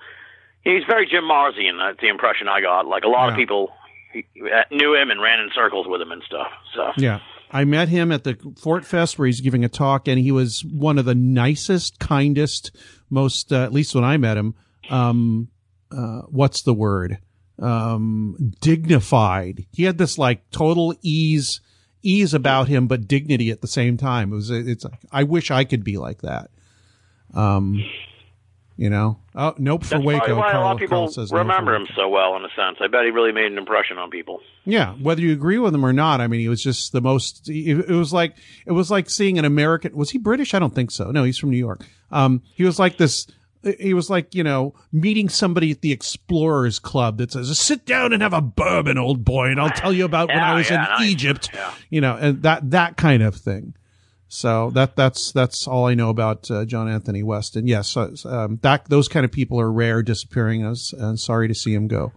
[SPEAKER 1] He's very Jim Marzian. That's the impression I got. Like a lot of people he, uh, knew him and ran in circles with him and stuff. So
[SPEAKER 2] Yeah. I met him at the Fort Fest where he's giving a talk and he was one of the nicest, kindest, most, uh, at least when I met him, um, uh, what's the word? Um, dignified. He had this like total ease, ease about him, but dignity at the same time. It was, it's like, I wish I could be like that. Um, you know, oh, nope for
[SPEAKER 1] that's
[SPEAKER 2] Waco.
[SPEAKER 1] why a lot of people
[SPEAKER 2] Carl says no
[SPEAKER 1] remember him so well. In a sense, I bet he really made an impression on people.
[SPEAKER 2] Yeah, whether you agree with him or not, I mean, he was just the most. It, it was like it was like seeing an American. Was he British? I don't think so. No, he's from New York. Um, he was like this. He was like you know meeting somebody at the Explorers Club that says, "Sit down and have a bourbon, old boy, and I'll tell you about when I was
[SPEAKER 1] yeah,
[SPEAKER 2] in. Egypt."
[SPEAKER 1] Yeah.
[SPEAKER 2] You know, and that that kind of thing. So that that's that's all I know about uh, John Anthony West. And yes, uh, um, that those kind of people are rare, disappearing. Was uh, sorry to see him go.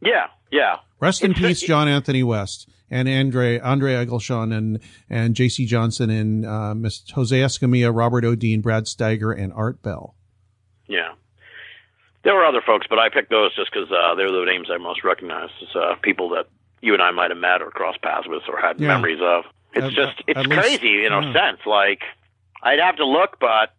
[SPEAKER 1] Yeah, yeah.
[SPEAKER 2] Rest in
[SPEAKER 1] It's-
[SPEAKER 2] peace, John Anthony West and Andre Andre Eggleshawn and and J.C. Johnson and uh, Miss Jose Escamilla, Robert O'Dean, Brad Steiger, and Art Bell.
[SPEAKER 1] Yeah. There were other folks, but I picked those just because uh, they're the names I most recognize. as uh, people that you and I might have met or crossed paths with or had
[SPEAKER 2] Yeah.
[SPEAKER 1] memories of. It's
[SPEAKER 2] At-
[SPEAKER 1] just, it's
[SPEAKER 2] least-
[SPEAKER 1] crazy in a
[SPEAKER 2] yeah.
[SPEAKER 1] sense. Like, I'd have to look, but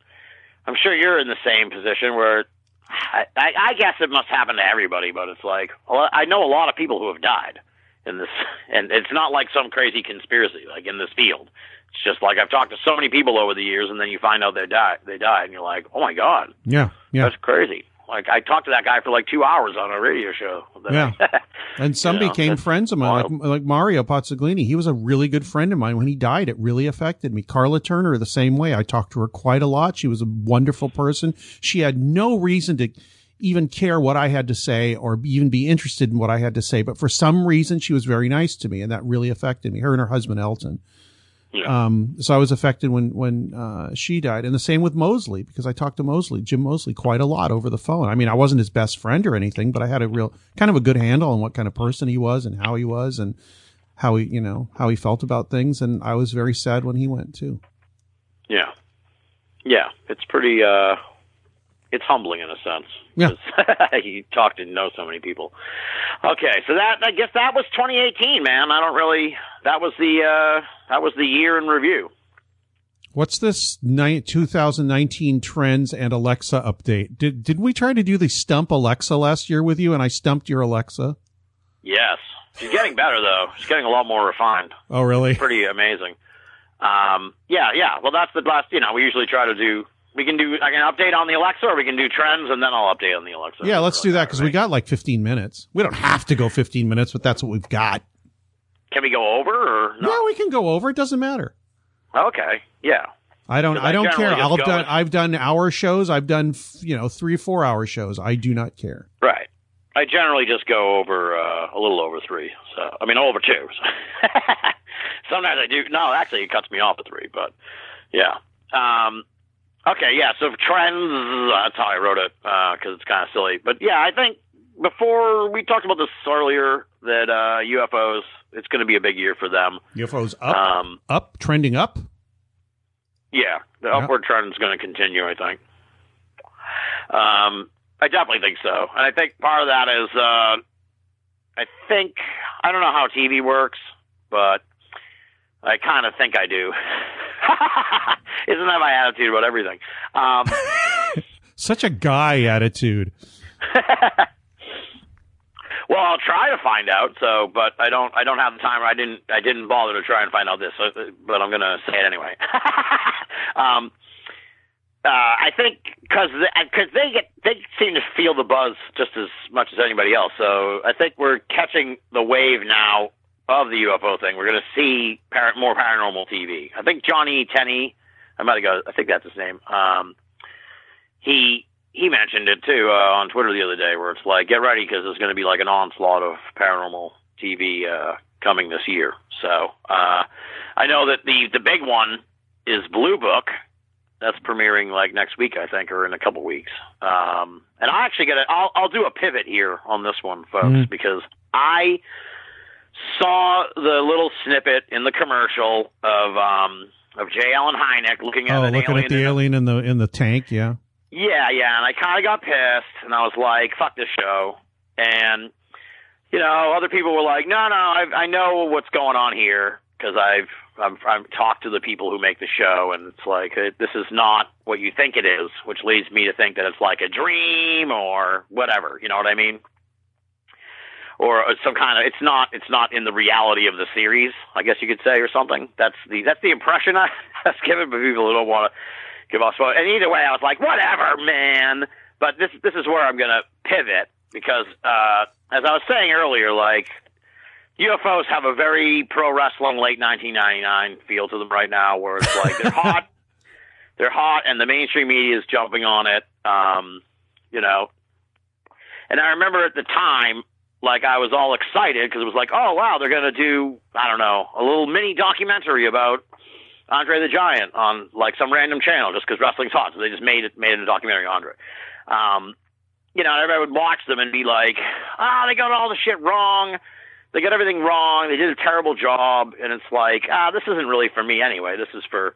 [SPEAKER 1] I'm sure you're in the same position where I, I, I guess it must happen to everybody, but it's like, well, I know a lot of people who have died in this, and it's not like some crazy conspiracy, like in this field. It's just like I've talked to so many people over the years, and then you find out they died, they died, and you're like, oh my god,
[SPEAKER 2] Yeah, yeah.
[SPEAKER 1] that's crazy. Like I talked to that guy for like two hours on a radio show.
[SPEAKER 2] Yeah. And some
[SPEAKER 1] You know,
[SPEAKER 2] became friends of mine, like, like Mario Pazzaglini. He was a really good friend of mine. When he died, it really affected me. Karla Turner, the same way. I talked to her quite a lot. She was a wonderful person. She had no reason to even care what I had to say or even be interested in what I had to say. But for some reason, she was very nice to me, and that really affected me. Her and her husband Elton.
[SPEAKER 1] Yeah.
[SPEAKER 2] Um, so I was affected when when uh, she died, and the same with Moseley because I talked to Moseley, Jim Moseley, quite a lot over the phone. I mean, I wasn't his best friend or anything, but I had a real kind of a good handle on what kind of person he was and how he was and how he, you know, how he felt about things. And I was very sad when he went too.
[SPEAKER 1] Yeah. Yeah. It's pretty uh it's humbling in a sense.
[SPEAKER 2] Yeah.
[SPEAKER 1] you talk to know so many people. Okay, so that I guess that was 2018, man. I don't really that was the uh that was the year in review.
[SPEAKER 2] What's this 2019 trends and Alexa update? Did did we try to do the stump Alexa last year with you, and I stumped your Alexa?
[SPEAKER 1] Yes. She's getting better though. She's getting a lot more refined.
[SPEAKER 2] Oh, really?
[SPEAKER 1] Pretty amazing. Um yeah, yeah. Well, that's the last, you know, we usually try to do we can do I can update on the Alexa or we can do trends and then I'll update on the Alexa.
[SPEAKER 2] Yeah, let's do that because we got like 15 minutes. We don't have to go 15 minutes, but that's what we've got.
[SPEAKER 1] Can we go over or no?
[SPEAKER 2] Yeah, we can go over. It doesn't matter.
[SPEAKER 1] Okay. Yeah.
[SPEAKER 2] I don't. I
[SPEAKER 1] I
[SPEAKER 2] don't care. I've done. I've done hour shows. I've done you know three, four hour shows. I do not care.
[SPEAKER 1] Right. I generally just go over uh, a little over three. So I mean over two. So. Sometimes I do. No, actually, it cuts me off at three. But yeah. Um, okay. Yeah. So trends. That's how I wrote it because it's kind of silly. But yeah, I think before we talked about this earlier that uh, UFOs. It's going to be a big year for them.
[SPEAKER 2] UFOs up,
[SPEAKER 1] Um,
[SPEAKER 2] up, trending up.
[SPEAKER 1] Yeah, the
[SPEAKER 2] Yeah.
[SPEAKER 1] upward trend is going to continue. I think. Um, I definitely think so, and I think part of that is, uh, I think I don't know how TV works, but I kind of think I do. Isn't that my attitude about everything? Um,
[SPEAKER 2] Such a guy attitude.
[SPEAKER 1] well, I'll try to find out. So, but I don't. I don't have the time. I didn't. I didn't bother to try and find out this. So, but I'm going to say it anyway. um, uh, I think because because they get they seem to feel the buzz just as much as anybody else. So I think we're catching the wave now of the UFO thing. We're going to see par- more paranormal TV. I think Johnny Tenney, I might have got. I think that's his name. Um, he he mentioned it too uh, on Twitter the other day, where it's like, get ready because there's going to be like an onslaught of paranormal TV uh, coming this year. So uh, I know that the the big one is Blue Book. That's premiering like next week, I think, or in a couple weeks. Um, and I actually get it. I'll I'll do a pivot here on this one, folks,
[SPEAKER 2] Mhm.
[SPEAKER 1] because I saw the little snippet in the commercial of um of J. Allen Hynek looking at
[SPEAKER 2] Oh, looking at the alien in the in the tank. Yeah.
[SPEAKER 1] yeah, yeah, and I kind of got pissed, and I was like, "Fuck this show." And you know, other people were like, "No, no, I, I know what's going on here because I've I've, I've talked to the people who make the show, and it's like it, this is not what you think it is," which leads me to think that it's like a dream or whatever. You know what I mean? Or uh, some kind of it's not it's not in the reality of the series, I guess you could say, or something. That's the that's the impression I, that's given by people who don't want to give us vote. And either way, I was like, whatever, man. But this this is where I'm going to pivot because, uh, as I was saying earlier, like UFOs have a very pro wrestling late 1999 feel to them right now, where it's like they're hot, they're hot, and the mainstream media is jumping on it. Um, you know, and I remember at the time, like I was all excited because it was like, oh wow, they're to do I don't know a little mini documentary about Andre the Giant on like some random channel just because wrestling's hot. So they just made it made it a documentary on Andre. Um, you know, everybody would watch them and be like, ah, they got all the shit wrong. They got everything wrong. They did a terrible job. And it's like, ah, this isn't really for me anyway. This is for,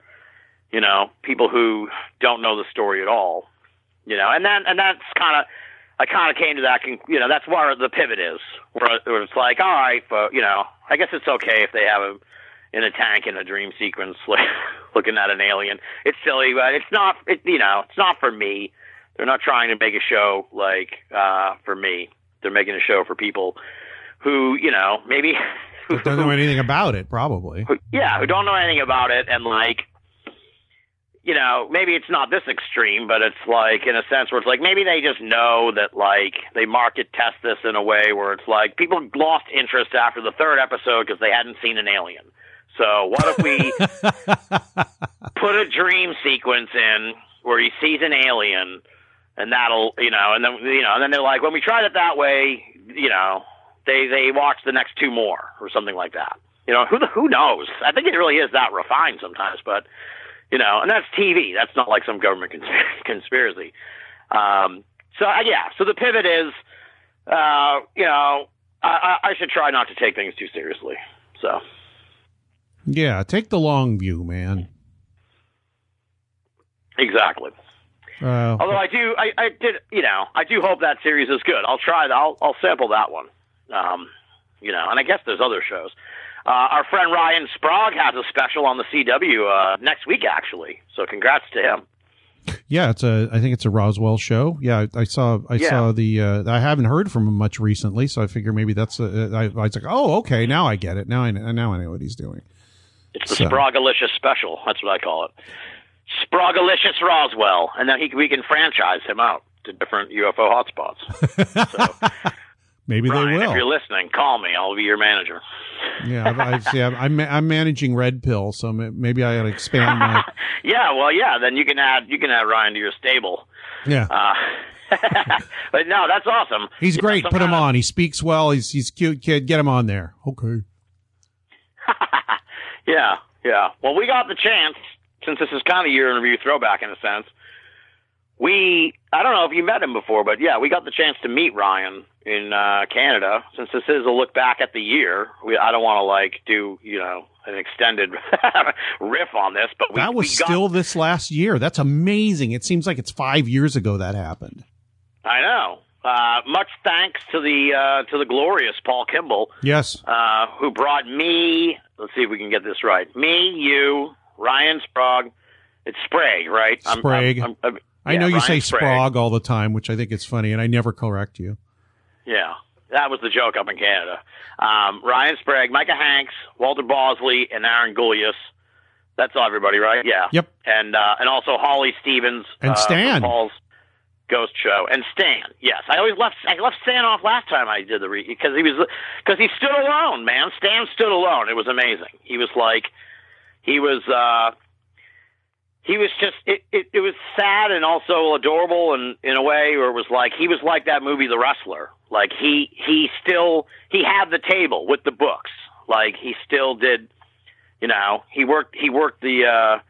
[SPEAKER 1] you know, people who don't know the story at all. You know, and then, and that's kind of, I kind of came to that, con- you know, that's where the pivot is, where, where it's like, all right, but, you know, I guess it's okay if they have him in a tank in a dream sequence, like looking at an alien. It's silly, but it's not, it, you know, it's not for me. They're not trying to make a show like uh, for me. They're making a show for people who, you know, maybe who
[SPEAKER 2] Don't know anything about it, probably.
[SPEAKER 1] who, yeah, who don't know anything about it, and like, you know, maybe it's not this extreme, but it's like in a sense where it's like maybe they just know that like they market test this in a way where it's like people lost interest after the third episode because they hadn't seen an alien. So what if we put a dream sequence in where he sees an alien, and that'll you know, and then you know, and then they're like, when we tried it that way, you know, they they watch the next two more or something like that. You know, who the, who knows? I think it really is that refined sometimes, but you know, and that's TV. That's not like some government cons- conspiracy. Um, so uh, yeah, so the pivot is, uh, you know, I, I should try not to take things too seriously. So
[SPEAKER 2] Yeah, take the long view, man.
[SPEAKER 1] exactly.
[SPEAKER 2] Uh,
[SPEAKER 1] Although I do, I, I did, you know, I do hope that series is good. I'll try. I'll I'll sample that one. Um, you know, and I guess there's other shows. Uh, our friend Ryan Sprague has a special on the CW uh, next week, actually. So congrats to him.
[SPEAKER 2] yeah, it's a. I think it's a Roswell show. Yeah, I, I saw. I
[SPEAKER 1] Yeah.
[SPEAKER 2] saw the. Uh, I haven't heard from him much recently, so I figure maybe that's. A, I, I was like, oh, okay, now I get it. Now I now I know what he's doing.
[SPEAKER 1] It's the
[SPEAKER 2] So-
[SPEAKER 1] Spragalicious special. That's what I call it. Spragalicious Roswell, and then he we can franchise him out to different UFO hotspots. So,
[SPEAKER 2] Maybe
[SPEAKER 1] Ryan,
[SPEAKER 2] they will.
[SPEAKER 1] if you're listening, call me. I'll be your manager.
[SPEAKER 2] Yeah, I, I, see, I'm, I'm I'm managing Red Pill, so maybe I got to expand my.
[SPEAKER 1] Yeah, well, yeah. Then you can add you can add Ryan to your stable.
[SPEAKER 2] Yeah,
[SPEAKER 1] Uh, but no, that's awesome.
[SPEAKER 2] he's
[SPEAKER 1] You
[SPEAKER 2] great.
[SPEAKER 1] some
[SPEAKER 2] Put him
[SPEAKER 1] of-
[SPEAKER 2] on. He speaks well. He's he's cute kid. Get him on there. Okay.
[SPEAKER 1] Yeah, yeah. Well, we got the chance since this is kind of year in review throwback in a sense. We I don't know if you met him before, but yeah, we got the chance to meet Ryan in uh, Canada. Since this is a look back at the year, we I don't want to like do you know an extended riff on this, but we
[SPEAKER 2] that was
[SPEAKER 1] we got-
[SPEAKER 2] still this last year. That's amazing. It seems like it's five years ago that happened.
[SPEAKER 1] I know. Uh, much thanks to the uh, to the glorious Paul Kimball,
[SPEAKER 2] Yes.
[SPEAKER 1] uh, who brought me. Let's see if we can get this right. Me, you, Ryan Sprague. It's Sprague, right? I'm-
[SPEAKER 2] Sprague.
[SPEAKER 1] I'm- I'm-
[SPEAKER 2] I
[SPEAKER 1] yeah,
[SPEAKER 2] know you
[SPEAKER 1] Ryan
[SPEAKER 2] say
[SPEAKER 1] Sprague.
[SPEAKER 2] Sprague all the time, which I think is funny, and I never correct you.
[SPEAKER 1] Yeah, that was the joke up in Canada. Um, Ryan Sprague, Micah Hanks, Walter Bosley, and Aaron Gulyas. That's all everybody, right? Yeah.
[SPEAKER 2] Yep.
[SPEAKER 1] And uh, and also Holly Stevens
[SPEAKER 2] And
[SPEAKER 1] uh,
[SPEAKER 2] Stan.
[SPEAKER 1] Paul's Ghost Show, and Stan. Yes, I always left. I left Stan off last time I did the re because he was because he stood alone, man. Stan stood alone. It was amazing. He was like he was. uh he was just it, it it was sad and also adorable and in a way where it was like he was like that movie The Wrestler. Like he he still he had the table with the books. Like he still did you know, he worked he worked the uh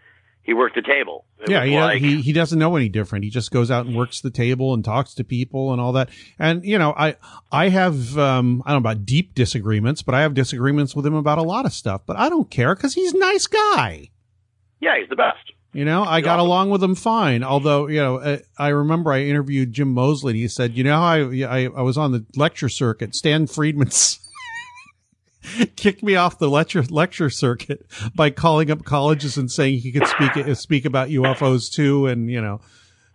[SPEAKER 1] he worked the table. It
[SPEAKER 2] yeah,
[SPEAKER 1] was
[SPEAKER 2] he,
[SPEAKER 1] like,
[SPEAKER 2] he he doesn't know any different. He just goes out and works the table and talks to people and all that. And you know, I I have um I don't know about deep disagreements, but I have disagreements with him about a lot of stuff. But I don't care because he's a nice guy.
[SPEAKER 1] Yeah, he's the best.
[SPEAKER 2] You know, I got along with him fine. Although, you know, uh, I remember I interviewed Jim Moseley. And he said, "You know, I, I I was on the lecture circuit. Stan Friedman's kicked me off the lecture lecture circuit by calling up colleges and saying he could speak speak about UFOs too, and you know."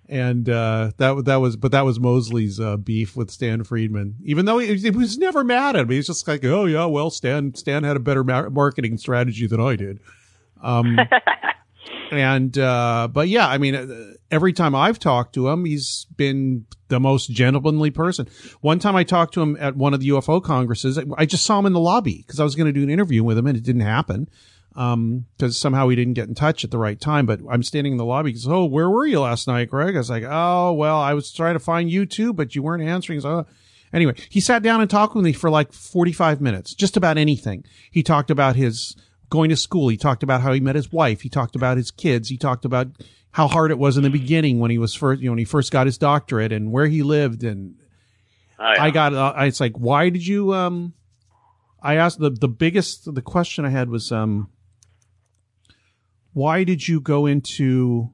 [SPEAKER 2] And uh, that that was, but that was Moseley's uh, beef with Stan Friedman. Even though he, he was never mad at him, he's just like, "Oh yeah, well, Stan Stan had a better mar- marketing strategy than I did." Um, and uh but yeah i mean uh, every time i've talked to him he's been the most gentlemanly person. One time i talked to him at one of the ufo congresses i just saw him in the lobby because i was going to do an interview with him and it didn't happen um because somehow he didn't get in touch at the right time but i'm standing in the lobby because oh where were you last night greg? I was like oh well i was trying to find you too but you weren't answering. So uh, Anyway, he sat down and talked with me for like 45 minutes, just about anything. He talked about his going to school. He talked about how he met his wife. He talked about his kids. He talked about how hard it was in the beginning when he was first, you know, when he first got his doctorate and where he lived. And
[SPEAKER 1] Oh, yeah.
[SPEAKER 2] I got, uh, it's like, why did you, um, I asked the, the biggest, the question I had was, um, why did you go into,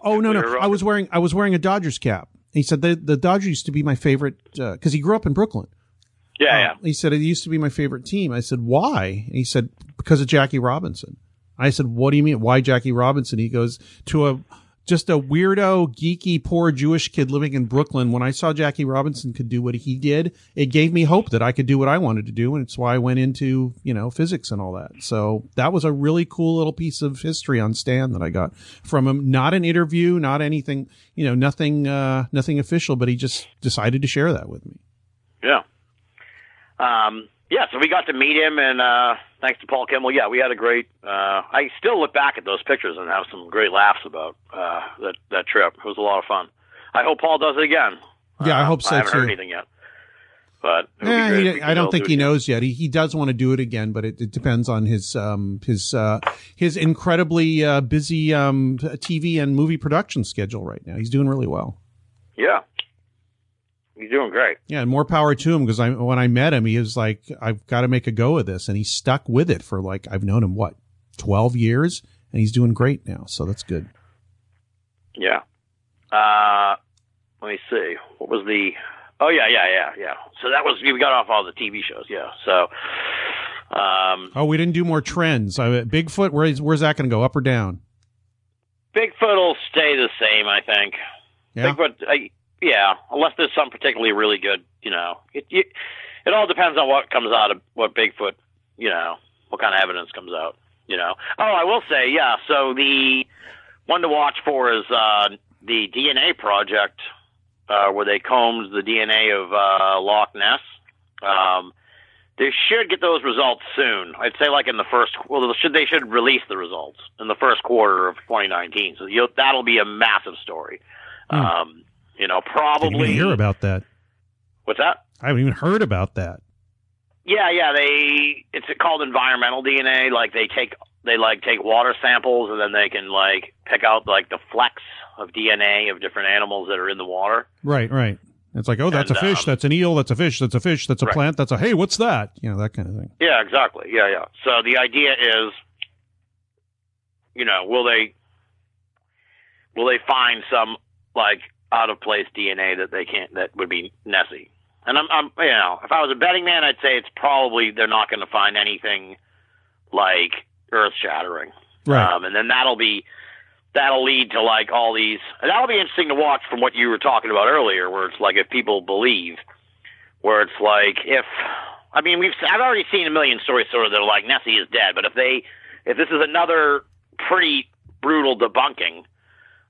[SPEAKER 2] oh, no, no, I was wearing, I was wearing a Dodgers cap. He said the, the Dodgers used to be my favorite, uh, cause he grew up in Brooklyn.
[SPEAKER 1] Yeah, yeah.
[SPEAKER 2] He said it used to be my favorite team. I said, why? And he said, because of Jackie Robinson. I said, what do you mean? Why Jackie Robinson? He goes to a, just a weirdo, geeky, poor Jewish kid living in Brooklyn. When I saw Jackie Robinson could do what he did, it gave me hope that I could do what I wanted to do. And it's why I went into, you know, physics and all that. So that was a really cool little piece of history on Stan that I got from him. Not an interview, not anything, you know, nothing, uh, nothing official, but he just decided to share that with me.
[SPEAKER 1] Yeah. Um, yeah, so we got to meet him, and uh, thanks to Paul Kimball, yeah, we had a great. Uh, I still look back at those pictures and have some great laughs about uh, that that trip. It was a lot of fun. I hope Paul does it again.
[SPEAKER 2] Yeah, I
[SPEAKER 1] Uh,
[SPEAKER 2] hope so
[SPEAKER 1] I haven't
[SPEAKER 2] too.
[SPEAKER 1] heard anything yet, but
[SPEAKER 2] Yeah, he,
[SPEAKER 1] we could
[SPEAKER 2] I don't think
[SPEAKER 1] do
[SPEAKER 2] he knows yet. He he does want to do it again, but it, it depends on his um his uh his incredibly uh, busy um TV and movie production schedule right now. He's doing really well.
[SPEAKER 1] Yeah, he's doing great.
[SPEAKER 2] Yeah, and more power to him because I when I met him, he was like, "I've got to make a go of this," and he stuck with it for like I've known him what twelve years, and he's doing great now. So that's good.
[SPEAKER 1] Yeah. Uh, let me see. What was the? Oh yeah, yeah, yeah, yeah. So that was we got off all the TV shows. Yeah. So, um,
[SPEAKER 2] Oh, we didn't do more trends. I, Bigfoot, where's where's that going to go? Up or down?
[SPEAKER 1] Bigfoot will stay the same, I think.
[SPEAKER 2] Yeah.
[SPEAKER 1] Bigfoot, I, yeah, unless there's some particularly really good, you know, it, it it all depends on what comes out of what Bigfoot, you know, what kind of evidence comes out, you know. Oh, I will say, yeah. So the one to watch for is uh, the DNA project, uh, where they combed the DNA of uh, Loch Ness. Um, they should get those results soon. I'd say like in the first. Well, they should they should release the results in the first quarter of 2019. So you'll, that'll be a massive story. Um, you know,
[SPEAKER 2] Didn't
[SPEAKER 1] probably.
[SPEAKER 2] even hear about that.
[SPEAKER 1] What's that?
[SPEAKER 2] I haven't even heard about that.
[SPEAKER 1] Yeah, yeah. They it's called environmental DNA. Like they take they like take water samples and then they can like pick out like the flecks of DNA of different animals that are in the water.
[SPEAKER 2] Right, right. It's like, oh, that's
[SPEAKER 1] And,
[SPEAKER 2] a fish,
[SPEAKER 1] um,
[SPEAKER 2] that's an eel, that's a fish, that's a fish, that's a
[SPEAKER 1] Right.
[SPEAKER 2] plant, that's a hey, what's that? You know, that kind of thing.
[SPEAKER 1] Yeah, exactly. Yeah, yeah. So the idea is, you know, will they will they find some like out of place DNA that they can't that would be Nessie? And I'm, I'm, you know, if I was a betting man, I'd say it's probably they're not going to find anything like earth shattering.
[SPEAKER 2] Right.
[SPEAKER 1] Um, and then that'll be that'll lead to like all these. And that'll be interesting to watch from what you were talking about earlier, where it's like if people believe, where it's like if I mean we've I've already seen a million stories sort of that are like Nessie is dead, but if they if this is another pretty brutal debunking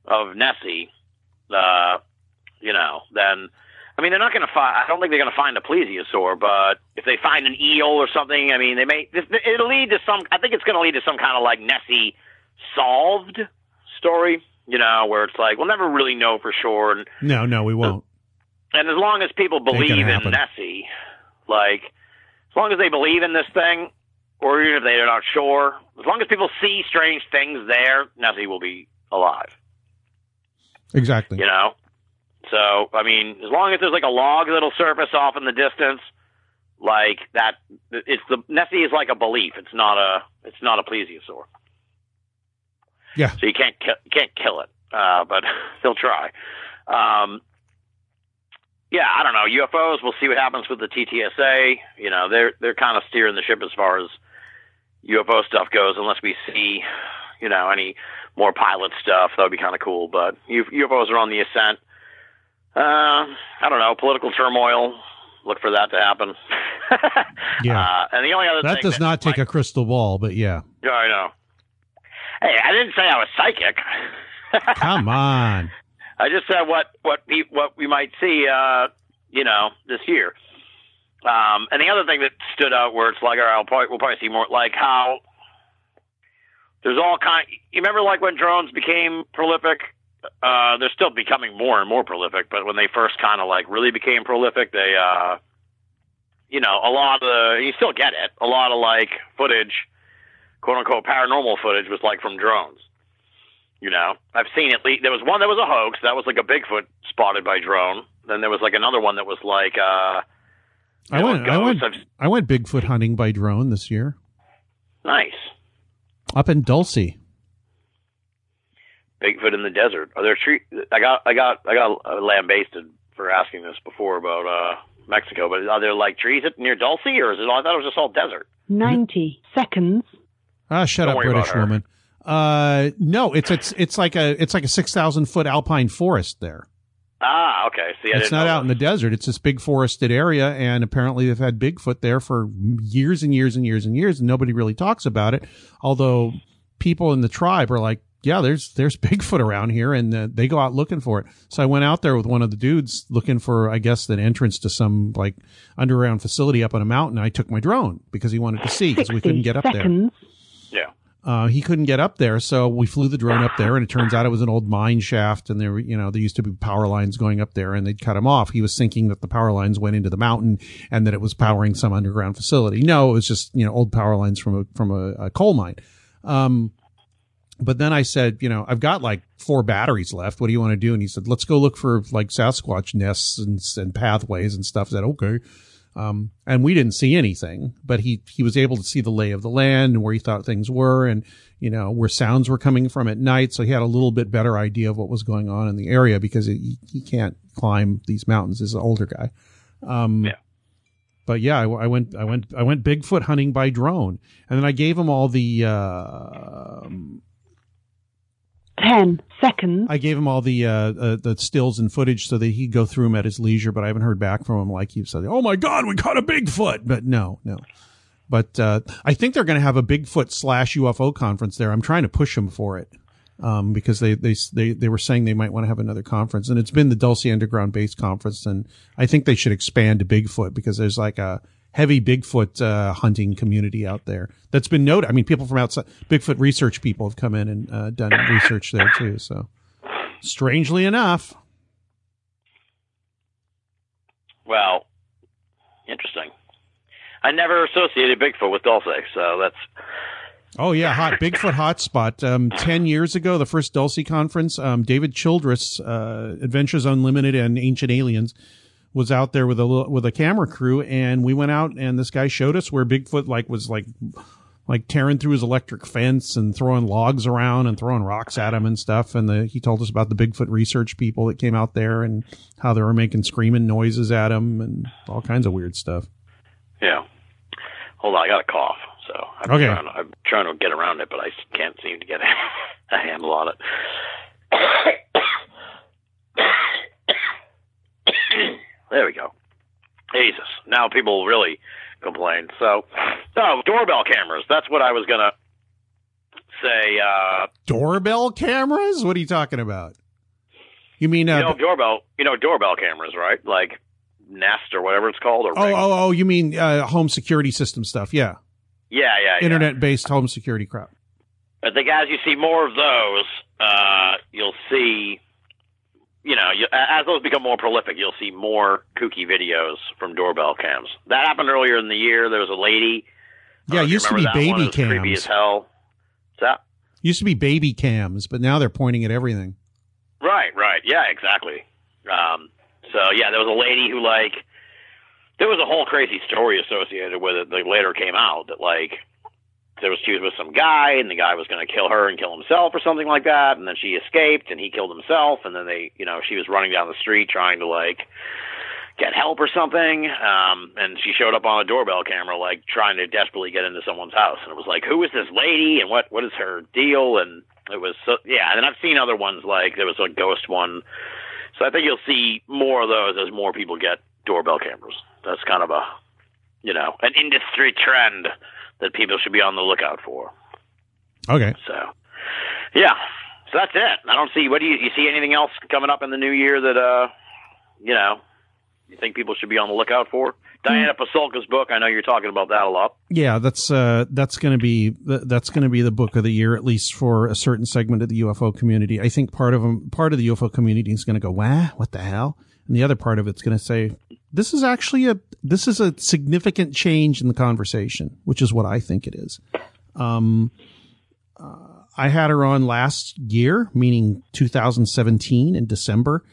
[SPEAKER 1] of Nessie, uh, you know, then I mean they're not going to find. I don't think they're going to find a plesiosaur, but if they find an eel or something, I mean they may. This, it'll lead to some. I think it's going to lead to some kind of like Nessie solved story. You know, where it's like we'll never really know for sure, and
[SPEAKER 2] No, no, we won't.
[SPEAKER 1] and as long as people believe in
[SPEAKER 2] happen.
[SPEAKER 1] Nessie, like as long as they believe in this thing, or even if they're not sure, as long as people see strange things there, Nessie will be alive.
[SPEAKER 2] Exactly.
[SPEAKER 1] You know. So I mean, as long as there's like a log that'll surface off in the distance, like that, it's the Nessie is like a belief. It's not a. It's not a plesiosaur.
[SPEAKER 2] Yeah.
[SPEAKER 1] So you can't ki- can't kill it, uh, but they'll try. Um, yeah, I don't know UFOs. We'll see what happens with the TTSA. You know, they're they're kind of steering the ship as far as UFO stuff goes, unless we see, you know, any more pilot stuff. That would be kind of cool. But UFOs are on the ascent. Uh, I don't know political turmoil. Look for that to happen.
[SPEAKER 2] Yeah.
[SPEAKER 1] Uh, and the only other
[SPEAKER 2] that
[SPEAKER 1] thing
[SPEAKER 2] does not take a crystal ball, but yeah.
[SPEAKER 1] Yeah, I know. Hey, I didn't say I was psychic.
[SPEAKER 2] Come on.
[SPEAKER 1] I just said what what we what we might see, uh, you know, this year. Um, and the other thing that stood out, where it's like, all right, I'll probably, we'll probably see more, like how there's all kind. You remember, like when drones became prolific. Uh, they're still becoming more and more prolific, but when they first kind of like really became prolific, they, uh, you know, a lot of the you still get it. A lot of like footage quote unquote paranormal footage was like from drones. You know, I've seen at least there was one that was a hoax. That was like a Bigfoot spotted by drone. Then there was like another one that was like uh
[SPEAKER 2] I went, I went,
[SPEAKER 1] I've-
[SPEAKER 2] I went Bigfoot hunting by drone this year
[SPEAKER 1] nice.
[SPEAKER 2] Up in Dulce.
[SPEAKER 1] Bigfoot in the desert. Are there tree? I got I got I got lambasted for asking this before about uh Mexico, but are there like trees near Dulce, or is it? all I thought it was just all desert.
[SPEAKER 3] 90 seconds.
[SPEAKER 2] Ah, shut
[SPEAKER 1] Don't
[SPEAKER 2] up, British woman. Uh, no, it's it's it's like a it's like a six thousand foot alpine forest there.
[SPEAKER 1] Ah, okay. See, I
[SPEAKER 2] it's
[SPEAKER 1] didn't
[SPEAKER 2] not
[SPEAKER 1] know
[SPEAKER 2] out in the desert. It's this big forested area, and apparently they've had Bigfoot there for years and years and years and years, and nobody really talks about it. Although people in the tribe are like, "Yeah, there's there's Bigfoot around here," and uh, they go out looking for it. So I went out there with one of the dudes looking for, I guess, an entrance to some like underground facility up on a mountain. I took my drone because he wanted to see because we couldn't get up there.
[SPEAKER 3] seconds.
[SPEAKER 1] Yeah.
[SPEAKER 2] Uh, he couldn't get up there, so we flew the drone up there, and it turns out it was an old mine shaft, and there, you know, there used to be power lines going up there, and they'd cut him off. He was thinking that the power lines went into the mountain and that it was powering some underground facility. No, it was just you know old power lines from a from a, a coal mine. Um, but then I said, you know, I've got like four batteries left. What do you want to do? And he said, let's go look for like Sasquatch nests and, and pathways and stuff. I said, okay. Um, and we didn't see anything, but he, he was able to see the lay of the land and where he thought things were and, you know, where sounds were coming from at night. So he had a little bit better idea of what was going on in the area because he, he can't climb these mountains as an older guy. Um,
[SPEAKER 1] Yeah.
[SPEAKER 2] but yeah, I, I went, I went, I went Bigfoot hunting by drone and then I gave him all the, uh,
[SPEAKER 3] 10 seconds.
[SPEAKER 2] I gave him all the uh, uh, the stills and footage so that he'd go through them at his leisure, but I haven't heard back from him. Like he said, "Oh my God, we caught a Bigfoot!" But no, no. But uh, I think they're going to have a Bigfoot slash UFO conference there. I'm trying to push them for it um, because they, they they they were saying they might want to have another conference, and it's been the Dulce Underground Base conference, and I think they should expand to Bigfoot because there's like a heavy Bigfoot uh, hunting community out there that's been noted. I mean, people from outside Bigfoot research people have come in and uh, done research there too. So, strangely enough,
[SPEAKER 1] Well, interesting. I never associated Bigfoot with Dulce, so that's
[SPEAKER 2] Oh yeah, hot Bigfoot hotspot. Um, ten years ago, the first Dulce conference, um, David Childress, uh, Adventures Unlimited and Ancient Aliens, was out there with a little, with a camera crew, and we went out, and this guy showed us where Bigfoot like was like like tearing through his electric fence and throwing logs around and throwing rocks at him and stuff. And the, he told us about the Bigfoot research people that came out there and how they were making screaming noises at him and all kinds of weird stuff.
[SPEAKER 1] yeah. Hold on, I got a cough, so I'm
[SPEAKER 2] Okay.
[SPEAKER 1] trying to, I'm trying to get around it, but I can't seem to get a, a handle on it. There we go. Jesus. Now people really complain. So, oh, doorbell cameras. That's what I was gonna say. Uh,
[SPEAKER 2] Doorbell cameras? What are you talking about? You mean uh,
[SPEAKER 1] you know, doorbell. You know, doorbell cameras, right? Like Nest or whatever it's called. Or
[SPEAKER 2] Oh,
[SPEAKER 1] Ring.
[SPEAKER 2] oh, oh, you mean uh, home security system stuff? Yeah,
[SPEAKER 1] yeah, yeah, yeah.
[SPEAKER 2] internet-based home security crap.
[SPEAKER 1] I think as you see more of those, uh, you'll see, you know, you, as those become more prolific, you'll see more kooky videos from doorbell cams. That happened earlier in the year. There was a lady.
[SPEAKER 2] Yeah, it used to be
[SPEAKER 1] remember that one.
[SPEAKER 2] baby
[SPEAKER 1] was Creepy as
[SPEAKER 2] cams.
[SPEAKER 1] hell. What's that?
[SPEAKER 2] Used to be baby cams, but now they're pointing at everything.
[SPEAKER 1] Right, right. Yeah, exactly. Um, so yeah, there was a lady who like there was a whole crazy story associated with it that later came out that like there was she was with some guy and the guy was going to kill her and kill himself or something like that and then she escaped and he killed himself and then they you know she was running down the street trying to like get help or something um and she showed up on a doorbell camera like trying to desperately get into someone's house and it was like who is this lady and what what is her deal? And it was so yeah and i've seen other ones like there was a ghost one. So i think you'll see more of those as more people get doorbell cameras. That's kind of a you know an industry trend that people should be on the lookout for
[SPEAKER 2] Okay.
[SPEAKER 1] so yeah so that's it i don't see what do you you see anything else coming up in the new year that uh you know you think people should be on the lookout for diana pasulka's book i know you're talking about that a lot
[SPEAKER 2] Yeah, that's uh, that's going to be that's going to be the book of the year, at least for a certain segment of the UFO community. I think part of them, part of the UFO community is going to go, "Wow, what the hell?" and the other part of it's going to say, "This is actually a this is a significant change in the conversation," which is what I think it is. Um, uh, I had her on last year, meaning 2017 in December.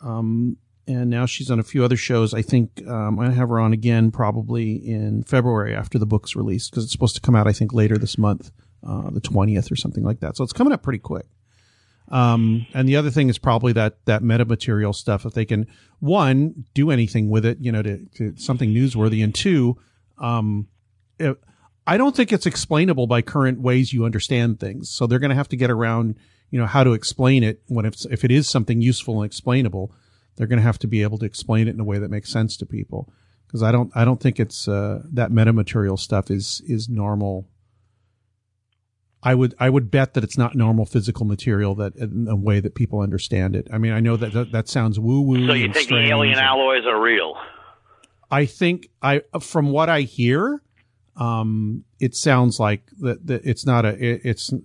[SPEAKER 2] Um, and now she's on a few other shows. I think um, I have her on again probably in February after the book's released because it's supposed to come out I think later this month, uh, the twentieth or something like that. So it's coming up pretty quick. Um, and the other thing is probably that that meta material stuff. If they can one do anything with it, you know, to, to something newsworthy, and two, um, it, I don't think it's explainable by current ways you understand things. So they're going to have to get around, you know, how to explain it when it's if it is something useful and explainable they're going to have to be able to explain it in a way that makes sense to people because I don't I don't think it's uh, that metamaterial stuff is is normal. I would I would bet that it's not normal physical material that in a way that people understand it. I mean, I know that that, that sounds woo woo.
[SPEAKER 1] So you think the alien alloys are real?
[SPEAKER 2] I think I from what I hear, um, it sounds like that, that it's not a it, it's. Uh,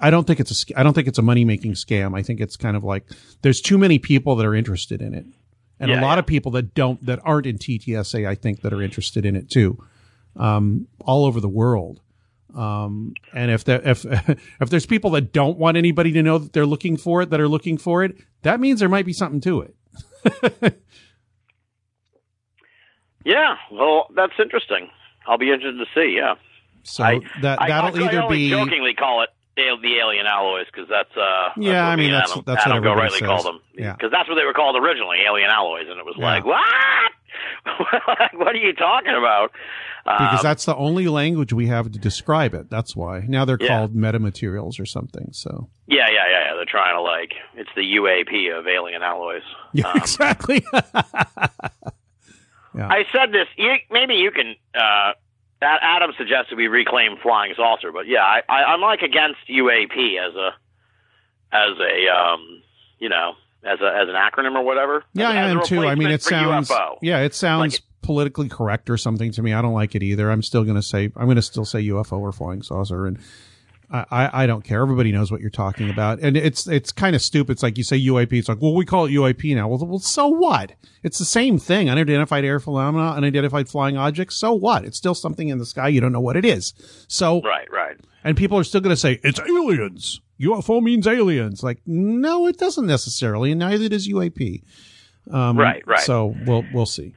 [SPEAKER 2] I don't think it's a I don't think it's a money making scam. I think it's kind of like there's too many people that are interested in it, and
[SPEAKER 1] Yeah,
[SPEAKER 2] a lot
[SPEAKER 1] yeah.
[SPEAKER 2] of people that don't that aren't in TTSA. I think that are interested in it too, um, all over the world. Um, and if there if if there's people that don't want anybody to know that they're looking for it, that are looking for it, that means there might be something to it.
[SPEAKER 1] Yeah. Well, that's interesting. I'll be interested to see. Yeah.
[SPEAKER 2] So
[SPEAKER 1] I,
[SPEAKER 2] that that'll
[SPEAKER 1] I,
[SPEAKER 2] either
[SPEAKER 1] I only
[SPEAKER 2] be
[SPEAKER 1] jokingly call it the alien alloys because that's uh that's
[SPEAKER 2] Yeah,
[SPEAKER 1] what
[SPEAKER 2] I mean, that's-
[SPEAKER 1] Adam,
[SPEAKER 2] that's what
[SPEAKER 1] Adam
[SPEAKER 2] everybody
[SPEAKER 1] rightly called them
[SPEAKER 2] Yeah.
[SPEAKER 1] because that's what they were called originally alien alloys and it was
[SPEAKER 2] Yeah.
[SPEAKER 1] like what what are you talking about
[SPEAKER 2] because
[SPEAKER 1] Um,
[SPEAKER 2] that's the only language we have to describe it. That's why now they're
[SPEAKER 1] Yeah.
[SPEAKER 2] called metamaterials or something. So
[SPEAKER 1] yeah yeah yeah yeah they're trying to like it's the UAP of alien alloys
[SPEAKER 2] yeah,
[SPEAKER 1] Um,
[SPEAKER 2] exactly.
[SPEAKER 1] I said this. You, maybe you can. Uh, A- Adam suggested we reclaim flying saucer, but yeah, I, I, I'm like against UAP as a as a um, you know as a as an acronym or whatever.
[SPEAKER 2] yeah,
[SPEAKER 1] as,
[SPEAKER 2] I am too. I mean, it sounds
[SPEAKER 1] UFO.
[SPEAKER 2] yeah, it sounds politically correct or something to me. I don't like it either. I'm still going to say I'm going to still say UFO or flying saucer and. I, I I don't care. Everybody knows what you're talking about, and it's it's kind of stupid. It's like you say UAP. It's like, well, we call it UAP now. Well, well, so what? It's the same thing. Unidentified air phenomena, unidentified flying objects. So what? It's still something in the sky. You don't know what it is. So
[SPEAKER 1] Right, right.
[SPEAKER 2] and people are still going to say it's aliens. UFO means aliens. Like, no, it doesn't necessarily, and neither does UAP. Um,
[SPEAKER 1] Right, right.
[SPEAKER 2] So we'll we'll see.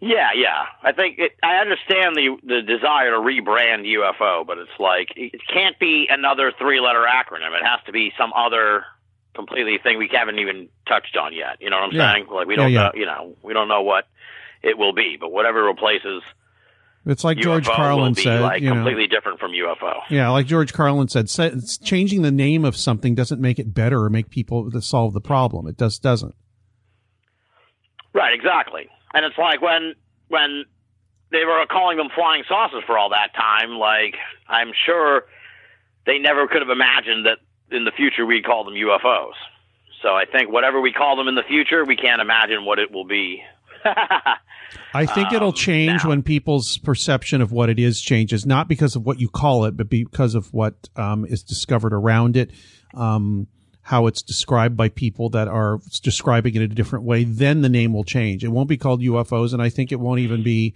[SPEAKER 1] Yeah, yeah. I think it, I understand the the desire to rebrand UFO, but it's like it can't be another three letter acronym. It has to be some other completely thing we haven't even touched on yet. You know what I'm
[SPEAKER 2] Yeah.
[SPEAKER 1] saying? Like we don't
[SPEAKER 2] yeah.
[SPEAKER 1] know. You know, we don't know what it will be, but whatever replaces
[SPEAKER 2] It's like George
[SPEAKER 1] UFO will
[SPEAKER 2] Carlin said.
[SPEAKER 1] like
[SPEAKER 2] you know,
[SPEAKER 1] completely different from UFO.
[SPEAKER 2] yeah, like George Carlin said, changing the name of something doesn't make it better or make people solve the problem. It just doesn't.
[SPEAKER 1] Right, exactly. And it's like when when they were calling them flying saucers for all that time, like I'm sure they never could have imagined that in the future we'd call them UFOs. So I think whatever we call them in the future, we can't imagine what it will be.
[SPEAKER 2] I think it'll
[SPEAKER 1] Um,
[SPEAKER 2] change
[SPEAKER 1] now.
[SPEAKER 2] when people's perception of what it is changes, not because of what you call it, but because of what um, is discovered around it, um, how it's described by people that are describing it in a different way. Then the name will change. It won't be called UFOs, and I think it won't even be.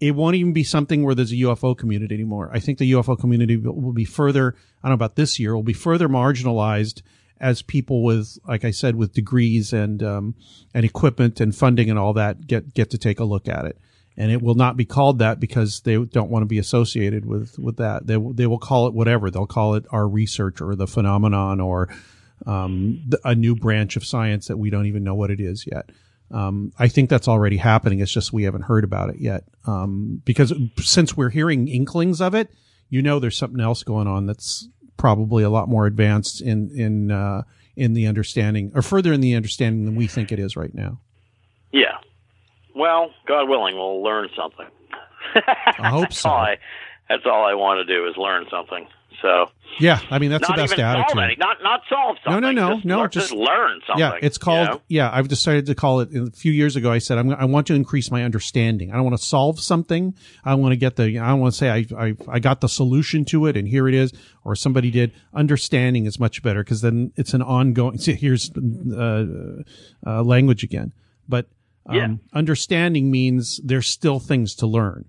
[SPEAKER 2] It won't even be something where there's a UFO community anymore. I think the UFO community will be further. I don't know about this year. Will be further marginalized as people with, like I said, with degrees and um, and equipment and funding and all that get get to take a look at it. And it will not be called that because they don't want to be associated with with that. They they will call it whatever. They'll call it our research or the phenomenon or um, a new branch of science that we don't even know what it is yet. Um, I think that's already happening. It's just we haven't heard about it yet. Um, because since we're hearing inklings of it, you know, there's something else going on that's probably a lot more advanced in, in, uh, in the understanding or further in the understanding than we think it is right now.
[SPEAKER 1] Yeah. Well, God willing, we'll learn something.
[SPEAKER 2] I hope so.
[SPEAKER 1] All I, that's all I want to do is learn something. So
[SPEAKER 2] Yeah. I mean, that's
[SPEAKER 1] not
[SPEAKER 2] the best attitude.
[SPEAKER 1] any, not not solve
[SPEAKER 2] No,
[SPEAKER 1] something.
[SPEAKER 2] no, no,
[SPEAKER 1] just
[SPEAKER 2] no,
[SPEAKER 1] learn,
[SPEAKER 2] just-
[SPEAKER 1] learn something.
[SPEAKER 2] Yeah, it's
[SPEAKER 1] you
[SPEAKER 2] called.
[SPEAKER 1] know?
[SPEAKER 2] Yeah, I've decided to call it. A few years ago, I said I'm, I want to increase my understanding. I don't want to solve something. I want to get the. I don't want to say I, I I got the solution to it and here it is, or somebody did. Understanding is much better because then it's an ongoing. See, here's uh, uh, language again, but um,
[SPEAKER 1] Yeah.
[SPEAKER 2] understanding means there's still things to learn.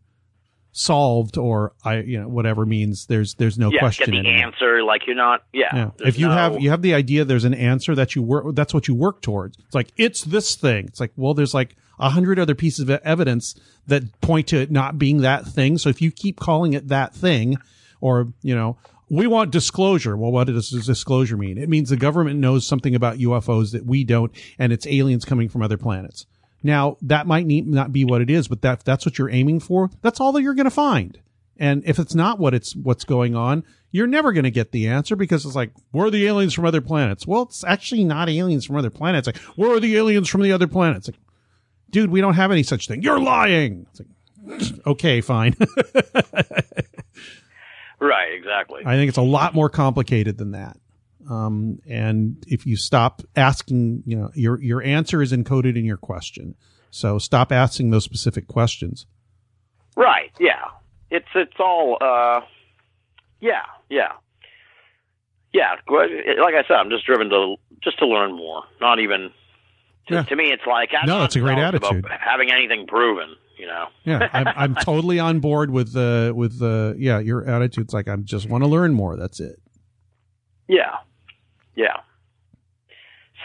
[SPEAKER 2] Solved or I you know whatever means there's there's no
[SPEAKER 1] yeah,
[SPEAKER 2] question
[SPEAKER 1] get the
[SPEAKER 2] anymore.
[SPEAKER 1] answer. Like you're not. Yeah.
[SPEAKER 2] Yeah. If you
[SPEAKER 1] no-
[SPEAKER 2] have you have the idea there's an answer that you work that's what you work towards. It's like it's this thing. It's like well there's like a hundred other pieces of evidence that point to it not being that thing. So if you keep calling it that thing, or you know we want disclosure. Well, what does disclosure mean? It means the government knows something about UFOs that we don't, and it's aliens coming from other planets. Now that might need, not be what it is, but that if that's what you're aiming for. That's all that you're going to find. And if it's not what it's what's going on, you're never going to get the answer because it's like, where are the aliens from other planets? Well, it's actually not aliens from other planets. Like, where are the aliens from the other planets? Like, dude, we don't have any such thing. You're lying. It's like, okay, fine.
[SPEAKER 1] Right. Exactly.
[SPEAKER 2] I think it's a lot more complicated than that. Um, and if you stop asking, you know, your your answer is encoded in your question. So stop asking those specific questions.
[SPEAKER 1] Right. Yeah. It's it's all. uh Yeah. Yeah. Yeah. Like I said, I'm just driven to just to learn more. Not even. To,
[SPEAKER 2] Yeah.
[SPEAKER 1] to me, it's like I'm
[SPEAKER 2] No, that's a great attitude.
[SPEAKER 1] Having anything proven, you know.
[SPEAKER 2] Yeah, I'm, I'm totally on board with uh, with uh, yeah your attitude's like I just want to learn more. That's it.
[SPEAKER 1] Yeah. Yeah.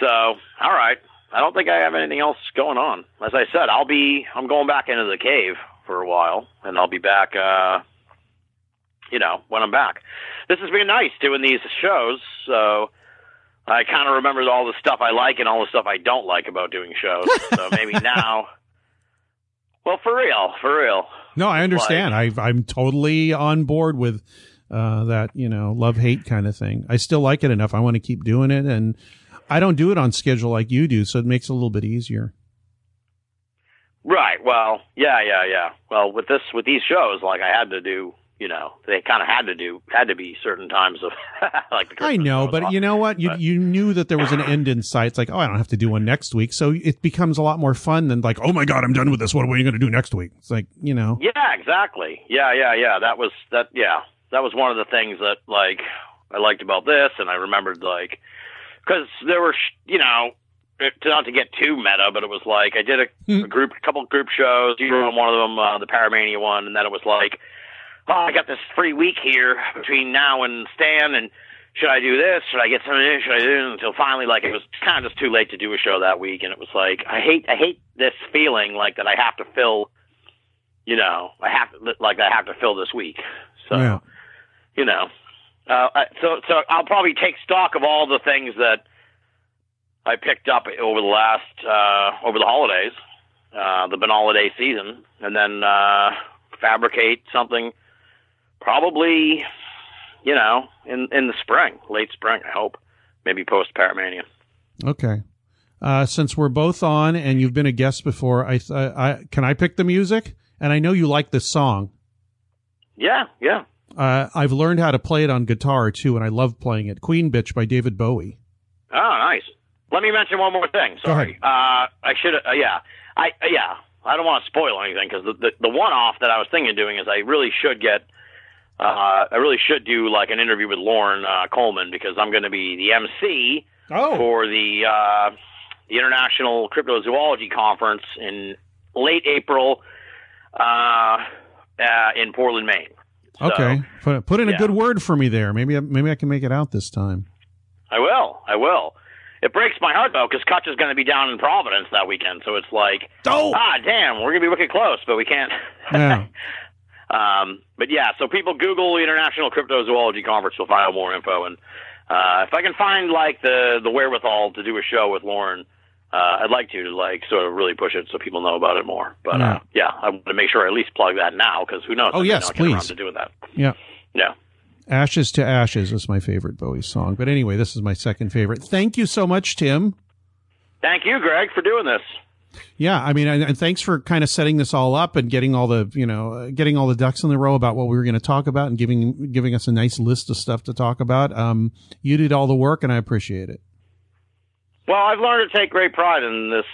[SPEAKER 1] So, all right. I don't think I have anything else going on. As I said, I'll be I'm going back into the cave for a while and I'll be back uh you know, when I'm back. This has been nice doing these shows, so I kind of remembered all the stuff I like and all the stuff I don't like about doing shows. so maybe now Well, for real, for real.
[SPEAKER 2] No, I understand. I I'm totally on board with uh, that you know love hate kind of thing. I still like it enough. I want to keep doing it, and I don't do it on schedule like you do, so it makes it a little bit easier.
[SPEAKER 1] Right. Well, yeah, yeah, yeah. Well, with this, with these shows, like I had to do, you know, they kind of had to do, had to be certain times of, like.
[SPEAKER 2] I know, but you know what? You
[SPEAKER 1] But-
[SPEAKER 2] you knew that there was an end in sight. It's like, oh, I don't have to do one next week, so it becomes a lot more fun than like, oh my god, I'm done with this. What are we going to do next week? It's like, you know,
[SPEAKER 1] Yeah, exactly. Yeah, yeah, yeah. That was that. Yeah, that was one of the things that like I liked about this, and I remembered like because there were, sh- you know, it, not to get too meta, but it was like I did a, a group, a couple group shows. You were on one of them, uh, the Paramania one, and then it was like, oh, I got this free week here between now and Stan, and should I do this? Should I get something in? Should I do it? Until finally, like it was kind of just too late to do a show that week, and it was like I hate, I hate this feeling like that I have to fill, you know, I have to, like I have to fill this week. So
[SPEAKER 2] yeah.
[SPEAKER 1] You know. Uh, so so I'll probably take stock of all the things that I picked up over the last uh, over the holidays, uh, the holiday season, and then uh, fabricate something. Probably, you know, in in the spring, late spring. I hope, maybe post Paramania.
[SPEAKER 2] Okay. Uh, since we're both on and you've been a guest before, I, th- I can I pick the music? And I know you like this song.
[SPEAKER 1] Yeah, yeah.
[SPEAKER 2] Uh, I've learned how to play it on guitar too, and I love playing it. Queen Bitch by David Bowie.
[SPEAKER 1] Oh, nice. Let me mention one more thing. Sorry. Uh, I should. Uh, yeah. I uh, yeah. I don't want to spoil anything because the, the the one off that I was thinking of doing is I really should get. Uh, I really should do like an interview with Loren uh, Coleman because I'm going to be the MC
[SPEAKER 2] Oh,
[SPEAKER 1] for the uh, the International Cryptozoology Conference in late April uh, uh, in Portland, Maine. So,
[SPEAKER 2] okay. Put, put in a good word for me there. Maybe I, maybe I can make it out this time.
[SPEAKER 1] I will. I will. It breaks my heart though, because Kutch is going to be down in Providence that weekend. So it's like,
[SPEAKER 2] Oh,
[SPEAKER 1] ah, damn, we're going to be wicked close, but we can't.
[SPEAKER 2] Yeah.
[SPEAKER 1] um, but yeah, so people Google the International Cryptozoology Conference, you'll find out more info. And uh, if I can find like the the wherewithal to do a show with Loren, uh, I'd like to like sort of really push it so people know about it more. But
[SPEAKER 2] Yeah.
[SPEAKER 1] uh, yeah, I want to make sure I at least plug that now because who knows?
[SPEAKER 2] Oh, yes,
[SPEAKER 1] not
[SPEAKER 2] please.
[SPEAKER 1] to doing that.
[SPEAKER 2] yeah.
[SPEAKER 1] Yeah.
[SPEAKER 2] Ashes to Ashes is my favorite Bowie song. But anyway, this is my second favorite. Thank you so much, Tim.
[SPEAKER 1] Thank you, Greg, for doing this.
[SPEAKER 2] Yeah, I mean, and, thanks for kind of setting this all up and getting all the, you know, getting all the ducks in the row about what we were going to talk about and giving giving us a nice list of stuff to talk about. Um, you did all the work, and I appreciate it.
[SPEAKER 1] Well, I've learned to take great pride in this.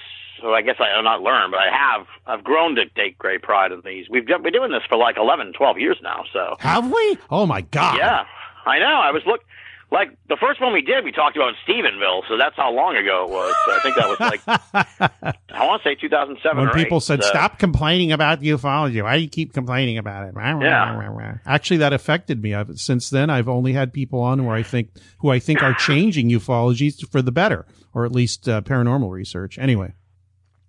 [SPEAKER 1] Well, I guess I have not learned, but I have. I've grown to take great pride in these. We've been doing this for like 11, 12 years now. So
[SPEAKER 2] Have we? Oh my god!
[SPEAKER 1] yeah, I know. I was look. Like the first one we did, we talked about Stephenville, so that's how long ago it was. So I think that was like I want to say 2007.
[SPEAKER 2] when people
[SPEAKER 1] eight,
[SPEAKER 2] said
[SPEAKER 1] so-
[SPEAKER 2] stop complaining about ufology why do you keep complaining about it
[SPEAKER 1] Yeah.
[SPEAKER 2] actually that affected me I've, since then i've only had people on where i think who i think are changing ufology for the better or at least uh, paranormal research anyway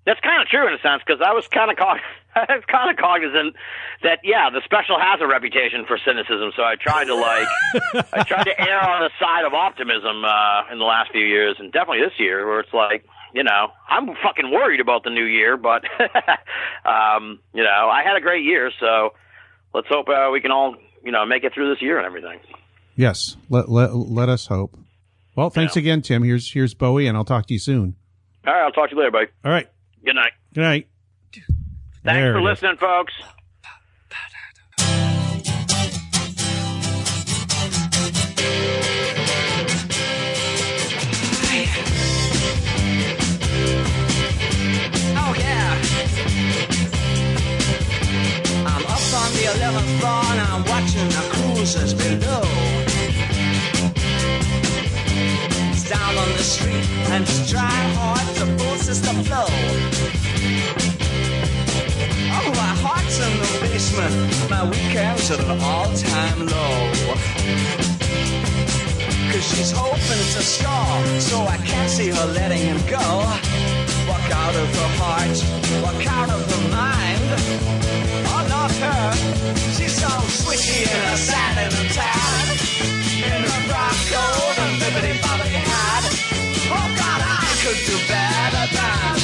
[SPEAKER 1] That's kind of true in a sense because I was kind of cog- I was kind of cognizant that yeah, the special has a reputation for cynicism. So I tried to like I tried to err on the side of optimism uh, in the last few years, and definitely this year, where it's like you know I'm fucking worried about the new year, but um, you know I had a great year, so let's hope uh, we can all you know make it through this year and everything.
[SPEAKER 2] yes let, let, let us hope well thanks
[SPEAKER 1] Yeah.
[SPEAKER 2] again tim here's here's bowie and i'll talk to you soon
[SPEAKER 1] All right, I'll talk to you later, buddy.
[SPEAKER 2] all right
[SPEAKER 1] Good night.
[SPEAKER 2] good night
[SPEAKER 1] Thanks
[SPEAKER 2] There
[SPEAKER 1] for
[SPEAKER 2] it is.
[SPEAKER 1] listening, folks.
[SPEAKER 8] Oh yeah. I'm up on the 11th floor and I'm watching the cruisers below. It's down on the street and it's dry hard to full system flow. My weekends at an all-time low. Cause she's hoping to score, so I can't see her letting him go. Walk out of her heart, walk out of her mind. Oh, not her. She's so switchy in her satin and tan. In her rock gold and liberty bobby hat. Oh, God, I could do better than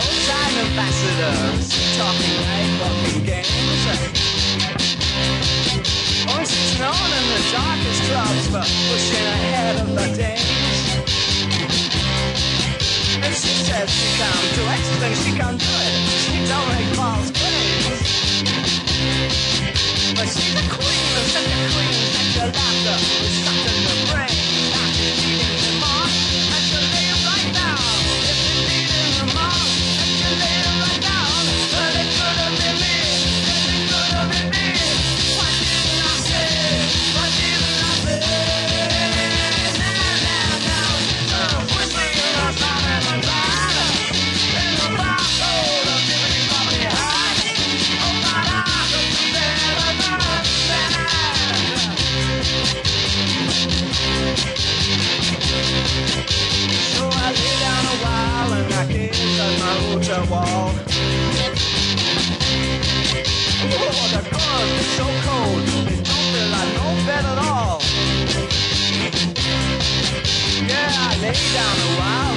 [SPEAKER 8] old-time ambassador, talking like fucking games. Oh, she's known in the darkest clubs for pushing ahead of the dames. And she says she can't do it, then she can do it. She don't make false claims. But she's a queen, and such a queen that your laughter bed at all. Yeah, I lay down a while,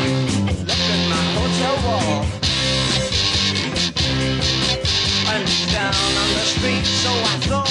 [SPEAKER 8] looked at my hotel wall. And down on the street, so I thought.